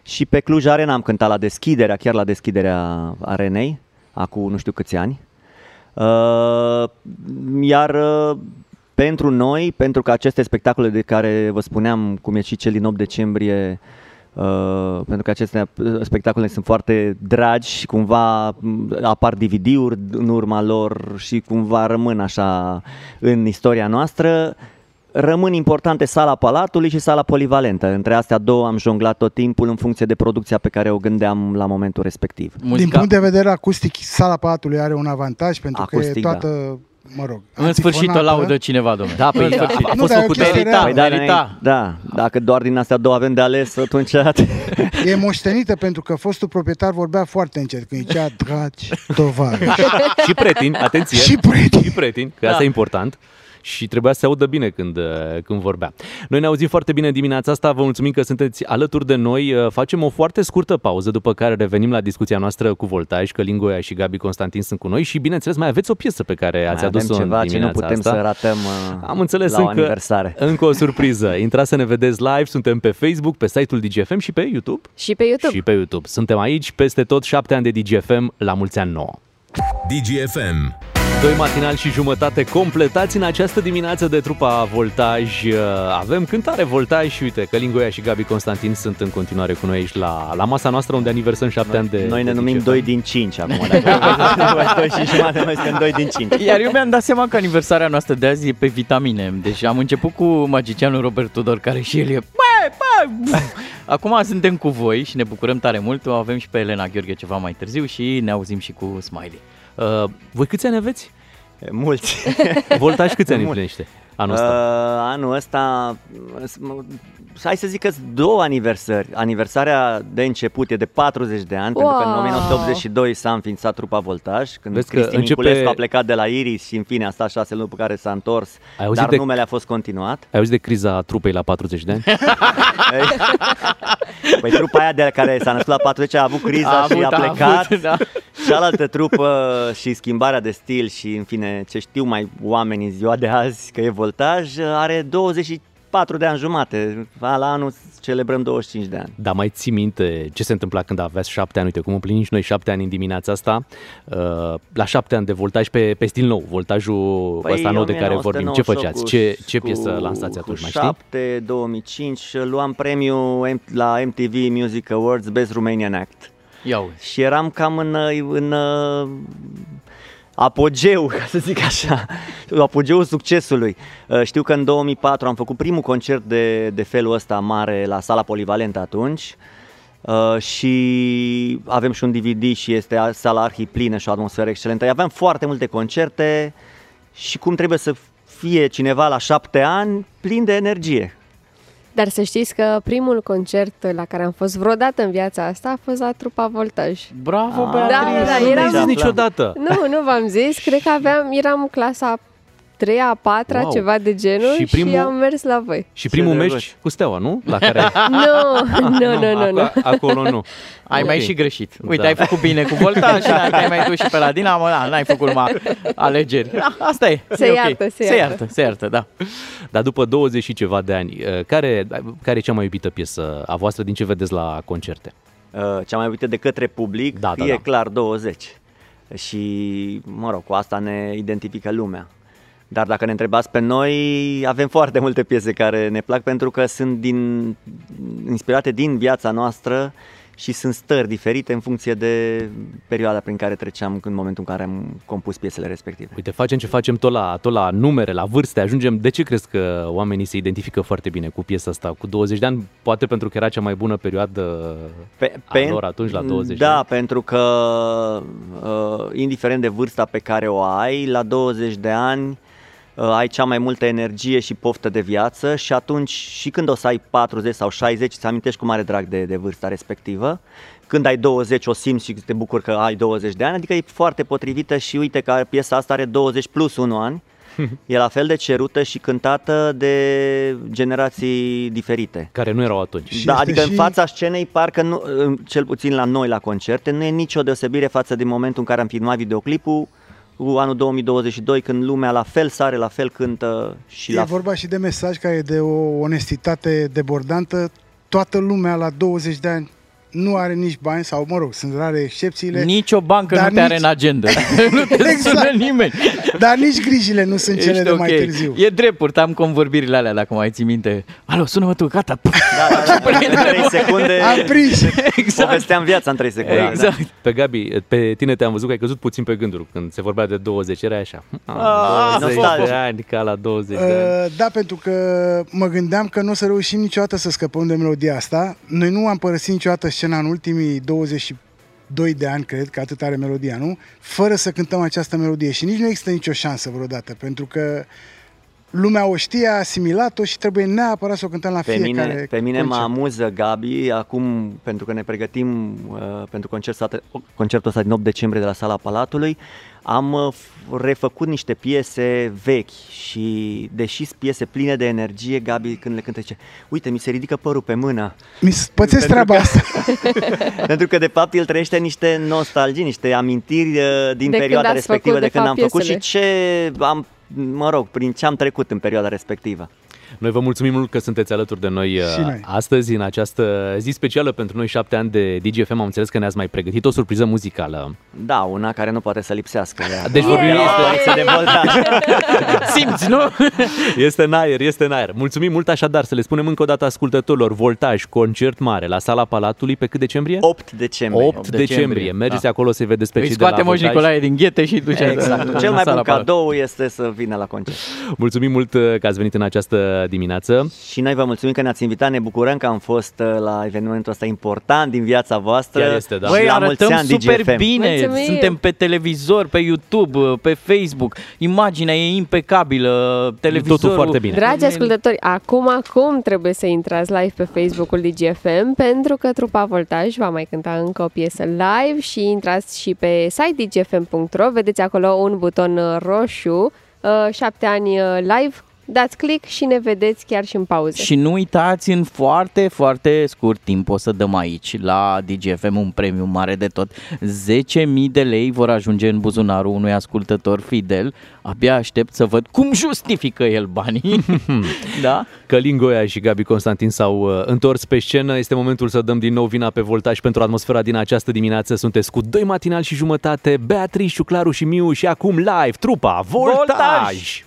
Și pe Cluj Arena am cântat la deschiderea, chiar la deschiderea arenei, acum nu știu câți ani. Uh, iar uh, pentru noi, pentru că aceste spectacole de care vă spuneam, cum e și cel din 8 decembrie, Uh, pentru că aceste uh, spectacole sunt foarte dragi și cumva m, apar DVD-uri în urma lor și cumva rămân așa în istoria noastră. Rămân importante sala Palatului și sala polivalentă. Între astea două am jonglat tot timpul în funcție de producția pe care o gândeam la momentul respectiv. Din punct de vedere acustic, sala Palatului are un avantaj pentru Acustic, că e da. Toată, mă rog, În sfârșit o antifonată. laudă cineva, domnule. Da, păi În a, sfârșit. a Nu, fost dar e o făcut chestie de reală. Păi da, merita. da, dacă doar din astea două avem de ales, atunci E moștenită pentru că fostul proprietar vorbea foarte încet când zicea dragi tovarăși. și pretini, atenție. Și pretini. Și pretini, că Da. asta e important. Și trebuia să se audă bine când, uh, când vorbea. Noi ne auzim foarte bine dimineața asta, vă mulțumim că sunteți alături de noi. Uh, Facem o foarte scurtă pauză, după care revenim la discuția noastră cu Voltaj, că Lingoia și Gabi Constantin sunt cu noi și, bineînțeles, mai aveți o piesă pe care ați mai avem adus-o ceva în ce nu dimineața putem asta. să ratăm uh, Am înțeles la o încă, aniversare. încă o surpriză. Intrați să ne vedeți live, suntem pe Facebook, pe site-ul DGFM și pe YouTube. Și pe YouTube. Și pe YouTube. Suntem aici peste tot șapte ani de DGFM la mulți ani nouă. DGFM. Doi matinal și jumătate completați în această dimineață de trupa Voltaj. Uh, Avem cântare Voltaj și uite că Lingoia și Gabi Constantin sunt în continuare cu noi aici la, la masa noastră unde aniversăm șapte ani de Noi ne de numim DGFM. 2 din 5 acum. Dacă 2 și jumătate, noi suntem 2 din 5. Iar eu mi-am dat seama că aniversarea noastră de azi e pe vitamine. Deci am început cu magicianul Robert Tudor, care și el e... Bă, bă! Acum suntem cu voi și ne bucurăm tare mult. O avem și pe Elena Gheorghe ceva mai târziu și ne auzim și cu Smiley. Uh, voi câți ani aveți? Mulți. Voltaj câți ani Mulți. împlinește anul ăsta? Uh, anul ăsta, s- mă- hai să zic că două aniversări. Aniversarea de început e de 40 de ani, pentru că în Wow! 1982 s-a înființat trupa Voltaj, când Vezi că Cristi începe- Niculescu a plecat de la Iris și în fine a stat șase luni pe care s-a întors, Ai auzit dar de- numele a fost continuat. Ai auzit de criza trupei la 40 de ani? Păi trupa aia de care s-a născut la 40 a avut criza A și avut, a a plecat. avut, da. Cealaltă trupă și schimbarea de stil și în fine ce știu mai oamenii în ziua de azi că e voltaj are 24 de ani jumate. La anul celebrăm 25 de ani. Dar mai ții minte ce se întâmpla când aveați șapte ani? Uite, cum împlinim și noi șapte ani în dimineața asta. Uh, la șapte ani de voltaj pe, pe stil nou, voltajul Păi, ăsta nou de care vorbim. Ce 1998 făceați? cu- Ce, ce cu- piesă lansați atunci, mai cu știi? 7, 2005 luam premiul M- la MTV Music Awards Best Romanian Act. Ia uite. Și eram cam în, în uh, apogeu, ca să zic așa, apogeul succesului. Uh, Știu că în 2004 am făcut primul concert de, de felul ăsta mare la sala polivalentă atunci uh, și avem și un DVD și este sala arhiplină și o atmosferă excelentă. Aveam foarte multe concerte și cum trebuie să fie cineva la șapte ani plin de energie. Dar să știți că primul concert la care am fost vreodată în viața asta a fost la trupa Voltaj. Bravo, Ah, Beatrice! Da, da, da, Nu eram- mi-ai zis niciodată. Nu, nu v-am zis, cred că aveam, eram clasa 3 a 4 Wow. ceva de genul Și și, primul- și am mers la voi. Și primul drăguț. meci cu Steaua, nu? La care... Nu, nu, nu, nu, nu. Acolo, acolo nu. Ai Ok. mai și greșit. Uite, Da. ai făcut bine cu voltaj și te-ai mai dus și pe la Dinamo, da, n-ai făcut numai alegeri. Da, asta e. Se e ok. iartă, se se iartă. iartă. Se iartă, da. Dar după 20 și ceva de ani, uh, care, care e cea mai iubită piesă a voastră din ce vedeți la concerte? Uh, cea mai iubită de către public Da, da, e da. clar 20. Și, mă rog, cu asta ne identifică lumea. Dar dacă ne întrebați pe noi, avem foarte multe piese care ne plac pentru că sunt din, inspirate din viața noastră și sunt stări diferite în funcție de perioada prin care treceam în momentul în care am compus piesele respective. Uite, facem ce facem tot la, tot la numere, la vârste, ajungem. De ce crezi că oamenii se identifică foarte bine cu piesa asta? Cu 20 de ani, poate pentru că era cea mai bună perioadă Pe, a lor atunci, la 20 de Da, ani. pentru că uh, indiferent de vârsta pe care o ai, la 20 de ani uh, ai cea mai multă energie și poftă de viață și atunci și când o să ai 40 sau 60 îți amintești cu mare drag de, de vârsta respectivă. Când ai 20 o simți și te bucuri că ai 20 de ani, adică e foarte potrivită și uite că piesa asta are 20 plus 1 ani. E la fel de cerută și cântată de generații diferite. Care nu erau atunci. Și Da, este adică și- în fața scenei, parcă nu, cel puțin la noi la concerte, nu e nicio deosebire față de momentul în care am filmat videoclipul cu anul 2022, când lumea la fel sare, la fel cântă și E la vorba și de mesaj care e de o onestitate debordantă. Toată lumea la 20 de ani nu are nici bani sau, mă rog, sunt rare excepțiile. Nici o bancă dar nu te are nici- în agenda. nu te Exact. sună nimeni. Dar nici grijile nu sunt cele Ești de ok. mai târziu. E drept, purtam convorbirile alea, dacă mai ții minte. Alo, sună-mă tu, gata. Da, da, da, în 3 secunde Am prins. Exact. povesteam viața în 3 secunde. Exact. Pe Gabi, pe tine te-am văzut că ai căzut puțin pe gânduri când se vorbea de 20, era așa. Ah, 20 nostalgie. de ani, ca la 20 de ani. Uh, da, pentru că mă gândeam că nu o să reușim niciodată să scăpăm de melodia asta. Noi nu am părăsit niciodată scena în ultimii 22 de ani, cred că atât are melodia, nu? Fără să cântăm această melodie și nici nu există nicio șansă vreodată, pentru că lumea o știe, a asimilat-o și trebuie neapărat să o cântăm la Pe fiecare mine, pe mine mă concert. amuză, Gabi, acum, pentru că ne pregătim uh, pentru concertul ăsta, concertul ăsta din 8 decembrie de la Sala Palatului, am uh, f- refăcut niște piese vechi și, deși sunt piese pline de energie, Gabi, când le cântă, zice, uite, mi se ridică părul pe mână. Mi pățesc Pentru treaba că- asta. pentru că, de fapt, el trăiește niște nostalgii, niște amintiri uh, din De când perioada ați respectivă, făcut, de de când fapt, am făcut piesele. și ce am, mă rog, prin ce am trecut în perioada respectivă. Noi vă mulțumim mult că sunteți alături de noi, Și uh, noi. astăzi, în această zi specială pentru noi, șapte ani de DGFM. Am înțeles că ne-ați mai pregătit o surpriză muzicală. Da, una care nu poate să lipsească. Deci vorbim este de voltaj. Simți, nu? Este în aer, este în aer. Mulțumim mult așadar să le spunem încă o dată ascultătorilor. Voltaj, concert mare la Sala Palatului pe cât decembrie? 8 decembrie. 8 decembrie. Mergeți acolo să-i vedeți pe Îi cei de la scoate Moș Voltaj. Nicolae din ghete și duce Exact. în Cel mai sala bun Palat. cadou este să vină la concert. Mulțumim mult uh, că ați venit în această dimineață. Și noi vă mulțumim că ne-ați invitat, ne bucurăm că am fost uh, la evenimentul ăsta important din viața voastră. Chiar este, da. Și Băi, la mulți arătăm ani super DGFM. bine, Mulțumim. suntem pe televizor, pe YouTube, pe Facebook, imaginea e impecabilă, televizorul... totul foarte bine. Dragi ascultători, acum, acum trebuie să intrați live pe Facebook-ul DGFM pentru că trupa Voltaj va mai cânta încă o piesă live și intrați și pe site dgfm.ro, vedeți acolo un buton uh, roșu, uh, șapte ani uh, live, dați click și ne vedeți chiar și în pauză. Și nu uitați, în foarte, foarte scurt timp o să dăm aici, la DGFM, un premiu mare de tot. 10.000 de lei vor ajunge în buzunarul unui ascultător fidel. Abia aștept să văd cum justifică el banii. da? Călin Goia și Gabi Constantin s-au uh, întors pe scenă. Este momentul să dăm din nou vina pe Voltaj pentru atmosfera din această dimineață. Sunteți cu doi matinal și jumătate, Beatrice, Claru și Miu și acum live, trupa Voltaj! Voltaj!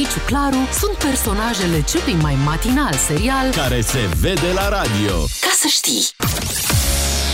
Și Ciuclaru sunt personajele celui mai matinal serial Care se vede la radio. Ca să știi!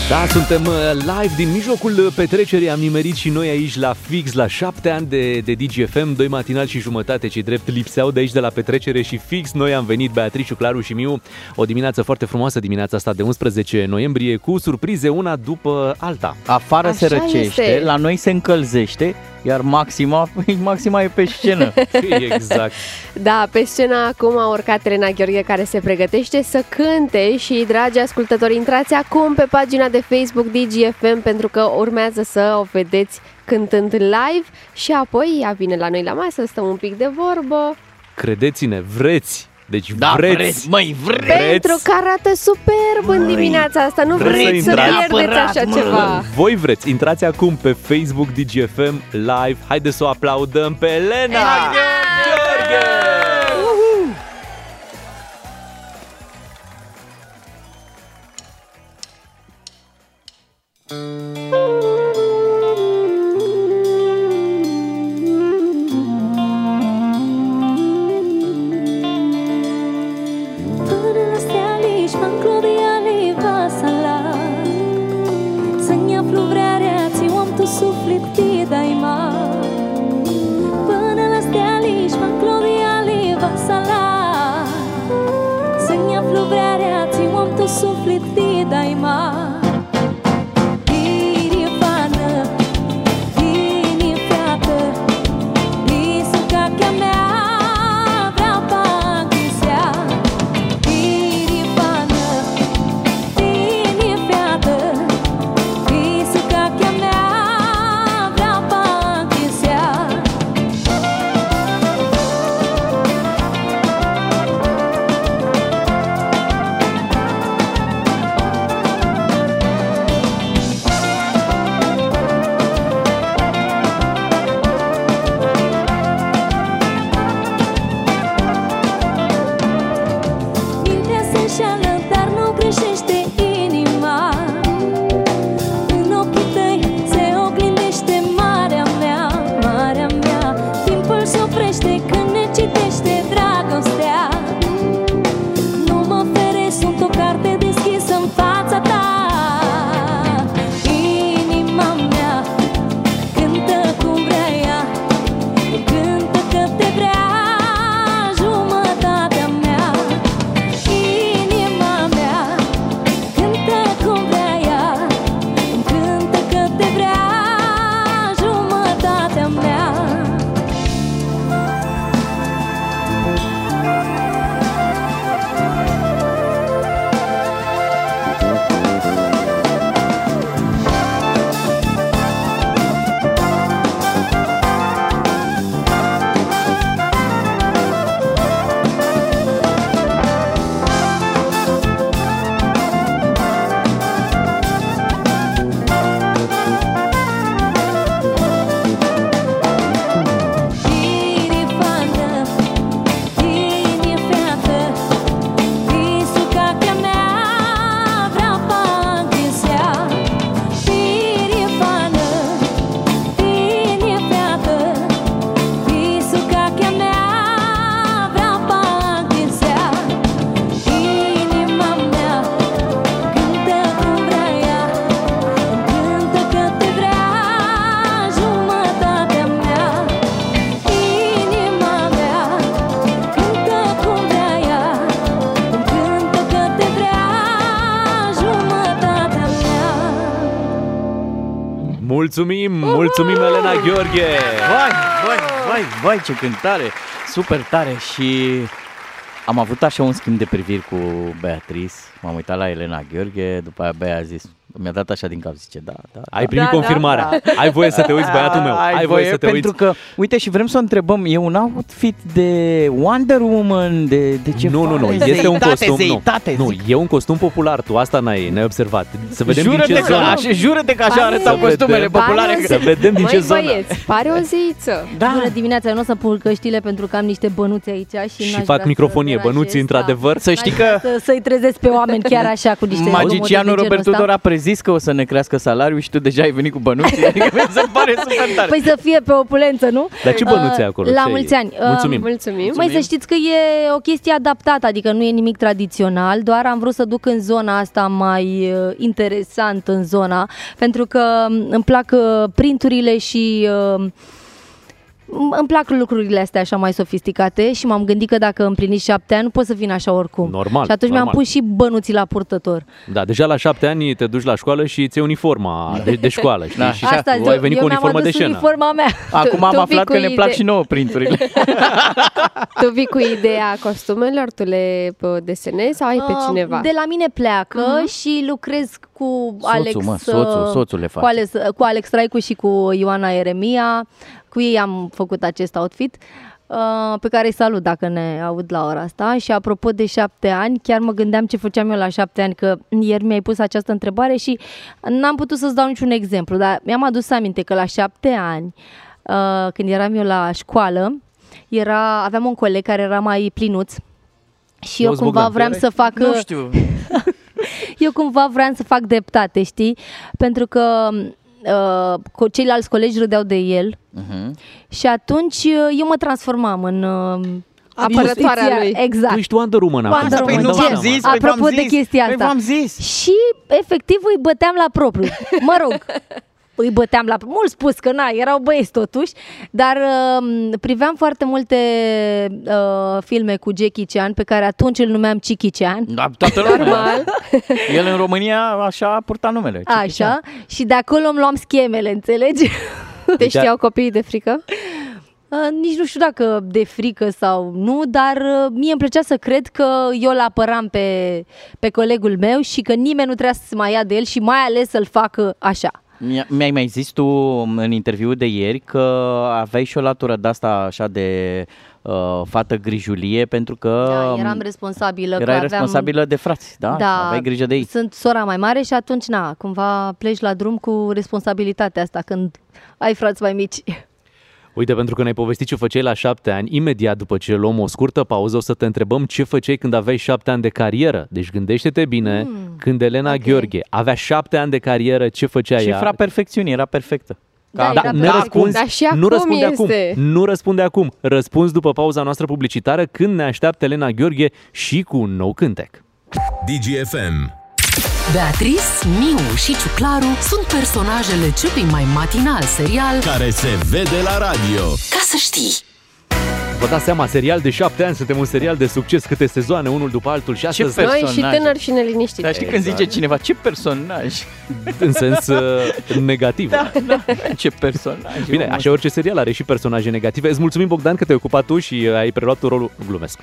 Da, suntem uh, live din mijlocul uh, petrecerii. Am nimerit și noi aici la fix, la șapte ani de, de DGFM, doi matinal și jumătate, cei drept lipseau de aici de la petrecere și fix noi am venit, Beatrice, Claru și Miu, o dimineață foarte frumoasă, dimineața asta de 11 noiembrie, cu surprize una după alta. Afară Așa se răcește, este. la noi se încălzește, iar Maxima, Maxima e pe scenă. exact. Da, pe scena acum a urcat Elena Gheorghe care se pregătește să cânte și, dragi ascultători, intrați acum pe pagina de Facebook DGFM pentru că urmează să o vedeți cântând live și apoi ea vine la noi la masă, stăm un pic de vorbă. Credeți-ne, vreți! Deci Da, vreți! vreți, măi, vreți! Pentru că arată superb în dimineața asta, nu Vreți vreți să să intrați? pierdeți așa ceva. Voi vreți, intrați acum pe Facebook DGFM live. Haideți să o aplaudăm pe Elena! Gheorghe! Până Mulțumim, mulțumim Elena Gheorghe! Vai, vai, vai, vai, ce cântare! Super tare și am avut așa un schimb de priviri cu Beatrice. M-am uitat la Elena Gheorghe, după aia Bea a zis Mi-a dat așa din cap, zice, da, da. Ai da. primit confirmarea. Ai voie să te uiți, băiatul meu. Ai voie să te pentru uiți. că, uite, și vrem să o întrebăm, e un outfit de Wonder Woman, de, de ce Nu, nu, nu, Zeitate, este un costum, zeitate, nu. Nu, zic. e un costum popular, tu asta n-ai, n-ai observat. Să vedem Jură-te din ce că zonă. așa- jură-te că așa Să arătau vedem. costumele populare. Să vedem din ce Măi, zonă. băieți, pare o zeiță. Da. Bună dimineața, eu nu o să pun căștile pentru că am niște bănuți aici și, Și n-aș fac vrea microfonie, să deranjez, bănuții, într-adevăr. Să știi că Să, să-i trezesc pe oameni chiar așa cu niște magicianul modele de Robert genul ăsta. Tudor a prezis că o să ne crească salariul și tu deja ai venit cu bănuții. Adică mi se pare super tare. Păi să fie pe opulență, nu? Dar ce bănuți ai acolo? La Ce e? mulți ani. Mulțumim. Mulțumim. Mai să știți că e o chestie adaptată, adică nu e nimic tradițional, doar am vrut să duc în zona asta mai uh, interesant în zona, pentru că um, îmi plac uh, printurile și uh, îmi plac lucrurile astea așa mai sofisticate și m-am gândit că dacă împliniți șapte ani nu pot să vin așa oricum. Normal, Și atunci mi-am normal. pus și bănuții la purtător. Da, deja la șapte ani te duci la școală și îți iei uniforma de, de școală, știi? Da. Și Asta tu zic, ai venit eu cu mi-am uniformă de adus scenă. uniforma mea. Acum Tu- am tu aflat vii că cu ne plac ide- și nouă printurile. Tu vii cu ideea costumelor, tu le pă, desenezi sau ai pe Uh, cineva? De la mine pleacă Mhm. și lucrez cu Soțul, Alex, mă, soțul, uh, soțul le cu face. Alex, cu Alex Traicu și cu Ioana Eremia. Cu ei am făcut acest outfit uh, pe care îi salut dacă ne aud la ora asta. Și apropo de șapte ani, chiar mă gândeam ce făceam eu la șapte ani, că ieri mi-ai pus această întrebare și n-am putut să-ți dau niciun exemplu, dar mi-am adus aminte că la șapte ani, uh, când eram eu la școală, era, aveam un coleg care era mai plinuț și eu Auzi, cumva Bogdan, vreau erai- să fac... Nu știu. eu cumva vreau să fac dreptate, știi? Pentru că uh, co- ceilalți colegi râdeau de el Mhm. și atunci uh, eu mă transformam în... Uh, Apărătoarea justiția- lui. Exact. Tu ești Wonder Woman acum. Wonder Păi Woman. nu v-am Ce? zis, păi Apropo v-am de zis, chestia păi asta. v-am zis. Și efectiv îi băteam la propriu. Mă rog, îi băteam la mult spus că na, erau băieți totuși, dar uh, priveam foarte multe uh, filme cu Jackie Chan pe care atunci îl numeam Chicky Chan. Da, toată lumea. Normal. El în România așa a purtat numele. Așa, și de acolo îmi luam schemele, înțelegi? Te știau copiii de frică? Uh, nici nu știu dacă de frică sau nu, dar uh, mie îmi plăcea să cred că eu îl apăram pe, pe colegul meu și că nimeni nu trebuia să se mai ia de el și mai ales să-l facă așa. Mi- Mi-ai mai zis tu în interviul de ieri că aveai și o latură de asta așa de uh, fată grijulie pentru că Da, eram responsabilă. că erai aveam... responsabilă de frați, da? Da, Aveai grijă de ei. Sunt sora mai mare și atunci, na, cumva pleci la drum cu responsabilitatea asta când ai frați mai mici. Uite, pentru că ne-ai povestit ce făceai la șapte ani, imediat după ce luăm o scurtă pauză, o să te întrebăm ce făceai când aveai șapte ani de carieră. Deci gândește-te bine, Mm, când Elena ok. Gheorghe avea șapte ani de carieră, ce făcea ea? Cifra perfecțiunii era perfectă. Da, Da, era ne perfect. răspunzi, Dar și nu acum răspunde este. acum. Nu răspunde acum. Răspuns după pauza noastră publicitară când ne așteaptă Elena Gheorghe și cu un nou cântec. DGFM. Beatrice, Miu și Ciuclaru sunt personajele celui mai matinal serial Care se vede la radio. Ca să știi. Vă dați seama, serial de șapte ani, suntem un serial de succes, câte sezoane, unul după altul și astăzi, Per- Noi și Personaje. tânări și neliniștiți. Dar știi când Exact. zice cineva, ce personaj? în sens uh, negativ. Da, da, ce personaj. Bine, omul așa orice serial are și personaje negative. Îți mulțumim, Bogdan, că te-ai ocupat tu și uh, ai preluat tu rolul. Glumesc.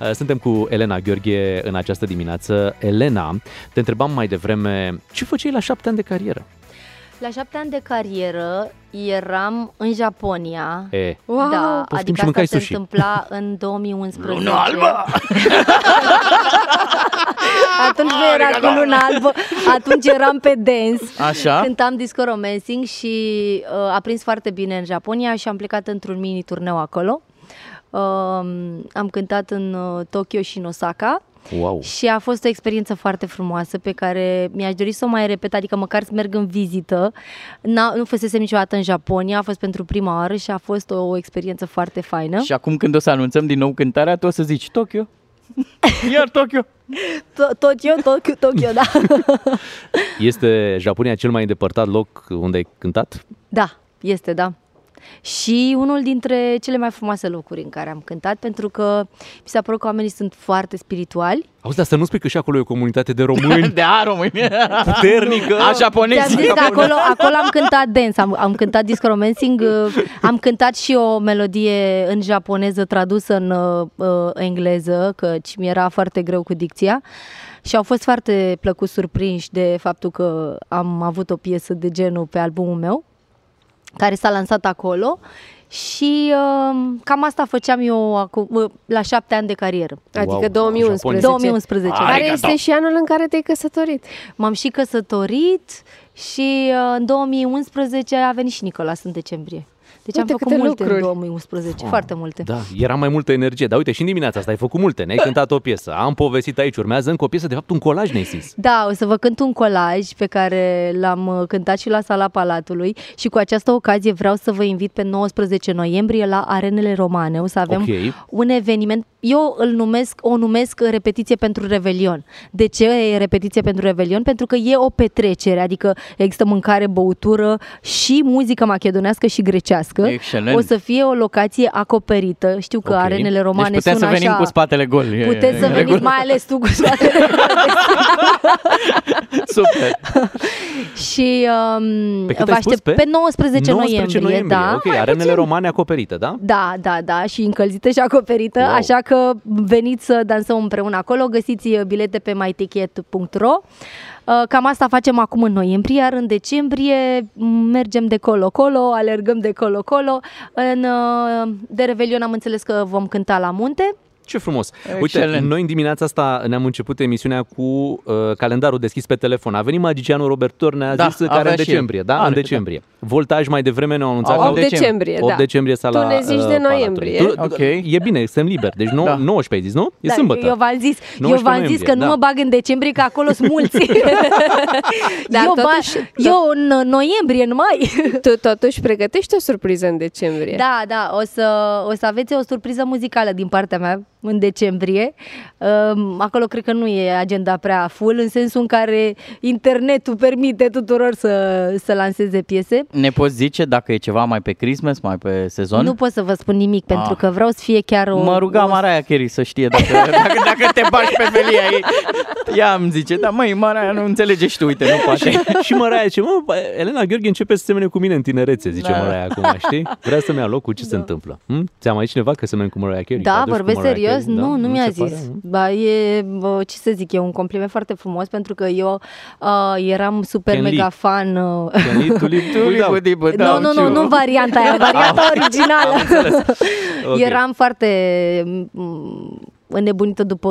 Uh, Suntem cu Elena Gheorghe în această dimineață. Elena, te întrebam mai devreme, ce făceai la șapte ani de carieră? La șapte ani de carieră eram în Japonia. E, Wow. Da, Poftim adică și mâncai asta se sushi. întâmpla în 2011. Luna albă! atunci nu era cu luna albă, atunci eram pe dance. Așa? Cântam disco romancing și uh, a prins foarte bine în Japonia și am plecat într-un mini turneu acolo. Uh, am cântat în uh, Tokyo și în Osaka. Wow. Și a fost o experiență foarte frumoasă pe care mi-aș dori să o mai repet, adică măcar să merg în vizită. N-a, nu fusesem niciodată în Japonia, a fost pentru prima oară și a fost o, o experiență foarte faină. Și acum când o să anunțăm din nou cântarea, tu o să zici Tokyo. Iar Tokyo. To- Tokyo, Tokyo, Tokyo, da. Este Japonia cel mai îndepărtat loc unde ai cântat? Da, este, da. Și unul dintre cele mai frumoase locuri în care am cântat, pentru că mi s-a părut că oamenii sunt foarte spirituali. Auzi, dar să nu spui că și acolo e o comunitate de români De a România. puternică. A japonezi. Ți-am zis că acolo, acolo am cântat dance, am, am cântat disco romancing, uh, am cântat și o melodie în japoneză tradusă în uh, uh, engleză, căci mi era foarte greu cu dicția. și au fost foarte plăcut surprinși de faptul că am avut o piesă de genul pe albumul meu, care s-a lansat acolo și uh, cam asta făceam eu acum, uh, la șapte ani de carieră. Adică 2011. 2011. Care este și anul în care te-ai căsătorit. M-am și căsătorit și uh, în 2011 a venit și Nicolas în decembrie. Deci Uite am făcut câte multe lucruri. în 2011, foarte multe. Da, era mai multă energie. Dar uite, și în dimineața asta ai făcut multe. Ne-ai cântat o piesă. Am povestit aici. Urmează încă o piesă, de fapt un colaj ne-ai zis. Da, o să vă cânt un colaj pe care l-am uh, cântat și la Sala Palatului și cu această ocazie vreau să vă invit pe 19 noiembrie la Arenele Romane. O să avem Ok. un eveniment, eu îl numesc, o numesc repetiție pentru Revelion. De ce e repetiție pentru Revelion? Pentru că e o petrecere, adică există mâncare, băutură și muzică macedonească și grecească. Excelent. O să fie o locație acoperită. Știu că Ok. arenele romane deci putem sună să venim așa... cu spatele gol. E- Puteți să e în veniți, regulă. mai ales tu cu spatele Super. Și um, Pe cât vă ai spus? aștept pe, 19 noiembrie, 19 da. Ok, arenele romane acoperite, da? Da, da, da, și încălzită și acoperită, Wow. așa că veniți să dansăm împreună acolo, găsiți uh, bilete pe myticket.ro. Uh, Cam asta facem acum în noiembrie, iar în decembrie m, mergem de colo-colo, alergăm de colo-colo. În, uh, de Revelion am înțeles că vom cânta la munte. Ce frumos. Uite, Excelent. noi în dimineața asta ne-am început emisiunea cu uh, calendarul deschis pe telefon. A venit magicianul Robert Tor, ne-a Da, zis că avea are în și el. decembrie, da? Are, în da. Decembrie. Voltaj mai devreme ne-au anunțat Au- că 8 decembrie, 8 da. decembrie sala Tu ne zici uh, de Palatului. noiembrie. Tu, Ok. E bine, suntem liberi. Deci nou, Da. 19 ai zis, nu? E Da, sâmbătă. Eu v-am zis, eu 19 v-am zis că noiembrie, nu da. mă bag în decembrie, că acolo sunt mulți. Dar eu, totuși- eu în noiembrie, în mai. Tu totuși pregătești o surpriză în decembrie. Da, da, o să, o să aveți o surpriză muzicală din partea mea în decembrie. Um, Acolo cred că nu e agenda prea full, în sensul în care internetul permite tuturor să, să lanseze piese. Ne poți zice dacă e ceva mai pe Christmas, mai pe sezon? Nu pot să vă spun nimic, pentru Ah. că vreau să fie chiar o... Mă ruga o... Mariah Carey să știe dacă, dacă, dacă te bagi pe felia ei. Ea îmi zice, da măi, Mariah nu înțelege și tu, uite, nu poate. Și, și Măraia zice, mă, bă, Elena Gheorghe începe să semene cu mine în tinerețe, zice Da. Măraia acum, știi? Vrea să-mi ia locul, ce se întâmplă? Hm? Ți-a mai zis cineva că semeni cu Măraia Carey? Te Da, aduci cu vorbesc Mariah serios? Carey? Da? Nu, nu mi-a se zis. pare? Ba, e, bă, ce să zic, e un compliment foarte frumos pentru că eu uh, eram super Ken Lee. mega fan. Uh, Ken Lee, tuli, tuli, da. Budi, bă, da, nu, nu, nu, ciu. nu varianta aia, varianta Am originală. Ok. Eram foarte mm, înnebunită după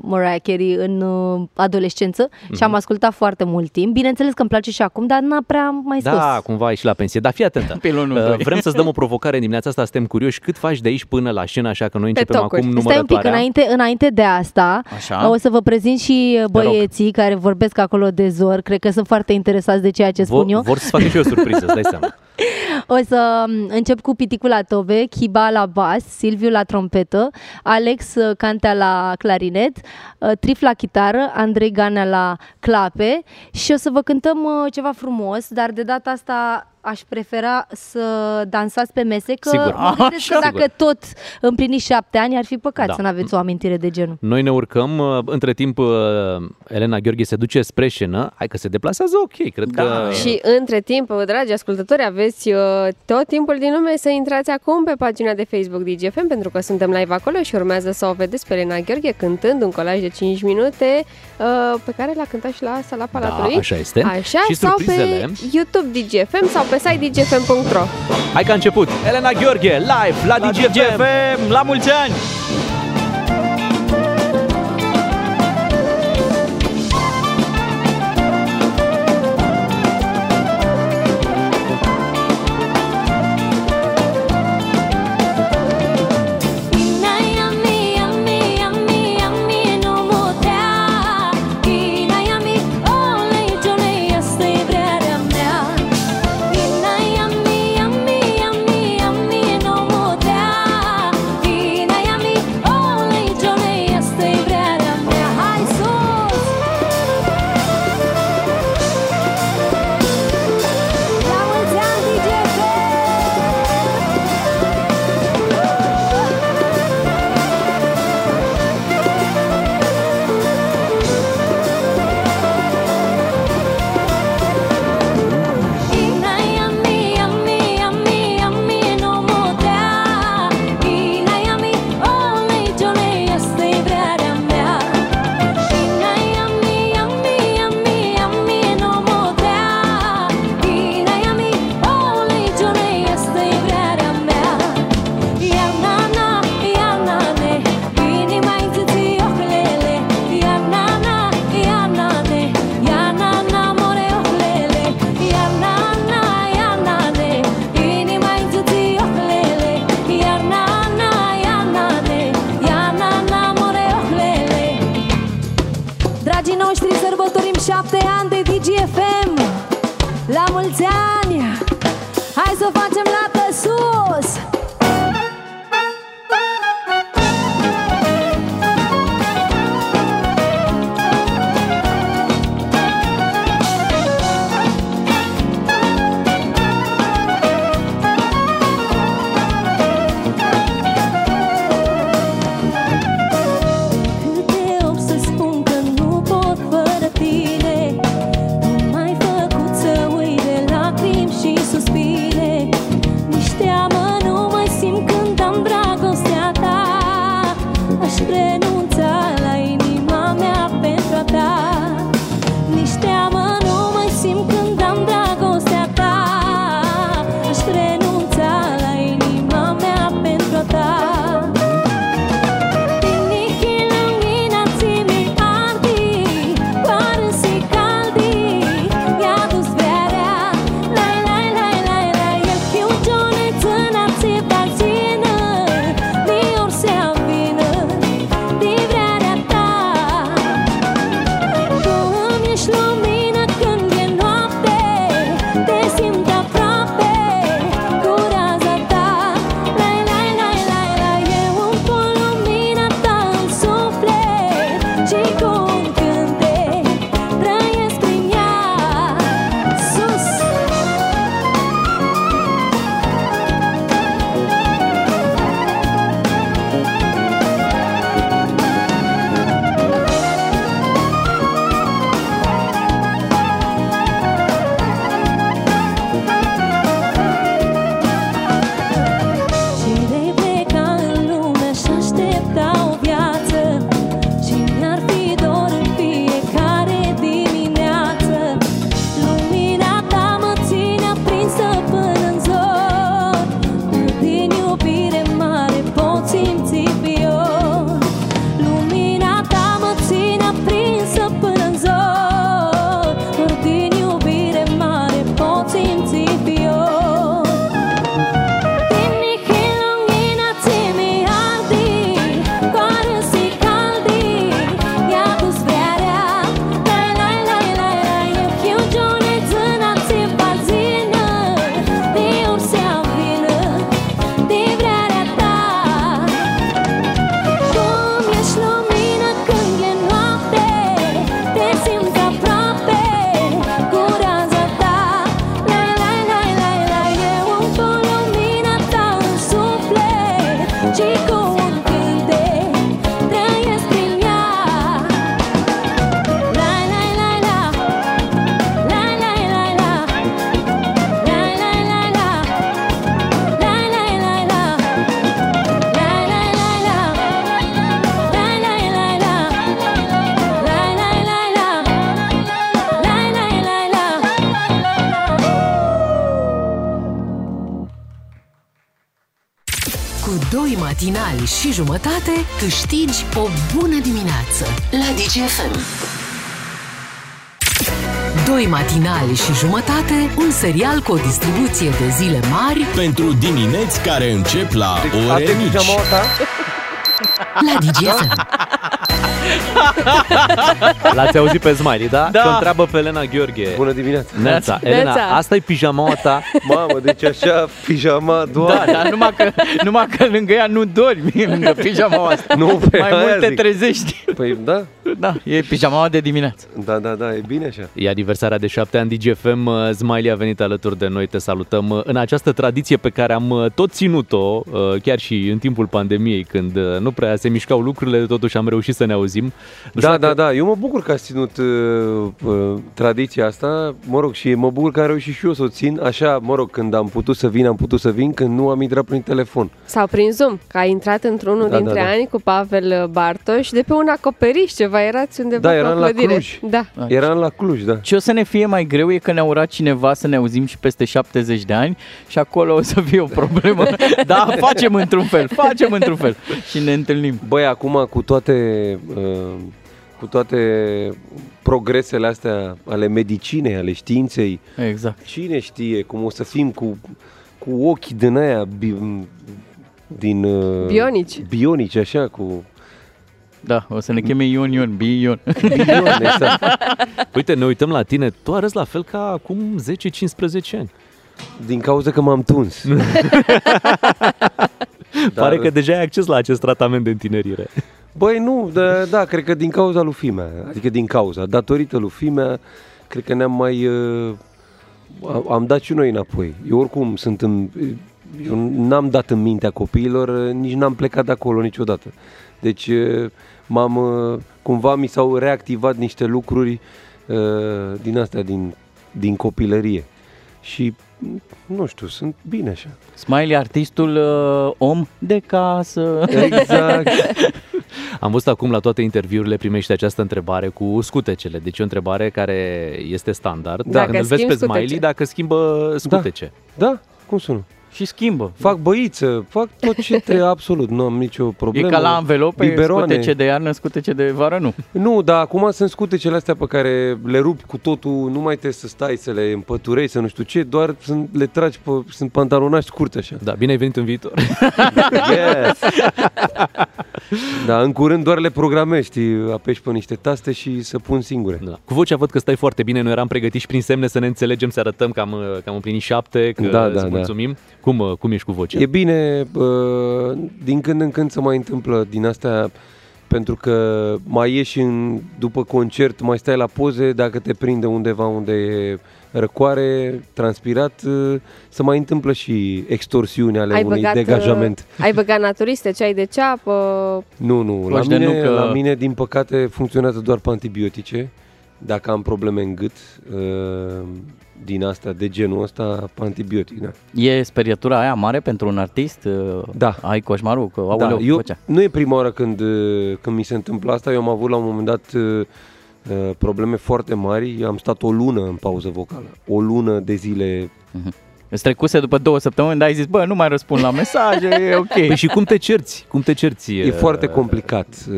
Mariah Carey în uh, adolescență și am ascultat foarte mult timp. Bineînțeles că îmi place și acum, dar n-a prea mai scos. Da, cumva ai și la pensie. Dar fii atentă. Pilonul Uh, doi. Vrem să-ți dăm o provocare în dimineața asta, suntem curioși cât faci de aici până la scenă, așa că noi Pe începem tocuri. acum Stai un pic, numărătoarea. înainte, înainte de asta, Așa. o să vă prezint și băieții care vorbesc acolo de zor. Cred că sunt foarte interesați de ceea ce spun eu. Vor, vor să facă și eu o surpriză, îți dai seama. O să m, încep cu Piticul la tobe, Chiba la bas, Silviu la trompetă, Alex uh, Cantea la clarinet, uh, Trif la chitară, Andrei Ganea la clape și o să vă cântăm uh, ceva frumos, dar de data asta aș prefera să dansați pe mese, că Sigur. mă gândesc că Așa. dacă tot împliniți șapte ani, ar fi păcat Da. să nu aveți o amintire de genul. Noi ne urcăm, uh, între timp uh, Elena Gheorghe se duce spre scenă, hai că se deplasează ok, cred Da. că... Și între timp, dragi ascultători, aveți uh, tot timpul din lume să intrați acum pe pagina de Facebook DGFM pentru că suntem live acolo și urmează să o vedeți pe Elena Gheorghe cântând un colaj de 5 minute uh, pe care l-a cântat și la Sala Palatului. Da, așa este. Așa, Și sau pe surprizele? YouTube DGFM sau pe site dgfm.ro. Hai că a început! Elena Gheorghe, live la, La DGFM! DGFM, la mulți ani! Matinali și jumătate câștigi o bună dimineață la DGFM. Doi matinali și jumătate, un serial cu o distribuție de zile mari Pentru dimineți care încep la ore Asta e mici. pijamaua ta? la DGFM. L-ați auzit pe Smiley, da? Da. Și o întreabă pe Elena Gheorghe. Bună dimineața. Neața. Neața. Elena, asta e pijamaua ta? Mamă, deci așa, pijama, Da, doar. dar numai că, numai că lângă ea nu dormi, lângă pijamaua asta. Nu, pe Mai aia mult te zic. trezești. Păi da, Da, e pijamaua de dimineață. da, da, da, e bine așa. E aniversarea de șapte ani DGFM. Uh, Smiley a venit alături de noi, te salutăm uh, în această tradiție pe care am uh, tot ținut-o, uh, chiar și în timpul pandemiei, când uh, nu prea se mișcau lucrurile, totuși am reușit să ne auzim. Nu știu Da, dacă- da, da, eu mă bucur că ați ținut uh, uh, tradiția asta, mă rog, și mă bucur că am reușit și eu să o țin, așa, mă rog, când am putut să vin, am putut să vin, când nu am intrat prin telefon. Sau prin Zoom, că ai intrat într-unul Da, dintre da, da. ani cu Pavel Bartoș de pe un acoperiș ceva, erați undeva Da, pe o eram la clădire. Cluj. Da. Eram la Cluj, da. Ce o să ne fie mai greu e că ne-a urat cineva să ne auzim și peste 70 de ani și acolo o să fie o problemă. Da, facem într-un fel, facem într-un fel și ne întâlnim. Băi, acum cu toate, uh, cu toate progresele astea ale medicinei, ale științei, Exact. cine știe cum o să fim cu, cu ochii din aia bi, din... uh, Bionici. Bionici, așa, cu... Da, o să ne cheme Ion Ion, Bion. Bion, exact. Uite, ne uităm la tine, tu arăți la fel ca acum 10-15 ani. Din cauza că m-am tuns. Pare că deja ai acces la acest tratament de întinerire. Băi, nu, da, da, cred că din cauza lui Fimea, adică din cauza, datorită lui Fimea, cred că ne-am mai... Uh, am- am dat și noi înapoi. Eu oricum sunt în... Eu n-am dat în mintea copiilor, uh, nici n-am plecat de acolo niciodată. Deci uh, m-am... uh, Cumva mi s-au reactivat niște lucruri uh, din astea, din, din copilărie. Și, nu știu, sunt bine așa. Smiley, artistul uh, om de casă. Exact. Am văzut acum la toate interviurile primești această întrebare cu scutecele. Deci e o întrebare care este standard. Da. Când îl vezi schimbi pe Smiley, scutece. dacă schimbă scutece. Da, cum să nu? Și schimbă. Fac băiță, fac tot ce trebuie, absolut, nu am nicio problemă. E ca la învelope, Biberoane. scutece de iarnă, scutece de vară, nu. Nu, dar acum sunt scutecele astea pe care le rupi cu totul, nu mai trebuie să stai să le împăturezi, să nu știu ce, doar sunt, le tragi, pe, sunt pantalonași scurte așa. Da, bine ai venit în viitor. Yes! da, în curând doar le programezi, știi, apeși pe niște taste și să pun singure. Da. Cu vocea văd că stai foarte bine, noi eram pregătiți prin semne să ne înțelegem, să arătăm că am, că am împlinit șapte, că Da, îți da, da. Mulțumim. Cum, uh, cum ești cu vocea? E bine, uh, din când în când să mai întâmplă din astea, pentru că mai ieși în, după concert, mai stai la poze, dacă te prinde undeva unde e răcoare, transpirat, uh, să mai întâmplă și extorsiuni ale Ai unui băgat, degajament. uh, ai băgat naturiste, ceai de ceapă, Nu, nu, la Coși de mine, nucă. la mine, din păcate, funcționează doar pe antibiotice. Dacă am probleme în gât, uh, din asta, de genul ăsta, pe antibiotic, da. E sperietura aia mare pentru un artist? Uh, Da. Ai coșmarul? Că, aoleu, Da, eu, vocea. nu e prima oară când, uh, când mi se întâmplă asta. Eu am avut la un moment dat uh, uh, probleme foarte mari. Am stat o lună în pauză vocală. O lună de zile. Îți trecuse după două săptămâni, dar ai zis, bă, nu mai răspund la mesaje, e ok. Păi și cum te cerți? Cum te cerți? E foarte complicat. uh,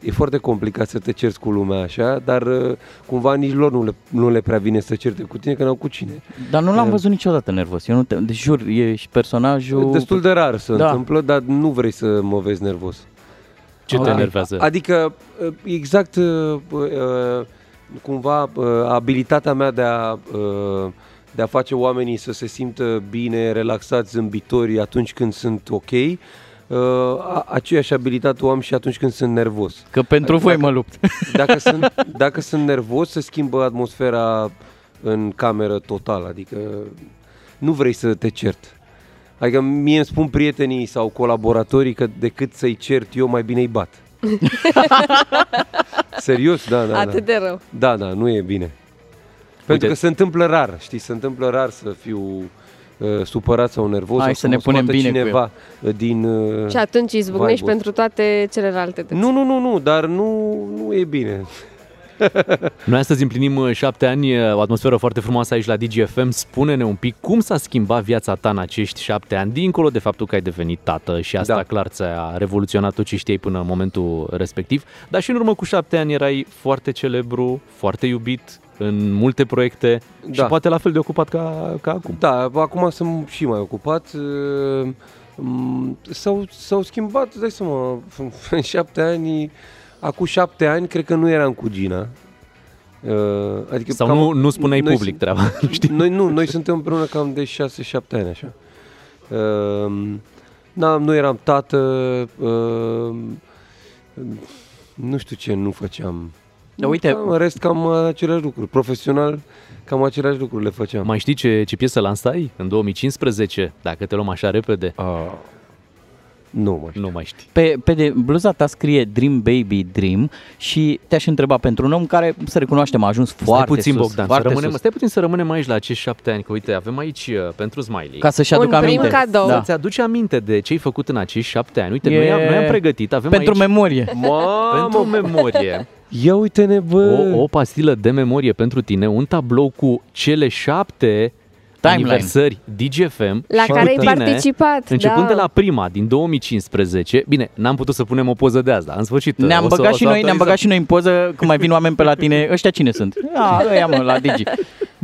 E foarte complicat să te cerți cu lumea așa, dar uh, cumva nici lor nu le, nu le prea vine să certe cu tine, că n-au cu cine. Dar nu l-am Uh, văzut niciodată nervos. Eu nu te, deci jur, e și personajul... Destul de rar se Da. întâmplă, dar nu vrei să mă vezi nervos. Ce te A- enervează? Adică, uh, exact, uh, uh, cumva, uh, abilitatea mea de a, uh, de a face oamenii să se simtă bine, relaxați, zâmbitori atunci când sunt ok, uh, a- aceeași abilitate o am și atunci când sunt nervos. Că pentru voi mă lupt. Dacă sunt, dacă sunt nervos, se schimbă atmosfera în cameră total, adică nu vrei să te cert. Adică mie îmi spun prietenii sau colaboratorii că decât să-i cert eu, mai bine îi bat. Serios, da, da. atât da. de rău. Da, da, nu e bine. Pentru că se întâmplă rar, știi, se întâmplă rar să fiu uh, supărat sau nervos Hai sau să ne mă punem scoată bine cu cineva uh, din uh, Și atunci izbucnești vibe-ul pentru toate celelalte. Nu, nu, nu, nu, dar nu, nu e bine. Noi astăzi împlinim uh, șapte ani, uh, o atmosferă foarte frumoasă aici la DGFM. Spune-ne un pic cum s-a schimbat viața ta în acești șapte ani, dincolo de faptul că ai devenit tată și asta da. clar ți-a revoluționat tot ce știai până în momentul respectiv. Dar și în urmă cu șapte ani erai foarte celebru, foarte iubit în multe proiecte da. și Da. poate la fel de ocupat ca, ca acum. Da, acum sunt și mai ocupat. uh, m, S-au, s-au schimbat, îți dai seama, în șapte ani, acum șapte ani, cred că nu eram cu Gina. Uh, Adică Sau nu- nu spuneai noi public sunt- treaba, știi? Noi nu, noi suntem împreună cam de 6-7 ani, așa. Uh, na, nu eram tată, uh, nu știu ce nu făceam. Da, uite- Cam, în rest, cam aceleași lucruri. Profesional, cam aceleași lucruri le făceam. Mai știi ce, ce piesă lansai în 2015, dacă te luăm așa repede? Uh, nu mai Nu mai știi. Pe, pe de bluza ta scrie Dream Baby Dream și te-aș întreba pentru un om care, să recunoaștem, a ajuns foarte stai puțin, sus, Bogdan, să foarte rămânem, sus. stai puțin să rămânem aici la acești șapte ani, că uite, avem aici uh, pentru Smiley. Ca să-și aducă Un prim aminte. cadou. Da. Să-ți aduce aminte de ce ai făcut în acești șapte ani. Uite, E noi, am, noi am pregătit, avem pentru aici... memorie. Pentru memorie. Ia uite-ne, bă! O, o pastilă de memorie pentru tine, un tablou cu cele șapte Timeline. aniversări DGFM La și care cu ai tine, participat, Începând da. de la prima din 2015, bine, n-am putut să punem o poză de asta, în sfârșit. Ne-am o să- băgat o și să noi, ne-am băgat actualizăm. și noi în poză când mai vin oameni pe la tine. Ăștia cine sunt? A, ăia mă, la Digi.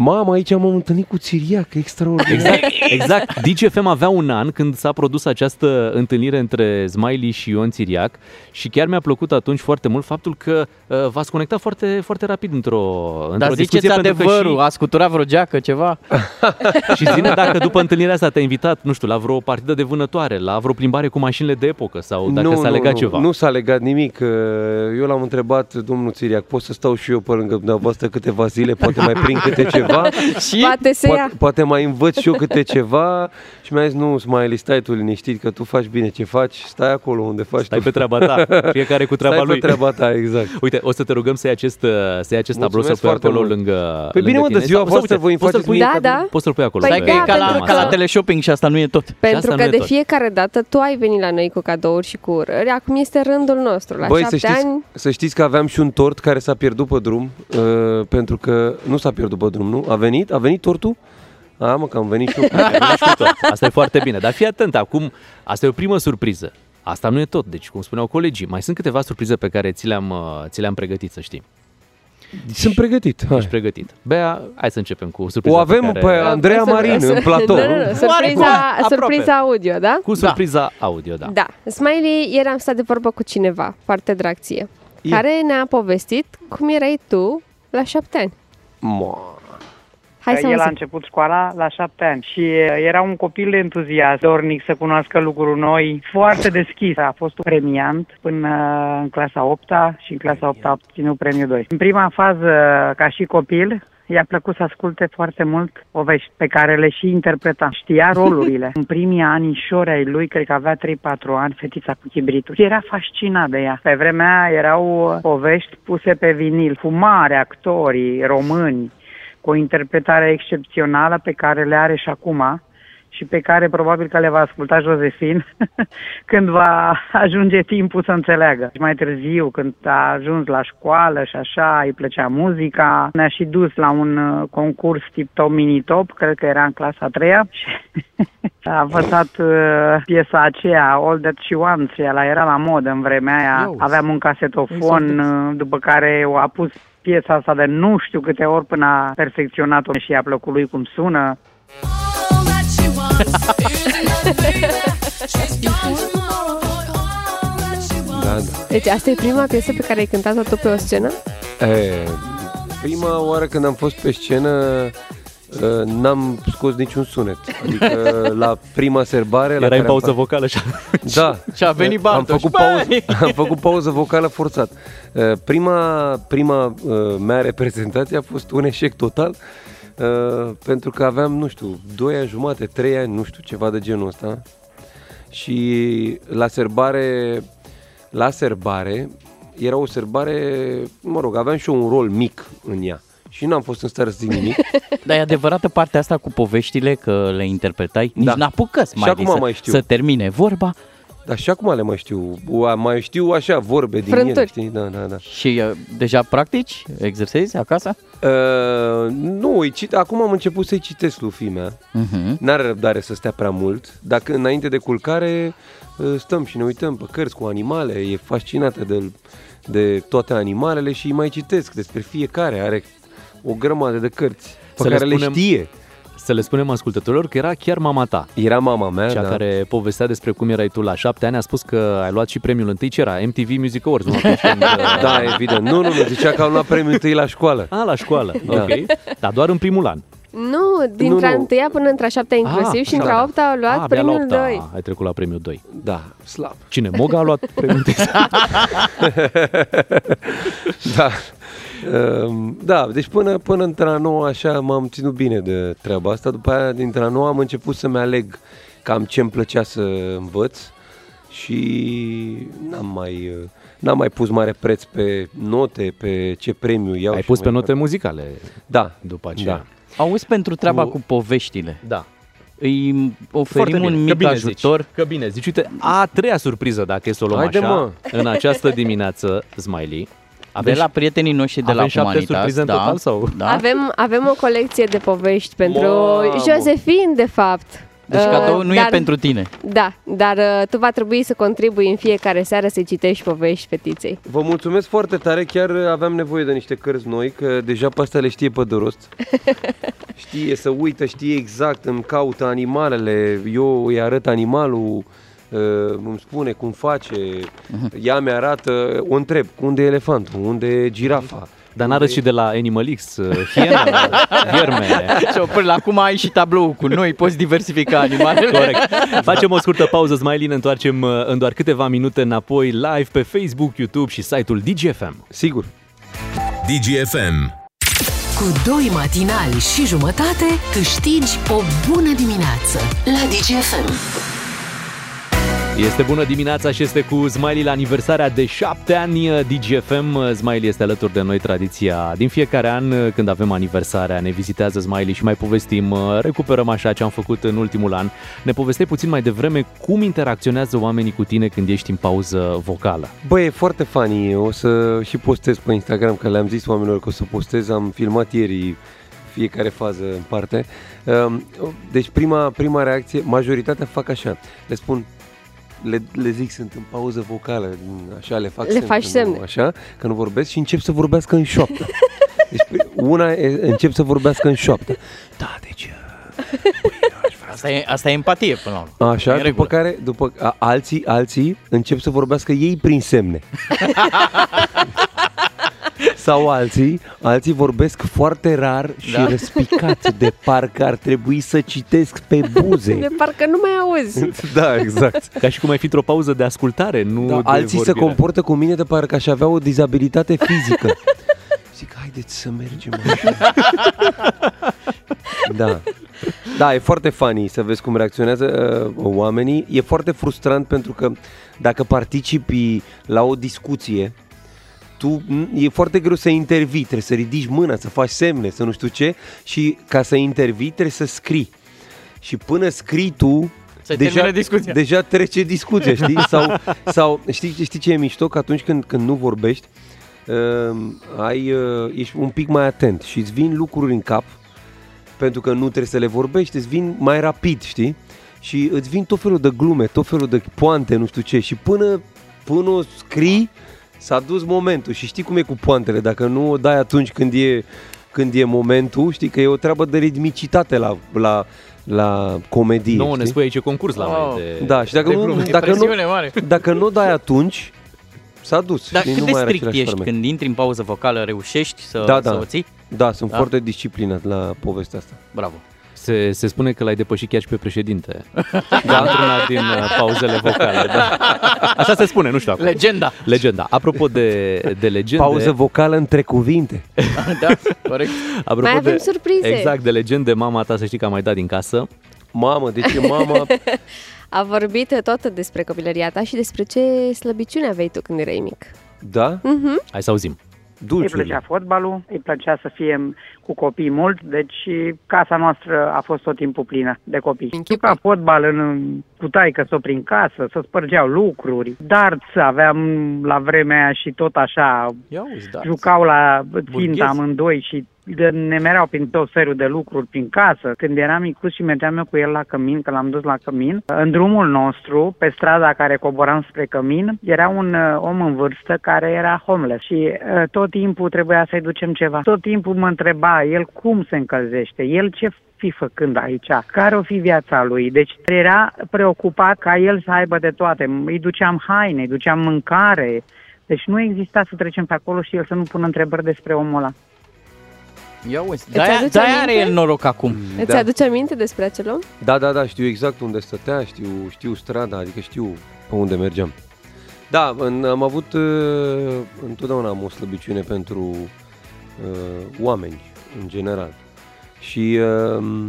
Mamă, aici m-am întâlnit cu Țiriac, extraordinar. Exact, exact. DGFM avea un an când s-a produs această întâlnire între Smiley și Ion Țiriac și chiar mi-a plăcut atunci foarte mult faptul că uh, v-ați conectat foarte, foarte rapid într-o, într-o Dar discuție. ziceți pentru că adevărul, și- a scuturat vreo geacă, ceva? Și zine dacă după întâlnirea asta te-a invitat, nu știu, la vreo partidă de vânătoare, la vreo plimbare cu mașinile de epocă sau dacă s-a legat nu, ceva. Nu s-a legat nimic. Eu l-am întrebat, domnul Țiriac, pot să stau și eu pe lângă dumneavoastră câteva zile, poate mai prind câte ceva? și Poate se ia. poate, poate mai învăț și eu câte ceva și mi-a zis, nu, Smiley, stai tu liniștit că tu faci bine ce faci, stai acolo unde faci Stai tu. pe treaba ta, fiecare cu treaba stai lui. pe treaba ta, exact. Uite, o să te rugăm să iei acest, uh, să iei acest tablou să-l Mulțumesc pui foarte acolo mult. lângă Păi bine, lângă mă, tine. de ziua Sau- sau voastră uite, voi îmi poți să-l faceți pui, mie Da, da. Poți să-l pui acolo. Păi pe- da, ca, la, pentru ca la că- teleshopping și asta nu e tot. Pentru asta că nu e de tot. fiecare dată tu ai venit la noi cu cadouri și cu urări, acum este rândul nostru. La Băi, să șapte știți, ani, să știți că aveam și un tort care s-a pierdut pe drum, uh, pentru că nu s-a pierdut pe drum, nu? A venit? A venit tortul? A, mă, că am venit și eu. Asta e foarte bine, dar fii atent, acum asta e o primă surpriză. Asta nu e tot, deci cum spuneau colegii, mai sunt câteva surprize pe care ți le-am, uh, ți le-am pregătit, să știi. Sunt pregătit. Hai. Ești pregătit. Bea, hai să începem cu surpriza O avem pe pe care... Andreea Să- Marin să- în platou. Nu, nu, nu, surpriza, Oarecum, aproape. surpriza audio, da? Cu surpriza audio, da. Da. Smiley, ieri am stat de vorbă cu cineva, foarte drag ție, E. care ne-a povestit cum erai tu la șapte ani. Mo. Hai să El a auzim. început școala la șapte ani și uh, era un copil entuziast, dornic să cunoască lucruri noi, foarte deschis. A fost premiant până uh, în clasa 8 și în clasa 8 a obținut premiul 2. În prima fază, ca și copil, I-a plăcut să asculte foarte mult povești pe care le și interpreta. Știa rolurile. În primii anișori ai lui, cred că avea 3-4 ani, fetița cu chibrituri. Era fascinat de ea. Pe vremea aia erau povești puse pe vinil. Fumare, actorii români, cu o interpretare excepțională pe care le are și acum și pe care probabil că le va asculta Josefin când va ajunge timpul să înțeleagă. Și mai târziu, când a ajuns la școală și așa, îi plăcea muzica, ne-a și dus la un uh, concurs tip top mini top, cred că era în clasa a treia și a învățat uh, piesa aceea, All That She Wants, ela era la modă în vremea aia, aveam un casetofon, uh, după care a pus piesa asta de nu știu câte ori până a perfecționat-o și i-a plăcut lui cum sună. Da, da. Deci asta e prima piesă pe care ai cântat-o tu pe o scenă? E, prima oară când am fost pe scenă uh, n-am scos niciun sunet. Adică la prima serbare... la Era care în pauză am... vocală și Da. Și a venit am Bartoș. făcut, pauză, am făcut pauză vocală forțat. Uh, Prima, prima uh, mea reprezentație a fost un eșec total uh, pentru că aveam, nu știu, 2 ani jumate, 3 ani, nu știu, ceva de genul ăsta. Și la serbare, la serbare, era o serbare, mă rog, aveam și eu un rol mic în ea. Și n-am fost în stare să zic nimic. Dar e adevărată partea asta cu poveștile, că le interpretai? Nici Da. n-apucă Și mai acum să, mai știu. să termine vorba. Dar și acum le mai știu. Ua, Mai știu așa vorbe din ele, Frânturi. știi? Da, da, da. Și uh, deja practici? Exersezi acasă? Uh, nu, îi cit, acum am început să-i citesc lui fimea. Uh-huh. N-are răbdare să stea prea mult. Dacă înainte de culcare uh, stăm și ne uităm pe cărți cu animale, e fascinată de, de toate animalele și îi mai citesc despre fiecare. Are o grămadă de cărți pe Să le care le, spunem- știe. Să le spunem ascultătorilor că era chiar mama ta. Era mama mea, Cea da. care povestea despre cum erai tu la șapte ani, a spus că ai luat și premiul întâi, ce era? MTV Music Awards, nu? Atunci când, uh, Da, evident. Nu, nu, nu, zicea că am luat premiul întâi la școală. A, la școală, Da. ok. Dar doar în primul an. Nu, dintre Nu, a nu. întâia până între a șaptea inclusiv Ah, și între da. a opta au luat A, abia la premiul opta 2. Ai trecut la premiul 2. Da, slab. Cine? Moga a luat premiul întâi? da. Ehm, Da, deci până, până între a noua așa m-am ținut bine de treaba asta. După aia, dintre a noua am început să-mi aleg cam ce îmi plăcea să învăț și n-am mai, n-am mai pus mare preț pe note, pe ce premiu iau. Ai și pus mai pe note departe. muzicale Da. după aceea. Da. Auzi pentru treaba Cu- cu, poveștile. Da. Îi oferim Foarte bine, un că mic bine ajutor. Zici, că bine zici. Uite, a treia surpriză, dacă e să o luăm Haide, așa, mă. în această dimineață, Smiley. De la prietenii noștri de avem la șapte Humanitas, surprize în da, total sau? da. Avem, avem o colecție de povești pentru Mamă! Josephine, de fapt. Deci Uh, cadou nu e pentru tine. Da, dar uh, tu va trebui să contribui în fiecare seară să citești povești fetiței. Vă mulțumesc foarte tare, chiar aveam nevoie de niște cărți noi, că deja pe astea le știe pe de rost. Știe să uită, știe exact, îmi caută animalele, eu îi arăt animalul, uh, îmi spune cum face, ea mi-arată, o întreb, unde e elefantul, unde e girafa. Dar n-arăți și de la Animal X, uh, hiena, vierme. Și până la acum ai și tablou cu noi, poți diversifica animalele. Corect. Facem o scurtă pauză, Smiley, ne întoarcem uh, în doar câteva minute înapoi live pe Facebook, YouTube și site-ul DGFM. Sigur. DGFM. Cu doi matinali și jumătate câștigi o bună dimineață la DGFM. Este bună dimineața și este cu Smiley la aniversarea de 7 ani DGFM. Smiley este alături de noi, tradiția din fiecare an când avem aniversarea. Ne vizitează Smiley și mai povestim, recuperăm așa ce am făcut în ultimul an. Ne povesteai puțin mai devreme cum interacționează oamenii cu tine când ești în pauză vocală. Băi, e foarte funny, o să și postez pe Instagram, că le-am zis oamenilor că o să postez, am filmat ieri fiecare fază în parte. Um, Deci prima, prima reacție, majoritatea fac așa, le spun, le, le zic, sunt în pauză vocală, așa le fac Le semn, faci că semne. Nu, așa, că nu vorbesc și încep să vorbească în șoaptă. Deci pri- una e, încep să vorbească în șoaptă. Da, deci... Asta e, asta e empatie până la urmă. Așa, E în după regulă. care, după, a, alții, alții încep să vorbească ei prin semne. Sau alții, alții vorbesc foarte rar și Da. răspicat, de parcă ar trebui să citesc pe buze. De parcă nu mai auzi. Da, exact. Ca și cum ai fi într-o pauză de ascultare, nu Da, de alții se vorbire. comportă cu mine de parcă aș avea o dizabilitate fizică. Zic, haideți să mergem așa. Da. Da, e foarte funny să vezi cum reacționează uh, oamenii. E foarte frustrant pentru că dacă participi la o discuție, tu m, e foarte greu să intervii, trebuie să ridici mâna, să faci semne, să nu știu ce și ca să intervii trebuie să scrii. Și până scrii tu, Se deja, termină discuția. deja trece discuția, știi? Sau, sau știi, știi ce e mișto? Că atunci când, când nu vorbești, uh, ai, uh, ești un pic mai atent și îți vin lucruri în cap pentru că nu trebuie să le vorbești, îți vin mai rapid, știi? Și îți vin tot felul de glume, tot felul de poante, nu știu ce și până, până o scrii, s-a dus momentul și știi cum e cu poantele, dacă nu o dai atunci când e, când e momentul, știi că e o treabă de ritmicitate la, la, la comedie. Nouă ne știi? spui aici concurs la Wow. noi de Da, și dacă de nu, glume. dacă, Presiune nu, mare. dacă nu dai atunci, s-a dus. Dar știi? cât nu de mai are strict același ești farmec. când intri în pauză vocală, reușești să, Da, să da. o ții? Da, sunt Da? foarte disciplinat la povestea asta. Bravo. Se, se spune că l-ai depășit chiar și pe președinte. Da, într-una din uh, pauzele vocale. Da. Așa se spune, nu știu acum. Legenda. Legenda. Apropo de, de legende... Pauză vocală între cuvinte. da, corect. Apropo Mai avem de, surprize. Exact, de legende, mama ta să știi că a mai dat din casă. Mamă, deci e mama... A vorbit tot despre copilăria ta și despre ce slăbiciune aveai tu când erai mic. Da? Mhm. Hai să auzim. Dulciurile. Îi plăcea fotbalul, îi plăcea să fie cu copii mult, deci casa noastră a fost tot timpul plină de copii. Juca fotbal în cu taică sau prin casă, să spărgeau lucruri. Darts aveam la vremea aia și tot așa, Ia uzi, da. jucau la țintă Burghezi. amândoi și de- ne mereau prin tot felul de lucruri prin casă. Când eram micuț și mergeam eu cu el la cămin, că l-am dus la cămin, în drumul nostru, pe strada care coboram spre cămin, era un uh, om în vârstă care era homeless și uh, tot timpul trebuia să-i ducem ceva. Tot timpul mă întreba el cum se încălzește, el ce fi făcând aici, care o fi viața lui. Deci era preocupat ca el să aibă de toate. Îi duceam haine, îi duceam mâncare. Deci nu exista să trecem pe acolo și el să nu pună întrebări despre omul ăla. Ia uite, Îți de-aia, aduce de-aia are aminte? el noroc acum. Îți aduce aminte despre acel om? Da, da, da, știu exact unde stătea, știu, știu strada, adică știu pe unde mergeam. Da, în, am avut, uh, întotdeauna am o slăbiciune pentru uh, oameni, în general. Și, uh,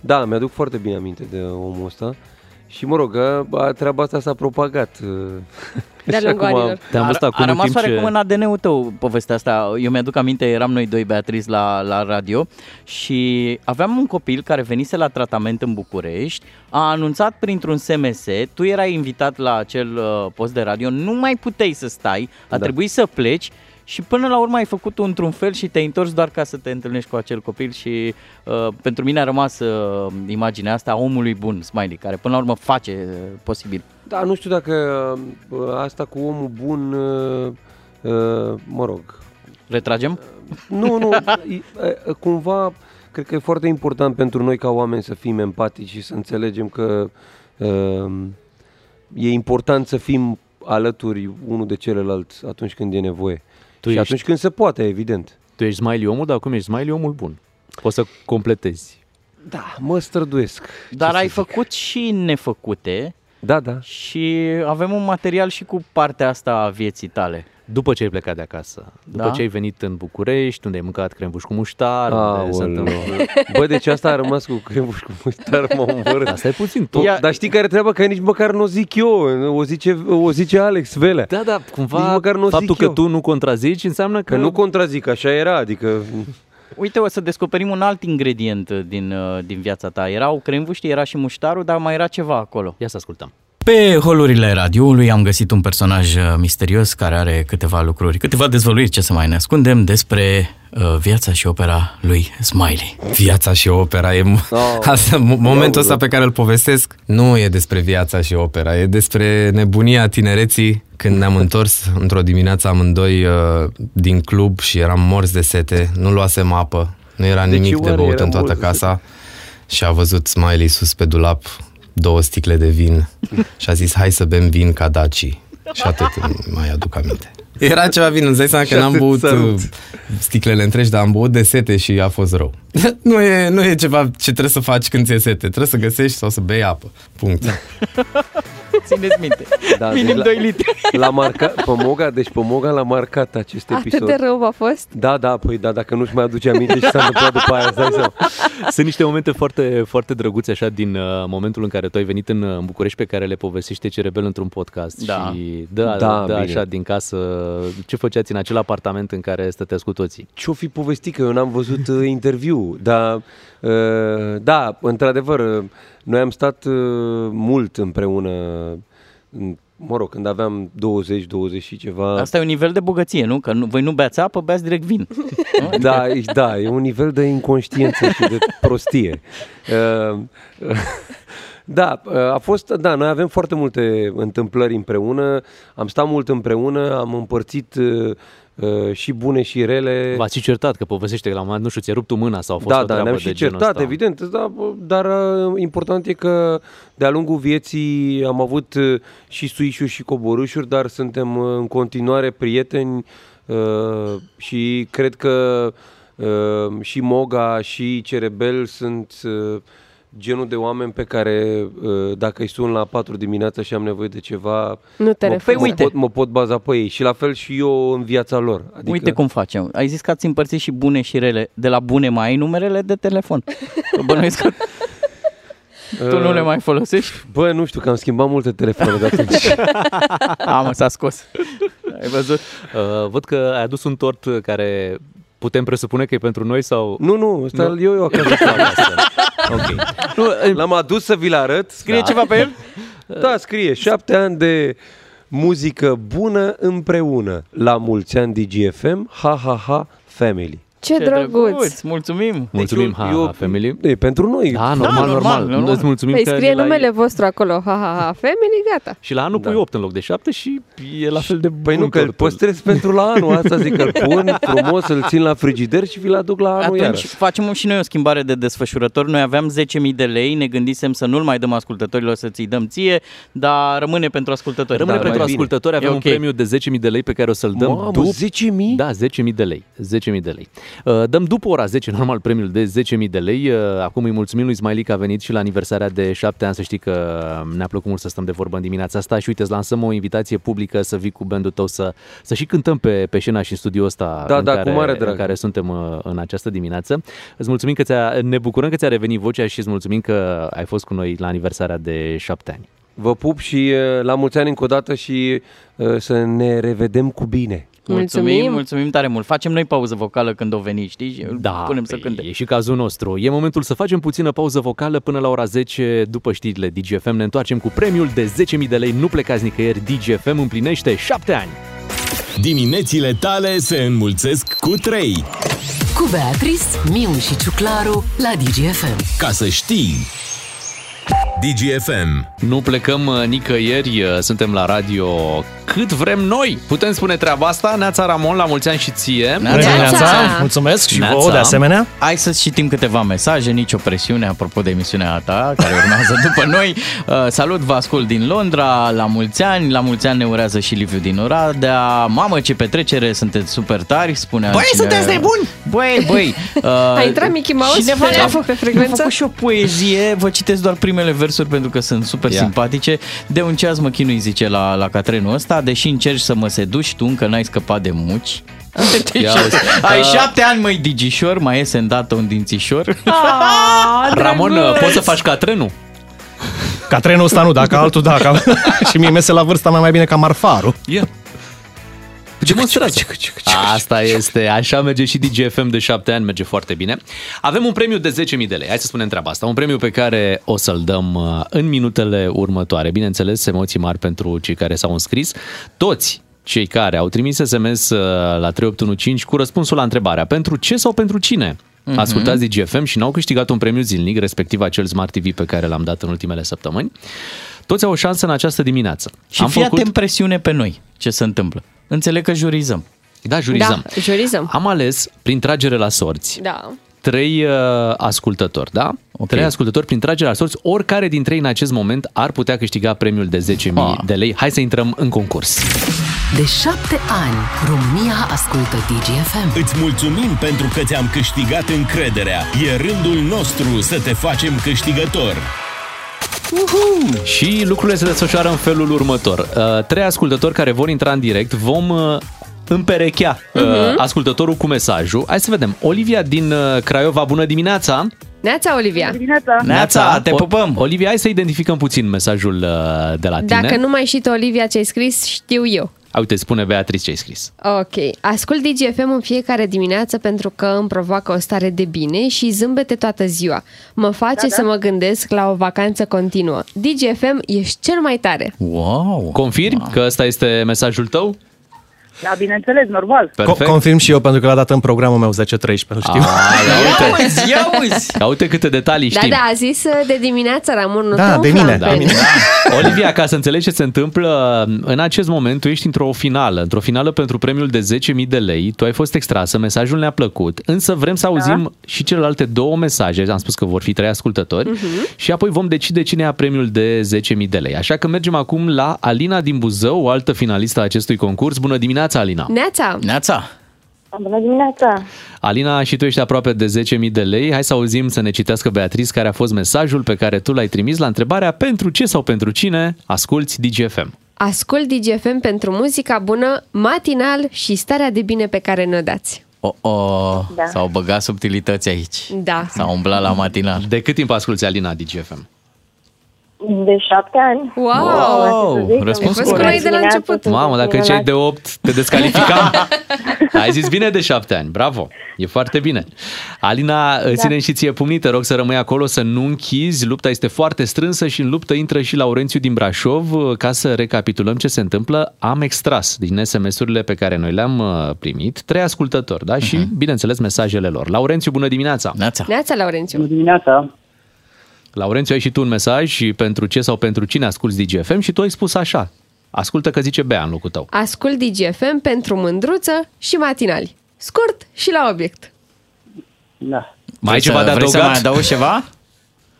da, mi-aduc foarte bine aminte de omul ăsta. Și mă rog, a, treaba asta s-a propagat. uh, De-a și lungul acum- anilor. Te-am văzut acum a în rămas timp ce... oarecum în ADN-ul tău povestea asta. Eu mi-aduc aminte, eram noi doi, Beatriz, la, la radio și aveam un copil care venise la tratament în București, a anunțat printr-un SMS, tu erai invitat la acel uh, post de radio, nu mai puteai să stai, a Da. trebuit să pleci și până la urmă ai făcut într-un fel și te-ai întors doar ca să te întâlnești cu acel copil și uh, pentru mine a rămas uh, imaginea asta a omului bun, Smiley, care până la urmă face uh, posibil. Da, nu știu dacă uh, asta cu omul bun, uh, uh, mă rog, Retragem? Nu, nu, i- e, cumva cred că e foarte important pentru noi ca oameni să fim empatici și să înțelegem că uh, e important să fim alături unul de celălalt atunci când e nevoie. Tu și ești- atunci când se poate, evident. Tu ești smiley omul, dar acum ești smiley omul bun. Poți să completezi. Da, mă străduiesc. Dar ai făcut și nefăcute. Da, da. Și avem un material și cu partea asta a vieții tale. După ce ai plecat de acasă, după Da? ce ai venit în București, unde ai mâncat crembuș cu muștar, unde se Aoleu. întâmplă... Bă, deci asta a rămas cu crembuș cu muștar, mă omorât. Asta e puțin. Tu, dar știi care treaba? Că nici măcar nu o zic eu, o zice, o zice Alex Velea. Da, da, cumva nici măcar nu o faptul zic că eu. tu nu contrazici înseamnă că... Că nu contrazic, așa era, adică... Uite, o să descoperim un alt ingredient din, uh, din viața ta. Erau cremvuștii, era și muștarul, dar mai era ceva acolo. Ia să ascultăm. Pe holurile radioului am găsit un personaj uh, misterios care are câteva lucruri, câteva dezvăluiri, ce să mai ne ascundem, despre uh, viața și opera lui Smiley. Viața și opera e Oh. asta, mo- momentul ăsta pe care îl povestesc nu e despre viața și opera, e despre nebunia tinereții când ne-am întors într-o dimineață amândoi uh, din club și eram morți de sete, nu luasem apă, nu era De ce nimic de oare băut eram în toată morți de casa și a văzut Smiley sus pe dulap două sticle de vin și a zis hai să bem vin ca Daci și atât îmi mai aduc aminte. Era ceva vin, îți dai seama că Și n-am atât băut sărut. uh, sticlele întregi, dar am băut de sete și a fost rău. nu, e, nu e ceva ce trebuie să faci când ți-e sete, trebuie să găsești sau să bei apă. Punct. Țineți minte. Da, Minim deci la- 2 litri. L-a marcat, Pomoga, deci Pomoga l-a marcat acest Atât episod. de rău a fost? Da, da, păi da, dacă nu-și mai aduce aminte și s-a întâmplat după aia, îți dai seama. Sunt niște momente foarte, foarte drăguțe așa din uh, momentul în care tu ai venit în, uh, în București pe care le povestește Cerebel într-un podcast Da. și da, da, Da, da bine. așa din casă, ce făceați în acel apartament în care stăteați cu toții? Ce-o fi povestit, că eu n-am văzut uh, interviu, dar uh, da, într-adevăr, uh, noi am stat uh, mult împreună, în- mă rog, când aveam 20, 20 și ceva. Asta e un nivel de bogăție, nu? Că nu, voi nu beați apă, beați direct vin. Da, e- da, e un nivel de inconștiență și de prostie. Uh, uh, Da, uh, a fost, da, noi avem foarte multe întâmplări împreună, am stat mult împreună, am împărțit uh, uh, și bune și rele. V-ați și certat că povestește că la un moment, nu știu, ți-a rupt tu mâna sau a fost Da, o da, treabă ne-am de și genul certat, ăsta. evident, da, dar uh, important e că de-a lungul vieții am avut uh, și suișuri și coborâșuri, dar suntem uh, în continuare prieteni uh, și cred că uh, și Moga și Cerebel sunt uh, genul de oameni pe care uh, dacă îi sun la 4 dimineața și am nevoie de ceva, Nu te mă, refuză. mă, pot, mă pot baza pe ei și la fel și eu în viața lor. Adică... Uite cum facem. Ai zis că ați împărțit și bune și rele. De la bune mai ai numerele de telefon. Că Bănuiesc că tu nu le mai folosești? Bă, nu știu, că am schimbat multe telefoane de atunci. Am, s-a scos. Ai văzut? Uh, văd că ai adus un tort care putem presupune că e pentru noi sau... Nu, nu, ăsta Nu. eu, eu acasă. acasă. ok. Nu, L-am adus să vi-l arăt. Scrie ceva pe el? Da, scrie. Șapte ani de muzică bună împreună. La mulți ani DGFM, ha, ha, ha, family. Ce, drăguț! Mulțumim! Mulțumim, ha, ha, family. E pentru noi. Da, normal, normal. normal. Îți mulțumim Păi că scrie ne l-ai- numele vostru acolo, ha, ha, ha, family, gata. Și la anul pui 8 în loc de 7 și e la fel de bun Păi nu, că îl tortul. păstrez pentru la anul. Asta zic că îl pun frumos, îl țin la frigider și vi-l aduc la anul Atunci iarăși. facem și noi o schimbare de desfășurător. Noi aveam 10.000 de lei, ne gândisem să nu-l mai dăm ascultătorilor, să ți-i dăm ție, dar rămâne pentru ascultători. Rămâne Da, pentru mai bine. ascultători, avem E un ok. premiu de 10.000 de lei pe care o să-l dăm Mamă, după... 10.000? Da, 10.000 de lei. 10.000 de lei. Uh, Dăm după ora 10, normal, premiul de 10.000 de lei. Uh, Acum îi mulțumim lui Smiley că a venit și la aniversarea de 7 ani. Să știi că ne-a plăcut mult să stăm de vorbă în dimineața asta și uite, îți lansăm o invitație publică să vii cu bandul tău să, să și cântăm pe, pe scena și în studioul ăsta Da, în, da, cu care, mare drag. în care suntem uh, în această dimineață. Îți mulțumim că ți-a, ne bucurăm că ți-a revenit vocea și îți mulțumim că ai fost cu noi la aniversarea de 7 ani. Vă pup și uh, la mulți ani încă o dată și uh, să ne revedem cu bine. Mulțumim, mulțumim tare mult. Facem noi pauză vocală când o veni, știi? Și îl Da, punem să păi, cânte. E și cazul nostru. E momentul să facem puțină pauză vocală până la ora 10 după știrile DGFM. Ne întoarcem cu premiul de 10.000 de lei. Nu plecați nicăieri. DGFM împlinește 7 ani. Diminețile tale se înmulțesc cu 3. Cu Beatrice, Miu și Ciuclaru la DGFM. Ca să știi. DGFM. Nu plecăm uh, nicăieri, uh, suntem la radio cât vrem noi. Putem spune treaba asta? Neața Ramon, la mulți ani și ție. Bună dimineața! Mulțumesc și Neața. vouă de asemenea. Hai să citim câteva mesaje, nicio presiune apropo de emisiunea ta care urmează după noi. Uh, salut, vă ascult din Londra, la mulți ani, la mulți ani ne urează și Liviu din Oradea. Mamă, ce petrecere, sunteți super tari, spune Băi, altcineva. sunteți nebuni! Băi, băi! Uh, A intrat Mickey Mouse cineva pe- ne-a făcut- pe frecvență? mi-a făcut și o poezie, vă citesc doar primele versuri pentru că sunt super Ia. simpatice. De un ceas mă chinui, zice la, la Catrenul ăsta, deși încerci să mă seduci, tu încă n-ai scăpat de muci. Ia uzi. Ai Uh, șapte ani, măi, digișor, mai iese îndată un dințișor. Ramon, uh, poți să faci ca trenul? Ca trenul ăsta nu, dacă altul da. Ca... și mie mese la vârsta mea mai bine ca marfarul. Ia. Demonstrează. Asta este, așa merge și DGFM de 7 ani, merge foarte bine. Avem un premiu de 10.000 de lei, hai să spunem treaba asta, un premiu pe care o să-l dăm uh, în minutele următoare. Bineînțeles, emoții mari pentru cei care s-au înscris. Toți cei care au trimis SMS uh, la 3815 cu răspunsul la întrebarea pentru ce sau pentru cine Mhm. ascultați DGFM și n-au câștigat un premiu zilnic, respectiv acel Smart TV pe care l-am dat în ultimele săptămâni. Toți au o șansă în această dimineață. Și fii atent presiune pe noi, ce se întâmplă. Înțeleg că jurizăm. Da, jurizăm. Da, jurizăm. Am ales, prin tragere la sorți, Da. trei uh, ascultători, da? Okay. Trei ascultători prin tragere la sorți, oricare dintre ei în acest moment ar putea câștiga premiul de 10.000 Ah. de lei. Hai să intrăm în concurs. De șapte ani, România ascultă DGFM. Îți mulțumim pentru că ți-am câștigat încrederea. E rândul nostru să te facem câștigător. Uhu! Și lucrurile se desfășoară în felul următor. Uh, trei ascultători care vor intra în direct vom uh, împerechea uh, Mhm. ascultătorul cu mesajul. Hai să vedem. Olivia din uh, Craiova, bună dimineața! Neața, Olivia. Neața, te pupăm! Olivia, hai să identificăm puțin mesajul uh, de la tine. Dacă nu mai știi tu, Olivia, ce ai scris, știu eu. A, Uite, spune Beatrice ce ai scris. Ok. Ascult DGFM în fiecare dimineață pentru că îmi provoacă o stare de bine și zâmbete toată ziua. Mă face Da, da. să mă gândesc la o vacanță continuă. DGFM, ești cel mai tare. Wow! Confirm că ăsta este mesajul tău? Da, bineînțeles, normal. Co- confirm și eu pentru că l-a dat în programul meu 10-13, nu știu. ia uite. ia uzi! Ia uite câte detalii Da, știm. da, a zis uh, de dimineață, Ramon, nu Da, te de umfla mine, în de pen. mine. Olivia, ca să înțelegi ce se întâmplă, în acest moment tu ești într-o finală, într-o finală pentru premiul de 10.000 de lei, tu ai fost extrasă, mesajul ne-a plăcut, însă vrem să auzim da. și celelalte două mesaje, am spus că vor fi trei ascultători, Mhm. și apoi vom decide cine ia premiul de 10.000 de lei. Așa că mergem acum la Alina din Buzău, o altă finalistă a acestui concurs. Bună dimineața, Alina! Neața! Neața! Bună dimineața! Alina, și tu ești aproape de 10.000 de lei. Hai să auzim să ne citească Beatriz care a fost mesajul pe care tu l-ai trimis la întrebarea pentru ce sau pentru cine asculți DGFM. Ascult DGFM pentru muzica bună, matinal și starea de bine pe care ne-o dați. O, o, Da. s-au băgat subtilități aici. Da. S-au umblat la matinal. De cât timp asculti Alina DGFM? De șapte ani. Wow! răspuns Ai fost cu noi de la început. Mamă, dacă ziceai de 8, te descalificam. Ai zis bine de 7 ani, bravo. E foarte bine. Alina, da. ținem și ție pumnii, te rog să rămâi acolo, să nu închizi. Lupta este foarte strânsă și în luptă intră și Laurențiu din Brașov. Ca să recapitulăm ce se întâmplă, am extras din SMS-urile pe care noi le-am uh, primit trei ascultători, da? Și, bineînțeles, mesajele lor. Laurențiu, bună dimineața! Neața! Neața, Laurențiu. Bună dimineața! Laurențiu, ai și tu un mesaj și pentru ce sau pentru cine asculti DGFM și tu ai spus așa. Ascultă că zice Bea în locul tău. Ascult DGFM pentru mândruță și matinali. Scurt și la obiect. Da. Mai ai Vreți ceva să- de vreți să adăugat? mai adaugi ceva?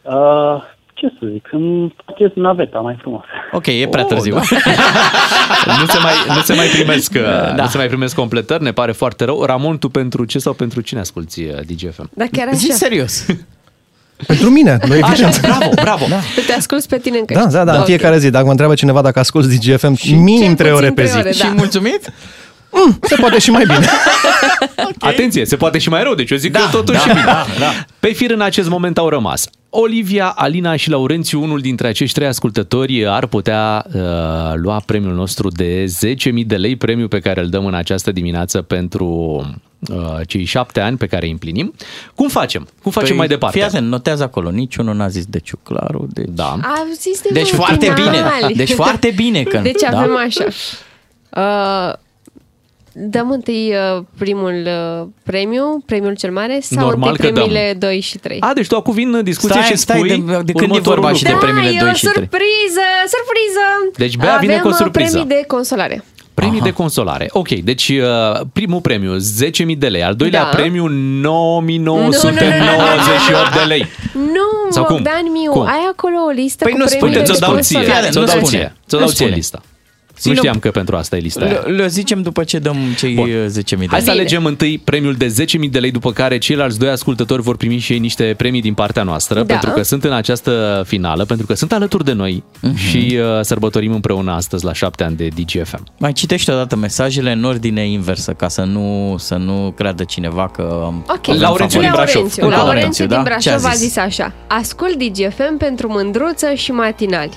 Uh, ce să zic, îmi pachez naveta mai frumos. Ok, e prea Oh, târziu. da. nu, se mai, nu se mai primesc da. Da. nu se mai primesc completări, ne pare foarte rău. Ramon, tu pentru ce sau pentru cine asculti uh, DGFM? Da, chiar așa. Zi serios. Pentru mine, nu evident. Așa, bravo, bravo. Da. Tu te asculti pe tine în Da, căști. da, da, în Ok. fiecare zi. Dacă mă întreabă cineva dacă asculti DGFM, minim Cel 3 ore puțin pe trei zi. ore, da. Și mulțumit? Mm, se poate și mai bine. Atenție, se poate și mai rău, deci eu zic Da, că totuși da, și bine. da, da. Pe fir în acest moment au rămas Olivia, Alina și Laurențiu, unul dintre acești trei ascultători ar putea uh, lua premiul nostru de 10.000 de lei, premiu pe care îl dăm în această dimineață pentru uh, cei șapte ani pe care îi împlinim. Cum facem? Cum facem Păi, mai departe? Fii atent, notează acolo. Niciunul n-a zis de ciuclaru. Deci... Da. Au zis de Deci foarte bine. Deci foarte bine că- Deci da. avem așa. Uh, dăm întâi uh, primul uh, premiu, premiul cel mare, sau Normal întâi că dăm. premiile 2 și 3? A, deci tu acum vin în discuție Stai, și stai, spui de- de când e următorul vorba și de lucru. premiile da, 2 e o și 3. surpriză, surpriză! Deci Bea vine Avem cu o uh, surpriză. premii de consolare. Premii Aha. de consolare. Ok, deci uh, primul premiu 10.000 de lei, al doilea Da. premiu 9.998 de lei. Nu, Sau cum? Bogdan Miu, Cum? ai acolo o listă Păi cu nu premiile Uite, de ți-o dau ție, consolare. ți-o nu dau spune. ție, ți-o Nu dau ție spune. lista. Ține- Nu știam că pentru asta e lista aia. Le, le zicem după ce dăm cei Bun. 10.000 de Hai lei. să alegem întâi premiul de 10.000 de lei, după care ceilalți doi ascultători vor primi și ei niște premii din partea noastră, Da. pentru că sunt în această finală, pentru că sunt alături de noi Mhm. și uh, sărbătorim împreună astăzi la șapte ani de DGFM. Mai citește odată mesajele în ordine inversă, ca să nu, să nu creadă cineva că... Ok, avem Laurențiu din favorit. Brașov. Laurențiu, Încă Laurențiu din da? Ce a Brașov a zis? zis așa Ascult DGFM pentru mândruță și matinali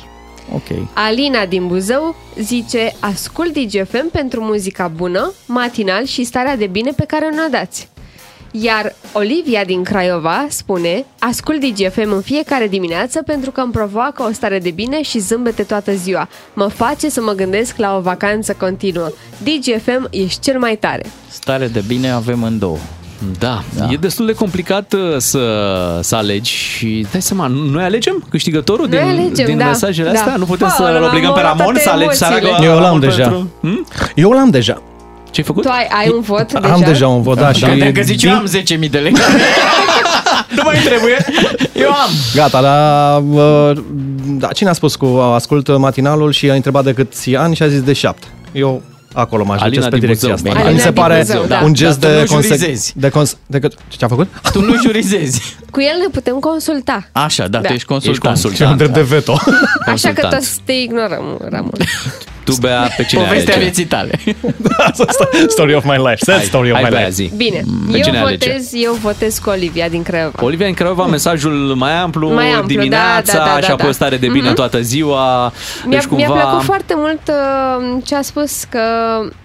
Ok. Alina din Buzău zice Ascult DGFM pentru muzica bună, matinal și starea de bine pe care o dați. Iar Olivia din Craiova spune Ascult DGFM în fiecare dimineață pentru că îmi provoacă o stare de bine și zâmbete toată ziua. Mă face să mă gândesc la o vacanță continuă. DGFM ești cel mai tare. Stare de bine avem în două. Da, da, e destul de complicat uh, să, să alegi și dai seama, noi alegem câștigătorul Noi din, alegem, din da, mesajele da. astea? Nu putem Pa, să-l Ramon, obligăm pe Ramon toate să alegi să emoțiile. aleagă Eu l-am Ramon deja. Pentru... Hmm? Eu l-am deja. Ce-ai făcut? Tu ai, ai un vot deja? Am deja un vot, da, și... Da, dacă zici, eu am 10.000 de lei. nu mai trebuie. Eu am. Gata, dar uh, da, cine a spus cu ascult matinalul și a întrebat de câți ani și a zis de șapte. Eu acolo mă Alina ajutez pe din direcția Buzău. asta. Alina Mi se din pare Buzău, da. un gest Dar tu de, nu conse- jurizezi. de cons- de că- Ce a făcut? Tu nu jurizezi. Cu el ne putem consulta. Așa, da, Da. tu ești consultant. Ești consultant. Și am drept de veto. Așa că Consultant. toți te ignorăm, Ramon. Tu, Bea, pe cine Povestea alege? vieții tale. story of my life. Sad Hai, story of hai, my Bea, life. zi. Bine, Pe eu cine alege? votez, eu votez cu Olivia din Craiova. Olivia în Craiova, mesajul mai amplu, Mai amplu, dimineața da, da, da, și da, apoi da. stare de bine Mhm. toată ziua. Mi-a, deci mi-a cumva... plăcut foarte mult uh, ce a spus că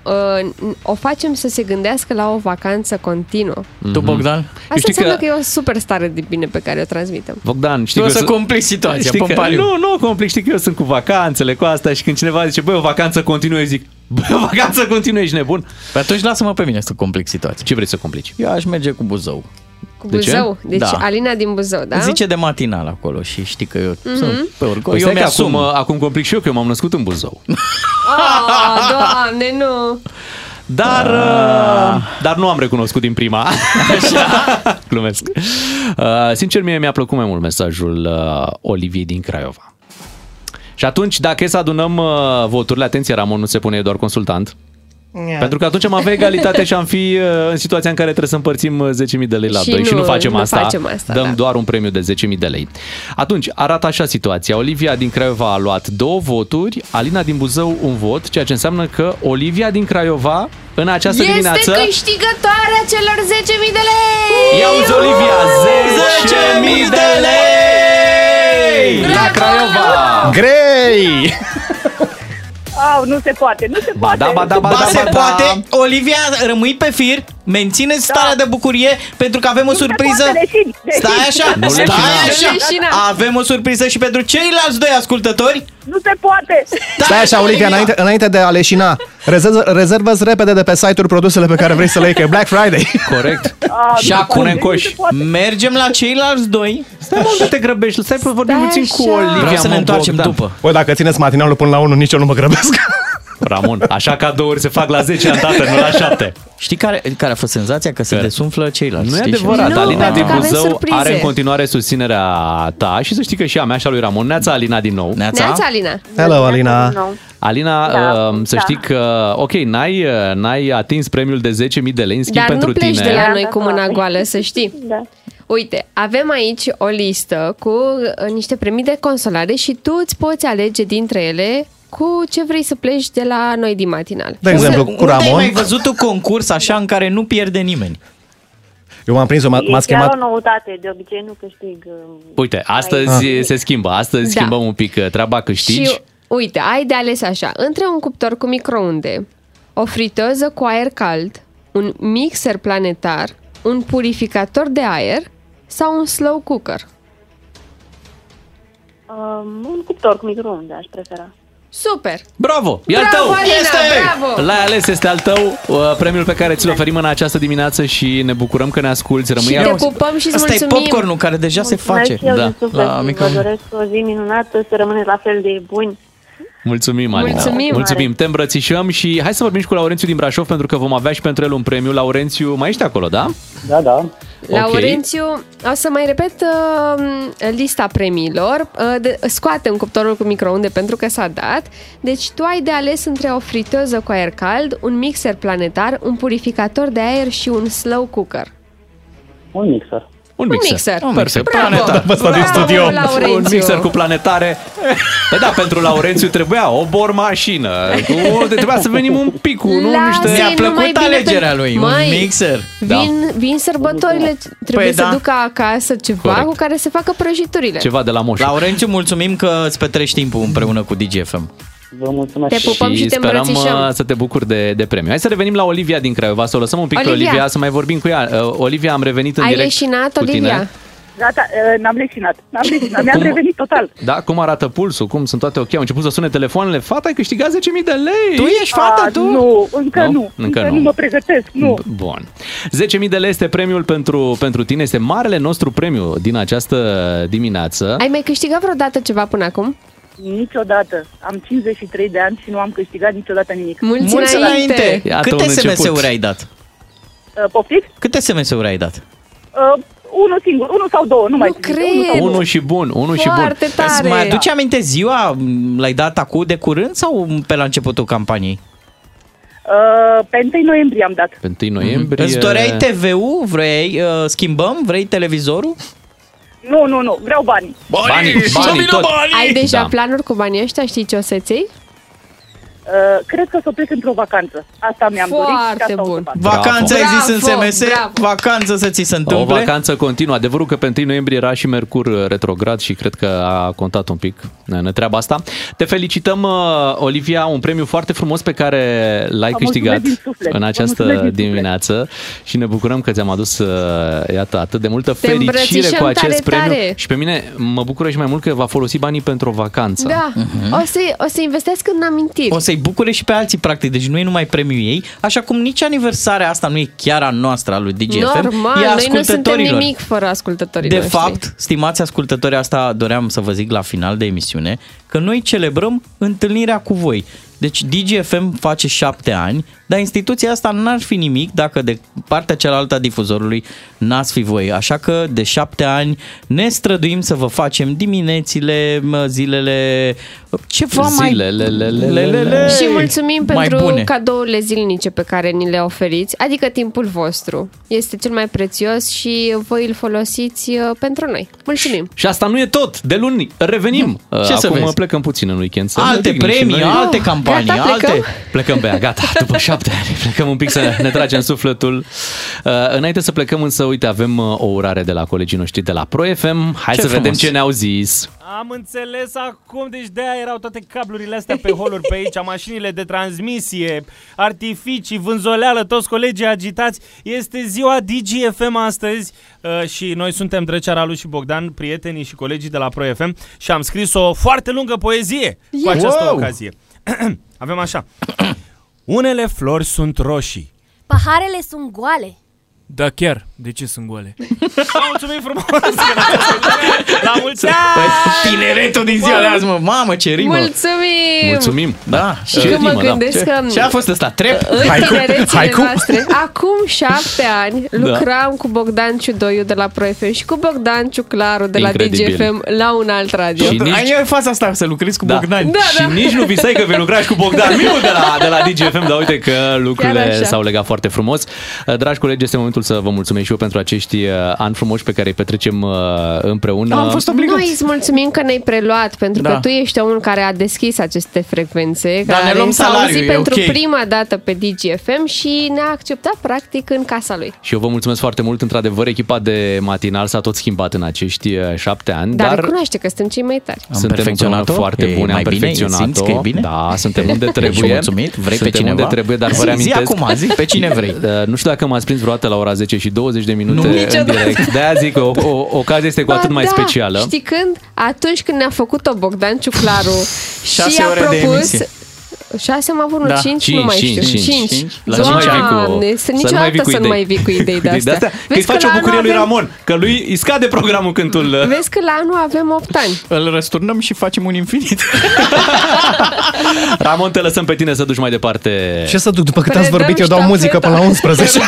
uh, o facem să se gândească la o vacanță continuă. Tu, Bogdan? Asta știi înseamnă că- că... e o super stare de bine pe care o transmitem. Bogdan, știi Tu o că să eu sunt- complici situația, Știi că, pompariu. nu, nu complic, știi că eu sunt cu vacanțele, cu asta și când cineva zice, băi, o vacanță continuă, eu zic, băi, o vacanță continuă, ești nebun? Păi atunci lasă-mă pe mine să complic situația. Ce vrei să complici? Eu aș merge cu Buzău. Cu De ce? Buzău. Deci Da. Alina din Buzău, da? Zice de matinal acolo și știi că eu Mhm. sunt pe oricum. Păi eu stai că mi-asum. acum, acum complic și eu, că eu m-am născut în Buzău. Oh, doamne, nu! Dar, Ah. uh, dar nu am recunoscut din prima. Glumesc. Uh, sincer, mie mi-a plăcut mai mult mesajul uh, Oliviei din Craiova. Și atunci, dacă e să adunăm uh, voturile, atenție, Ramon nu se pune e doar consultant. Pentru că atunci am avea egalitate și am fi uh, în situația în care trebuie să împărțim uh, 10.000 de lei la Și 2 și nu- nu facem nu asta. facem asta, dăm da. doar un premiu de 10.000 de lei. Atunci, arată așa situația. Olivia din Craiova a luat două voturi, Alina din Buzău un vot, ceea ce înseamnă că Olivia din Craiova în această este dimineață câștigătoarea celor 10.000 de lei! Ia uzi, Olivia, 10.000 de lei! La Craiova! Grei! Au, nu se poate, nu se poate. da, ba da, ba Ba da, se ba da. poate. Olivia, rămâi pe fir, menține starea de bucurie pentru că avem o Da. se surpriză. poate, leșini, leșini. Stai așa, Nu stai leșina. așa. Leșina. Avem o surpriză și pentru ceilalți doi ascultători. Nu se poate. Stai așa, Olivia, înainte, înainte de a leșina, rezervă, rezervă repede de pe site-uri produsele pe care vrei să le iei, că e Black Friday. Corect. Și acum mergem la ceilalți doi. Stai mă, unde te grăbești? Stai să vorbim puțin cu Olivia. Vreau să ne mă, întoarcem Bogdan. după. Băi, dacă țineți matinalul până la 1, nici eu nu mă grăbesc. Ramon, așa cadouri se fac la 10 ani, tată, nu la 7. Știi care, care a fost senzația? Că se desumflă ceilalți. Nu e știi? adevărat, Și- Alina din pentru că avem Buzău surprize. are în continuare susținerea ta și să știi că și a mea și a lui Ramon. Neața Alina din nou. Neața, Alina. Hello, Alina. Alina, Da, uh, să da. știi că, ok, n-ai, uh, n-ai atins premiul de 10.000 de lei, în schimb Dar pentru nu pleci tine... de la noi cu mâna goală, să știi. Da. Uite, avem aici o listă cu uh, niște premii de consolare și tu îți poți alege dintre ele cu ce vrei să pleci de la noi din matinal. De exemplu, cu Unde ai Ramon. mai văzut un concurs așa în care nu pierde nimeni? Eu m-am prins, m-a, m-a E chiar schemat. o noutate, de obicei nu câștig. uh, Uite, astăzi Ah. se schimbă, astăzi Da. schimbăm un pic uh, treaba, câștigi. Și uite, ai de ales așa, între un cuptor cu microunde, o friteză cu aer cald, un mixer planetar, un purificator de aer sau un slow cooker. Um, un cuptor cu microunde aș prefera. Super! Bravo! E al Bravo, tău! Alina, este! bravo! L-ai ales, este al tău, uh, premiul pe care ți-l oferim în această dimineață și ne bucurăm că ne asculti. Rămâi Și te pupăm și îți Asta e mulțumim! popcornul care deja se face. Mulțumesc și eu Da. din suflet. La Vă microunde. doresc o zi minunată, să rămâneți la fel de buni. Mulțumim, Alina. Mulțumim. Mulțumim, te îmbrățișăm și hai să vorbim și cu Laurențiu din Brașov pentru că vom avea și pentru el un premiu. Laurențiu, mai ești acolo, da? Da, da. Laurențiu, o să mai repet uh, lista premiilor. Uh, de, scoate un cuptorul cu microunde pentru că s-a dat. Deci tu ai de ales între o friteză cu aer cald, un mixer planetar, un purificator de aer și un slow cooker. Un mixer. Un Un mixer. mixer. Un mixer. Bravo. Planetar. Vă stau din Bravo, studio. Laurențiu. Un mixer cu planetare. Păi da, pentru Laurențiu trebuia o bormașină. Cu, trebuia să venim un pic cu, nu Lasă-i niște... Mi-a plăcut numai bine alegerea pe- lui, un Măi, mixer. Vin, vin sărbătorile, trebuie Păi să da. ducă acasă ceva Corect. cu care să facă prăjiturile. Ceva de la moș. Laurențiu, mulțumim că îți petrești timpul împreună cu DGFM. Vă mulțumesc. Te pupăm și te sperăm îmbrățișăm. uh, să te bucuri de, de premiu. Hai să revenim la Olivia din Craiova, să o lăsăm un pic pe Olivia. Olivia, să mai vorbim cu ea. Uh, Olivia, am revenit în Ai direct leșinat, cu tine. Olivia? Gata, uh, n-am leșinat. N-am leșinat, mi-am Cum? revenit total. Da, cum arată pulsul? Cum sunt toate ok? Au început să sune telefoanele. Fata, ai câștigat 10.000 de lei! Tu ești fată, A, tu? Nu, încă Nu? nu. Încă Încă nu. nu mă pregătesc, nu. Bun. 10.000 de lei este premiul pentru, pentru tine. Este marele nostru premiu din această dimineață. Ai mai câștigat vreodată ceva până acum? Niciodată. Am 53 de ani și nu am câștigat niciodată nimic. Mulți, Mulți înainte! Iată Câte un început. SMS-uri ai dat? Uh, poftiți? Câte SMS-uri ai dat? Uh, unul singur, unul sau două, nu, mai știu. cred. Unul sau două. Unul și bun, unul și bun. Foarte tare! Îți mai aduce aminte ziua? L-ai dat acum de curând sau pe la începutul campaniei? Uh, pe 1 noiembrie am dat. Pe 1 noiembrie... Îți doreai TV-ul? Vrei, uh, schimbăm? Vrei televizorul? Nu, nu, nu, vreau bani. Banii, banii, tot. Ai deja Da. planuri cu banii ăștia? Știi ce o să-ți iei? Uh, cred că o să plec într-o vacanță. Asta mi-am dorit și Foarte asta o să bun. fac. Vacanță ai zis în Bravo, SMS? bravo. Vacanță să ți se O întâmple? vacanță continuă. Adevărul că pe 1 noiembrie era și Mercur uh, retrograd și cred că a contat un pic în treaba asta. Te felicităm, uh, Olivia, un premiu foarte frumos pe care l-ai Vă câștigat mulțumesc din suflet. în Vă această mulțumesc din suflet. dimineață și ne bucurăm că ți-am adus, uh, iată, atât de multă Te fericire îmbrățișăm cu acest tare, premiu. tare. Și pe mine mă bucură și mai mult că va folosi banii pentru o vacanță. Da. O, să, o să investesc în amintiri. O să-i bucure și pe alții, practic, deci nu e numai premiul ei, așa cum nici aniversarea asta nu e chiar a noastră, a lui DGFM, Normal, e a noi nu suntem ascultătorilor. nimic fără ascultătorii De noștri. fapt, stimați ascultători, asta doream să vă zic la final de emisiune, că noi celebrăm întâlnirea cu voi. Deci DGFM face șapte ani, dar instituția asta n-ar fi nimic dacă de partea cealaltă a difuzorului n-ați fi voi. Așa că de șapte ani ne străduim să vă facem diminețile, mă, zilele, ceva mai... Zilele, Și mulțumim mai pentru bune. cadourile zilnice pe care ni le oferiți, adică timpul vostru. Este cel mai prețios și voi îl folosiți uh, pentru noi. Mulțumim! Și asta nu e tot. De luni revenim. Ce să Acum vezi? plecăm puțin în weekend. Să ne Alte odihnim și premii, noi. alte campanii, Gata, alte... plecăm? Plecăm pe ea, gata, după șapte ani. Plecăm un pic să ne tragem sufletul. Uh, înainte să plecăm însă, uite, avem uh, o urare de la colegii noștri de la Pro FM. Hai Ce să vedem frumos. ce ne-au zis. Am înțeles acum, deci de-aia erau toate cablurile astea pe holuri pe aici, mașinile de transmisie, artificii, vânzoleală, toți colegii agitați. Este ziua DGFM astăzi uh, și noi suntem Drăcea Ralu și Bogdan, prietenii și colegii de la Pro FM și am scris o foarte lungă poezie cu Yeah. această Wow! ocazie. Avem așa. Unele flori sunt roșii. Paharele sunt goale. Da, chiar. De ce sunt goale? Mulțumim frumos! La mulți ani! Păi, Tineretul din ziua de azi, mă, mamă, ce rimă! Mulțumim! Mulțumim! Da, Și că mă gândesc că Ce a fost ăsta? Trep? în Haiku? tinerețile Haiku? noastre, acum șapte ani, Da. lucram cu Bogdan Ciudoiu de la Pro FM și cu Bogdan Ciuclaru de la Incredibil. DGFM la un alt radio. Și nici- Ai faza asta să lucrezi cu Da. Bogdan. Da, și da. nici nu visai că vei lucra și cu Bogdan Miu de la, de la DGFM, dar uite că Chiar lucrurile așa. s-au legat foarte frumos. Dragi colegi, este momentul să vă mulțumesc și eu pentru acești uh, ani frumoși pe care îi petrecem uh, împreună. Noi îți mulțumim că ne-ai preluat, pentru Da. că tu ești omul care a deschis aceste frecvențe, Da, ne care luăm s-a salariu, auzit e pentru ok. prima dată pe DGFM și ne-a acceptat practic în casa lui. Și eu vă mulțumesc foarte mult. Într-adevăr, echipa de matinal s-a tot schimbat în acești uh, șapte ani, Dar, dar, recunoaște că suntem cei mai tari. suntem perfecționat-o? împreună foarte E bune, am mai bine? perfecționat-o. Simți că e bine? Da, suntem unde Ești trebuie. mulțumit? Vrei pe suntem cineva? unde trebuie, dar vă Zi- zi reamintesc... acum, zi pe cine vrei. Uh, Nu știu dacă m-ați prins vreodată la ora 10 și 20 de minute Nu, în niciodată. direct. De-aia zic că o, o, ocazia este cu Ba atât mai da, specială. Știi când? Atunci când ne-a făcut-o Bogdan Ciuclaru și Șase a ore de propus... emisie. Șase am avut, nu, Da. cinci, Cinci, nu mai cinci, știu. cinci. Cinci. La să nu mai vii cu- Doamne, să să nu mai niciodată vii cu să nu idei. mai vii cu idei de astea. Că îi Vezi face la o bucurie anul lui avem- Ramon, că lui îi scade programul cântul. Vezi că la anul avem 8 ani. Îl răsturnăm și facem un infinit. Ramon, te lăsăm pe tine să duci mai departe. Ce să duc? După cât Predăm ați vorbit, eu dau muzică până la 11.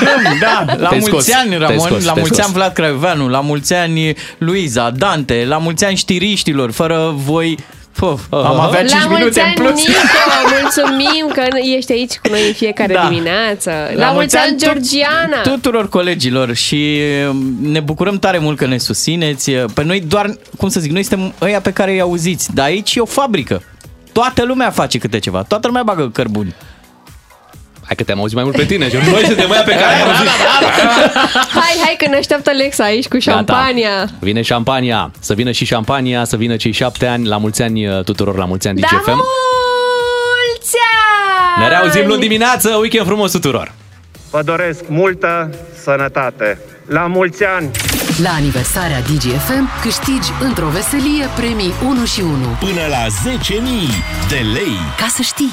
da, la Te-ai mulți scos, ani, te-ai Ramon, scos, la te-ai mulți scos. ani Vlad Craioveanu, la mulți ani Luiza, Dante, la mulți ani știriștilor, fără voi... Puf, am avea 5 la mulți minute în ani, plus. Nico, mulțumim că ești aici cu noi în fiecare Da. dimineață. La, mulți ani, tu- Georgiana. Tuturor colegilor și um, ne bucurăm tare mult că ne susțineți. Pe noi doar, cum să zic, noi suntem ăia pe care îi auziți, dar aici e o fabrică. Toată lumea face câte ceva, toată lumea bagă cărbuni. Hai că te-am auzit mai mult pe tine, George. Noi suntem ăia pe care ai auzit. Hai, hai că ne așteaptă Alexa aici cu șampania. Vine șampania, să vină și șampania, să vină cei șapte ani, la mulți ani uh, tuturor, la mulți ani Da, DGFM. mulți ani! Ne reauzim luni dimineață, weekend frumos tuturor! Vă doresc multă sănătate. La mulți ani! La aniversarea DGFM câștigi într-o veselie premii 1 și 1. Până la 10.000 de lei. Ca să știi!